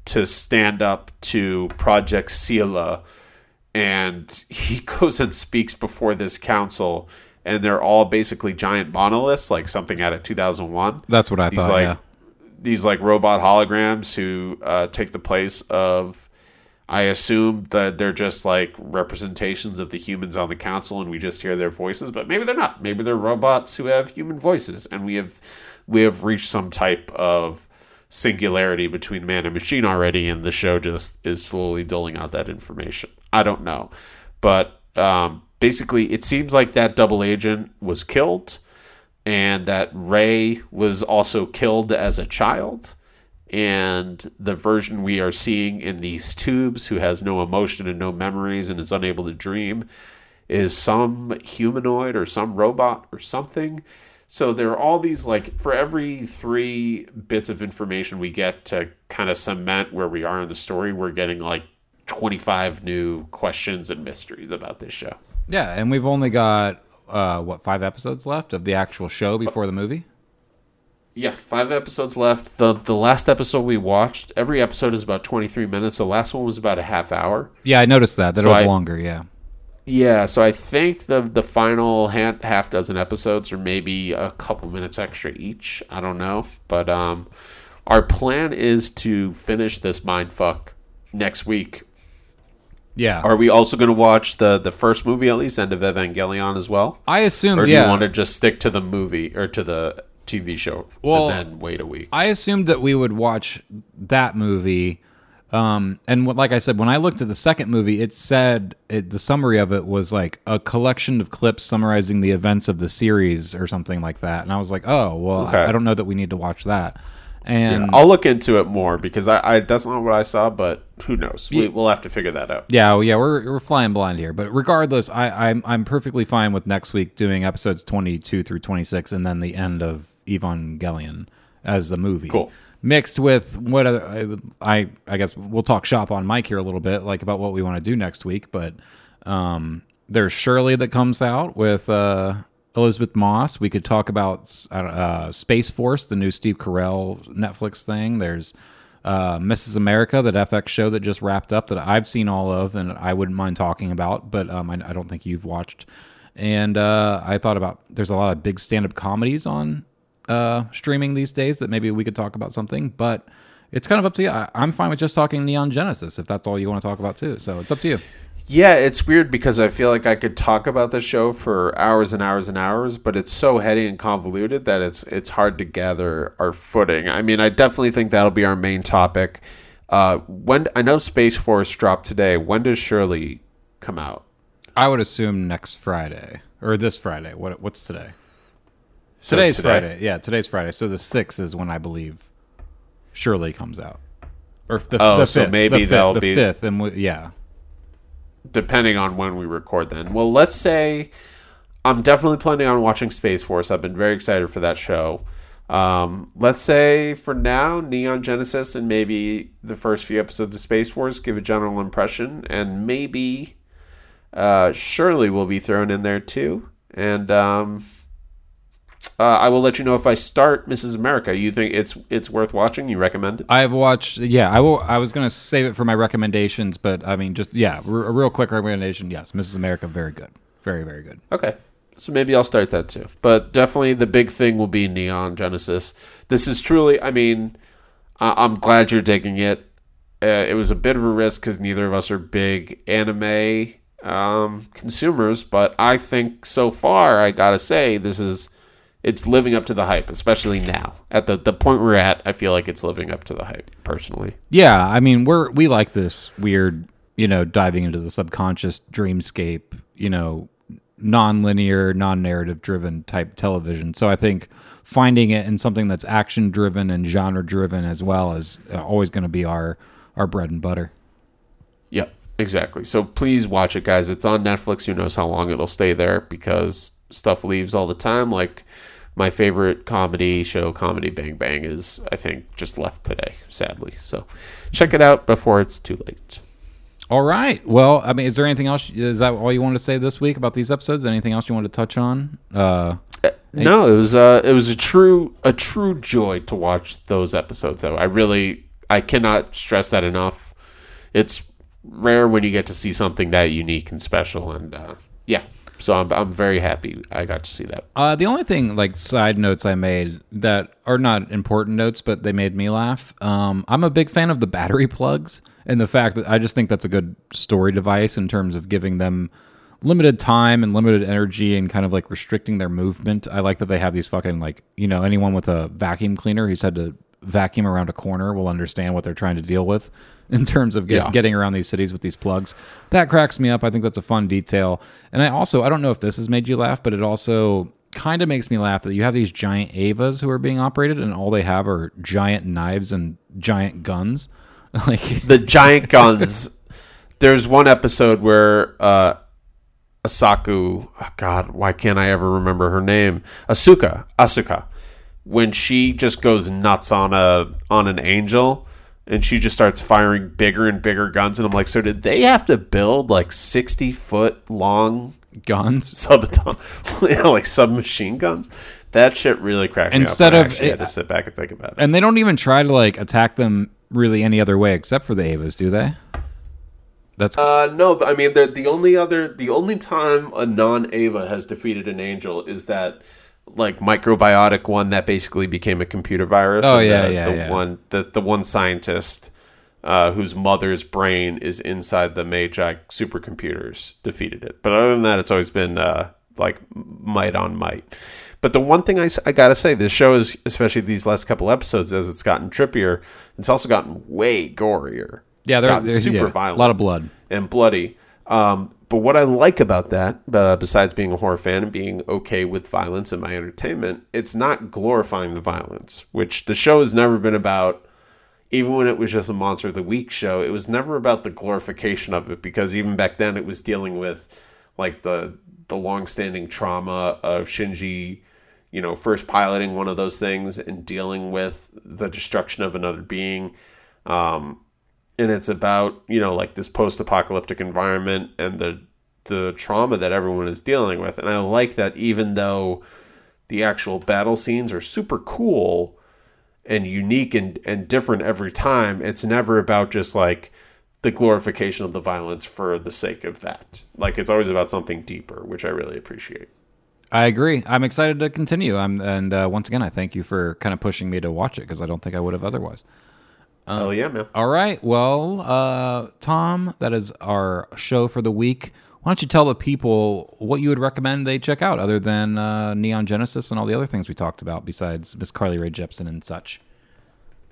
to stand up to Project SEELE and he goes and speaks before this council and they're all basically giant monoliths like something out of 2001 that's what I these thought. like yeah, these like robot holograms who uh, take the place of i assume that they're just like representations of the humans on the council and we just hear their voices but maybe they're not maybe they're robots who have human voices and we have we have reached some type of singularity between man and machine already and the show just is slowly doling out that information i don't know but um, basically it seems like that double agent was killed and that Rei was also killed as a child. And the version we are seeing in these tubes, who has no emotion and no memories and is unable to dream, is some humanoid or some robot or something. So there are all these, like, for every three bits of information we get to kind of cement where we are in the story, we're getting like 25 new questions and mysteries about this show. yeah, and we've only got uh, what five episodes left of the actual show before the movie. Yeah, five episodes left. the The last episode we watched, every episode is about twenty three minutes. The last one was about a half hour. Yeah, I noticed that that So it was I- longer. Yeah, Yeah, so I think the the final ha- half dozen episodes are maybe a couple minutes extra each. I don't know, but um, our plan is to finish this mind fuck next week. yeah. Are we also going to watch the the first movie at least, End of Evangelion as well, I assume. or do yeah, you want to just stick to the movie or to the TV show Well, and then wait a week? I assumed that we would watch that movie. Um, and what, like I said, when I looked at the second movie, it said it, the summary of it was like a collection of clips summarizing the events of the series or something like that. And I was like, oh, well, Okay. I, I don't know that we need to watch that. And I'll look into it more because I, I that's not what I saw, but who knows? We, we'll have to figure that out. Yeah, well, yeah, we're we're flying blind here. But regardless, I, I'm I'm perfectly fine with next week doing episodes 22 through 26, and then the end of Evangelion as the movie. Cool. Mixed with what other, I I guess we'll talk shop on mic here a little bit, like about what we want to do next week. But um, there's Shirley that comes out with uh, Elisabeth Moss. We could talk about uh, uh, Space Force, the new Steve Carell Netflix thing. There's uh, Mrs. America, that FX show that just wrapped up that I've seen all of and I wouldn't mind talking about, but um, I, I don't think you've watched. And uh, I thought about there's a lot of big stand up comedies on uh, streaming these days that maybe we could talk about something, but it's kind of up to you. I, I'm fine with just talking Neon Genesis if that's all you want to talk about too. So it's up to you. Yeah, it's weird because I feel like I could talk about the show for hours and hours and hours, but it's so heady and convoluted that it's it's hard to gather our footing. I mean, I definitely think that'll be our main topic. Uh, when I know Space Force dropped today, when does Shirley come out? I would assume next Friday or this Friday. What what's today? So Today's today- Friday. Yeah, today's Friday. So the sixth is when I believe Shirley comes out. Or the, Oh, the so fifth, maybe the fifth, they'll the be- fifth, and we, yeah, depending on when we record then. Well, let's say I'm definitely planning on watching Space Force. I've been very excited for that show. Um, let's say for now, Neon Genesis and maybe the first few episodes of Space Force give a general impression, and maybe uh, Shirley will be thrown in there too. And um, uh, I will let you know if I start Mrs. America. You think it's it's worth watching? You recommend it? I've watched. Yeah, I will. I was gonna save it for my recommendations, but I mean, just yeah, r- a real quick recommendation. Yes, Mrs. America, very good, very very good. Okay. So maybe I'll start that too. But definitely the big thing will be Neon Genesis. This is truly, I mean, I- I'm glad you're digging it. Uh, it was a bit of a risk because neither of us are big anime um, consumers, but I think so far, I gotta say, this is. It's living up to the hype, especially now. At the, the point we're at, I feel like it's living up to the hype, personally. Yeah, I mean, we're we like this weird, you know, diving into the subconscious dreamscape, you know, non-linear, non-narrative driven type television. So I think finding it in something that's action driven and genre driven as well is uh, always going to be our our bread and butter. Yep, exactly. So please watch it, guys. It's on Netflix. Who knows how long it'll stay there because stuff leaves all the time. Like my favorite comedy show, Comedy Bang Bang, is I think just left today, sadly. So check it out before it's too late. All right. Well, I mean, is there anything else? Is that all you wanted to say this week about these episodes? Anything else you want to touch on? Uh, No, it was uh, it was a true a true joy to watch those episodes. Though I really I cannot stress that enough. It's rare when you get to see something that unique and special, and uh, yeah. So I'm I'm very happy I got to see that. Uh, the only thing, like side notes I made that are not important notes, but they made me laugh. Um, I'm a big fan of the battery plugs and the fact that I just think that's a good story device in terms of giving them limited time and limited energy and kind of like restricting their movement. I like that they have these fucking like you know anyone with a vacuum cleaner who's had to vacuum around a corner will understand what they're trying to deal with in terms of get, Yeah. getting around these cities with these plugs. That cracks me up. I think that's a fun detail. And I also I don't know if this has made you laugh, but it also kind of makes me laugh that you have these giant Evas who are being operated and all they have are giant knives and giant guns. like the giant guns. There's one episode where uh, Asaku, oh God, why can't I ever remember her name? Asuka, Asuka, when she just goes nuts on a on an angel, and she just starts firing bigger and bigger guns, and I'm like, so did they have to build like 60 foot long guns subatomic, you like submachine guns? That shit really cracked Instead me up. of- I actually had to sit back and think about it. and they don't even try to like attack them really any other way except for the Evas, do they? That's Uh, no, but I mean the the only other the only time a non Eva has defeated an angel is that like microbiotic one that basically became a computer virus. Oh, yeah, the, yeah, the yeah. one the the one scientist uh, whose mother's brain is inside the Magi supercomputers defeated it. But other than that, it's always been uh, like might on might. But the one thing I, I gotta say, this show is especially these last couple episodes as it's gotten trippier. It's also gotten way gorier. yeah, It's they're, gotten they're super yeah, violent a lot of blood. and bloody. Um, but what I like about that, uh, besides being a horror fan and being okay with violence in my entertainment, it's not glorifying the violence, which the show has never been about. Even when it was just a Monster of the Week show, it was never about the glorification of it because even back then it was dealing with like the the long-standing trauma of Shinji, you know, first piloting one of those things and dealing with the destruction of another being. Um, and it's about you know like this post-apocalyptic environment and the the trauma that everyone is dealing with and i like that even though the actual battle scenes are super cool and unique and, and different every time it's never about just like the glorification of the violence for the sake of that like it's always about something deeper which i really appreciate I agree. I'm excited to continue. I'm and uh, once again, I thank you for kind of pushing me to watch it because I don't think I would have otherwise. Oh yeah man All right. Well, uh, Tom, that is our show for the week. Why don't you tell the people what you would recommend they check out other than uh, Neon Genesis and all the other things we talked about besides Miss Carly Rae Jepsen and such?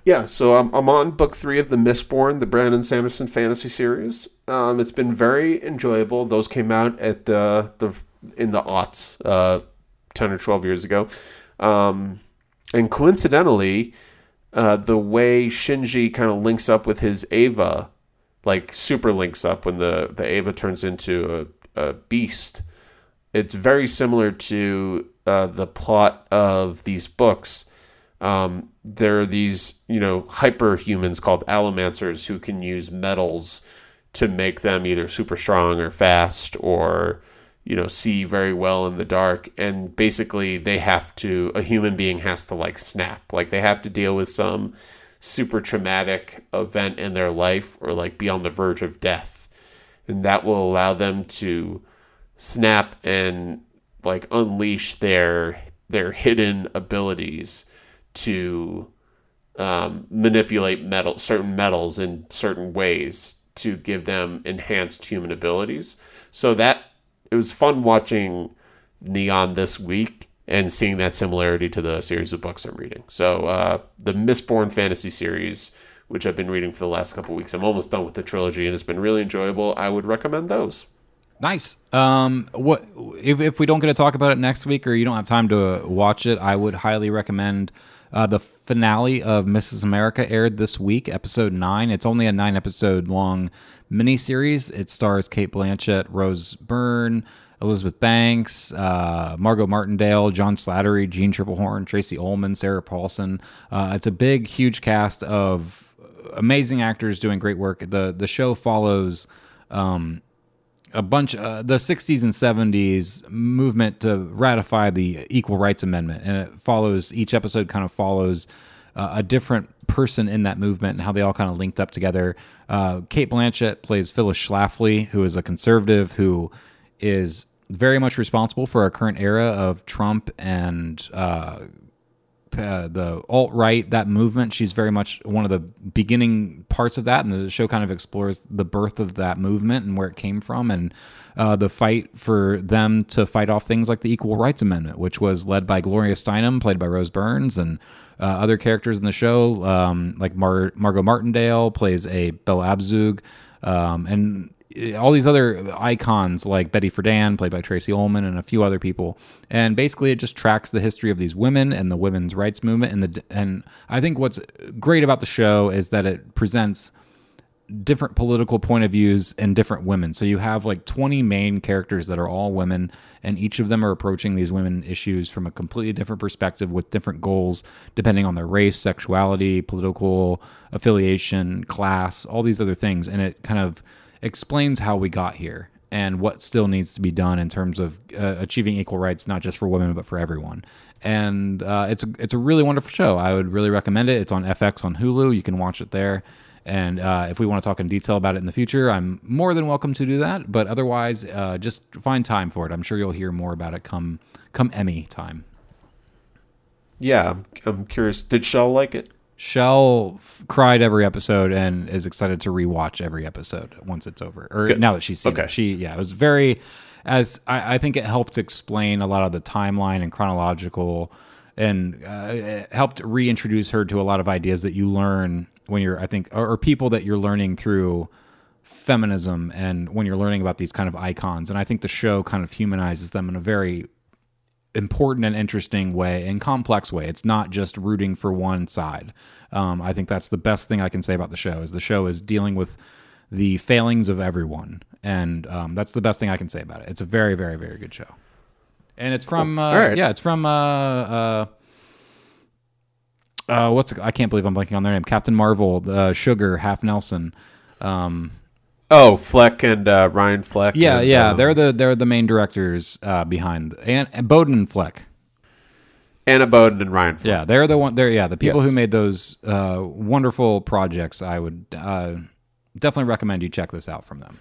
Yeah, so I'm, I'm on book three of the Mistborn, the Brandon Sanderson fantasy series. Um, it's been very enjoyable. Those came out at the the in the aughts, uh, ten or twelve years ago. Um, and coincidentally, uh, the way Shinji kind of links up with his Eva, like super links up when the, the Eva turns into a, a beast, it's very similar to uh, the plot of these books. Um, there are these, you know, hyper humans called allomancers who can use metals to make them either super strong or fast or, you know, see very well in the dark. And basically, they have to, a human being has to like snap. Like they have to deal with some super traumatic event in their life or like be on the verge of death. And that will allow them to snap and like unleash their their hidden abilities to um, manipulate metal certain metals in certain ways to give them enhanced human abilities. So that it was fun watching Neon this week and seeing that similarity to the series of books I'm reading. So uh, the Mistborn fantasy series, which I've been reading for the last couple weeks, I'm almost done with the trilogy and it's been really enjoyable. I would recommend those. Nice. Um, what if, if we don't get to talk about it next week, or you don't have time to watch it? I would highly recommend uh, the finale of Mrs. America aired this week, episode nine. It's only a nine episode long miniseries. It stars Cate Blanchett, Rose Byrne, Elizabeth Banks, uh, Margot Martindale, John Slattery, Jeanne Tripplehorn, Tracey Ullman, Sarah Paulson. Uh, it's a big, huge cast of amazing actors doing great work. the The show follows. Um, a bunch uh, the 60s and 70s movement to ratify the equal rights amendment and it follows each episode kind of follows uh, a different person in that movement and how they all kind of linked up together uh, cate blanchett plays phyllis schlafly who is a conservative who is very much responsible for our current era of trump and uh, uh, the alt right that movement. She's very much one of the beginning parts of that, and the show kind of explores the birth of that movement and where it came from, and uh, the fight for them to fight off things like the Equal Rights Amendment, which was led by Gloria Steinem, played by Rose Burns, and uh, other characters in the show, um, like Mar- Margot Martindale plays a Bella Abzug, um, and all these other icons like Betty Friedan, played by Tracey Ullman, and a few other people. And basically, it just tracks the history of these women and the women's rights movement. And the and I think what's great about the show is that it presents different political point of views and different women. So you have like 20 main characters that are all women, and each of them are approaching these women issues from a completely different perspective with different goals, depending on their race, sexuality, political affiliation, class, all these other things. And it kind of explains how we got here and what still needs to be done in terms of uh, achieving equal rights, not just for women but for everyone. And uh, it's a, it's a really wonderful show. I would really recommend it. It's on FX on Hulu. You can watch it there. And uh, if we want to talk in detail about it in the future, I'm more than welcome to do that. But otherwise, uh, just find time for it. I'm sure you'll hear more about it come come Emmy time. Yeah, I'm, I'm curious. Did Shell like it? Shell cried every episode and is excited to rewatch every episode once it's over. Or Good. now that she's seen Okay. it. She yeah, it was very as I, I think it helped explain a lot of the timeline and chronological and uh, helped reintroduce her to a lot of ideas that you learn when you're I think or, or people that you're learning through feminism and when you're learning about these kind of icons. And I think the show kind of humanizes them in a very important and interesting way and complex way. It's not just rooting for one side. Um, I think that's the best thing I can say about the show is the show is dealing with the failings of everyone, and um, that's the best thing I can say about it. It's a very, very, very good show, and it's from uh, right. yeah, it's from uh, uh, uh, what's I can't believe I'm blanking on their name. Captain Marvel, uh, Sugar, Half Nelson. Um, Oh, Fleck and uh, Ryan Fleck. yeah, and, yeah, um, they're the they're the main directors uh, behind and, and Boden and Fleck. Anna Boden and Ryan Fleck. Yeah, they're the one. They're yeah, the people Yes. who made those uh, wonderful projects. I would uh, definitely recommend you check this out from them.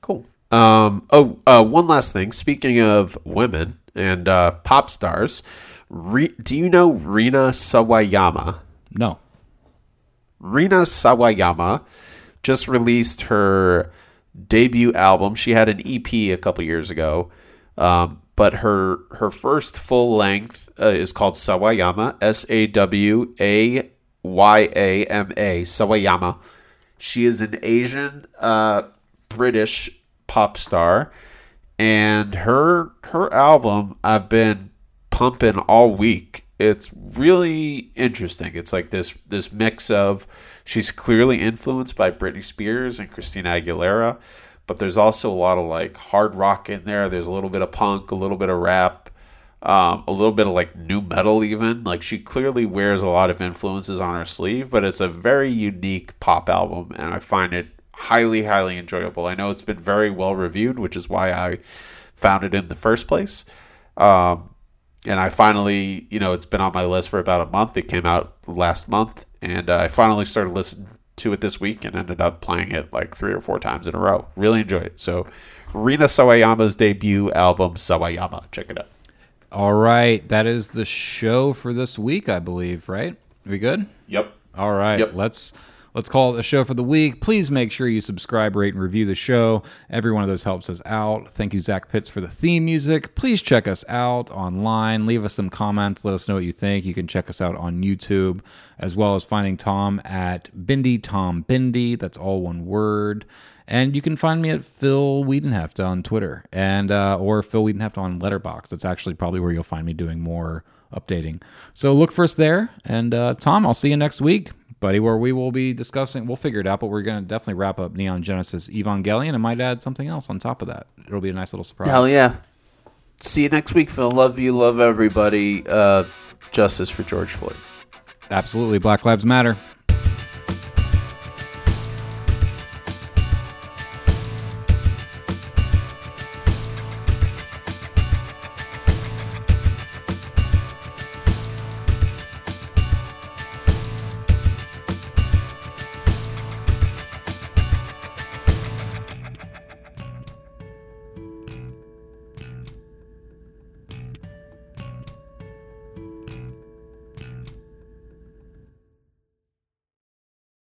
Cool. Um, oh, uh, one last thing. Speaking of women and uh, pop stars, Re- do you know Rina Sawayama? No, Rina Sawayama just released her debut album. She had an EP a couple years ago, um, but her her first full length uh, is called Sawayama. S A W A Y A M A. Sawayama. She is an Asian uh, British pop star, and her her album I've been pumping all week. It's really interesting. It's like this this mix of she's clearly influenced by Britney Spears and Christina Aguilera, but there's also a lot of like hard rock in there. There's a little bit of punk, a little bit of rap, um, a little bit of like nu metal even. Like she clearly wears a lot of influences on her sleeve, but it's a very unique pop album, and I find it highly, highly enjoyable. I know it's been very well reviewed, which is why I found it in the first place. Um, and I finally, you know, it's been on my list for about a month. It came out last month, and uh, I finally started listening to it this week and ended up playing it like three or four times in a row. Really enjoy it. So, Rina Sawayama's debut album, Sawayama. Check it out. All right, that is the show for this week, I believe. Right? we good? Yep. All right, Yep. let's let's call it the show for the week. Please make sure you subscribe, rate, and review the show. Every one of those helps us out. Thank you, Zach Pitts, for the theme music. Please check us out online. Leave us some comments. Let us know what you think. You can check us out on YouTube, as well as finding Tom at Bindi Tom Bindi. That's all one word. And you can find me at Phil Wiedenheft on Twitter and uh, or Phil Wiedenheft on Letterboxd. That's actually probably where you'll find me doing more updating. So look for us there. And uh, Tom, I'll see you next week, buddy, where we will be discussing. We'll figure it out, but we're going to definitely wrap up Neon Genesis Evangelion and might add something else on top of that. It'll be a nice little surprise. Hell yeah. See you next week, Phil. Love you. Love everybody. Uh, justice for George Floyd. Absolutely. Black Lives Matter.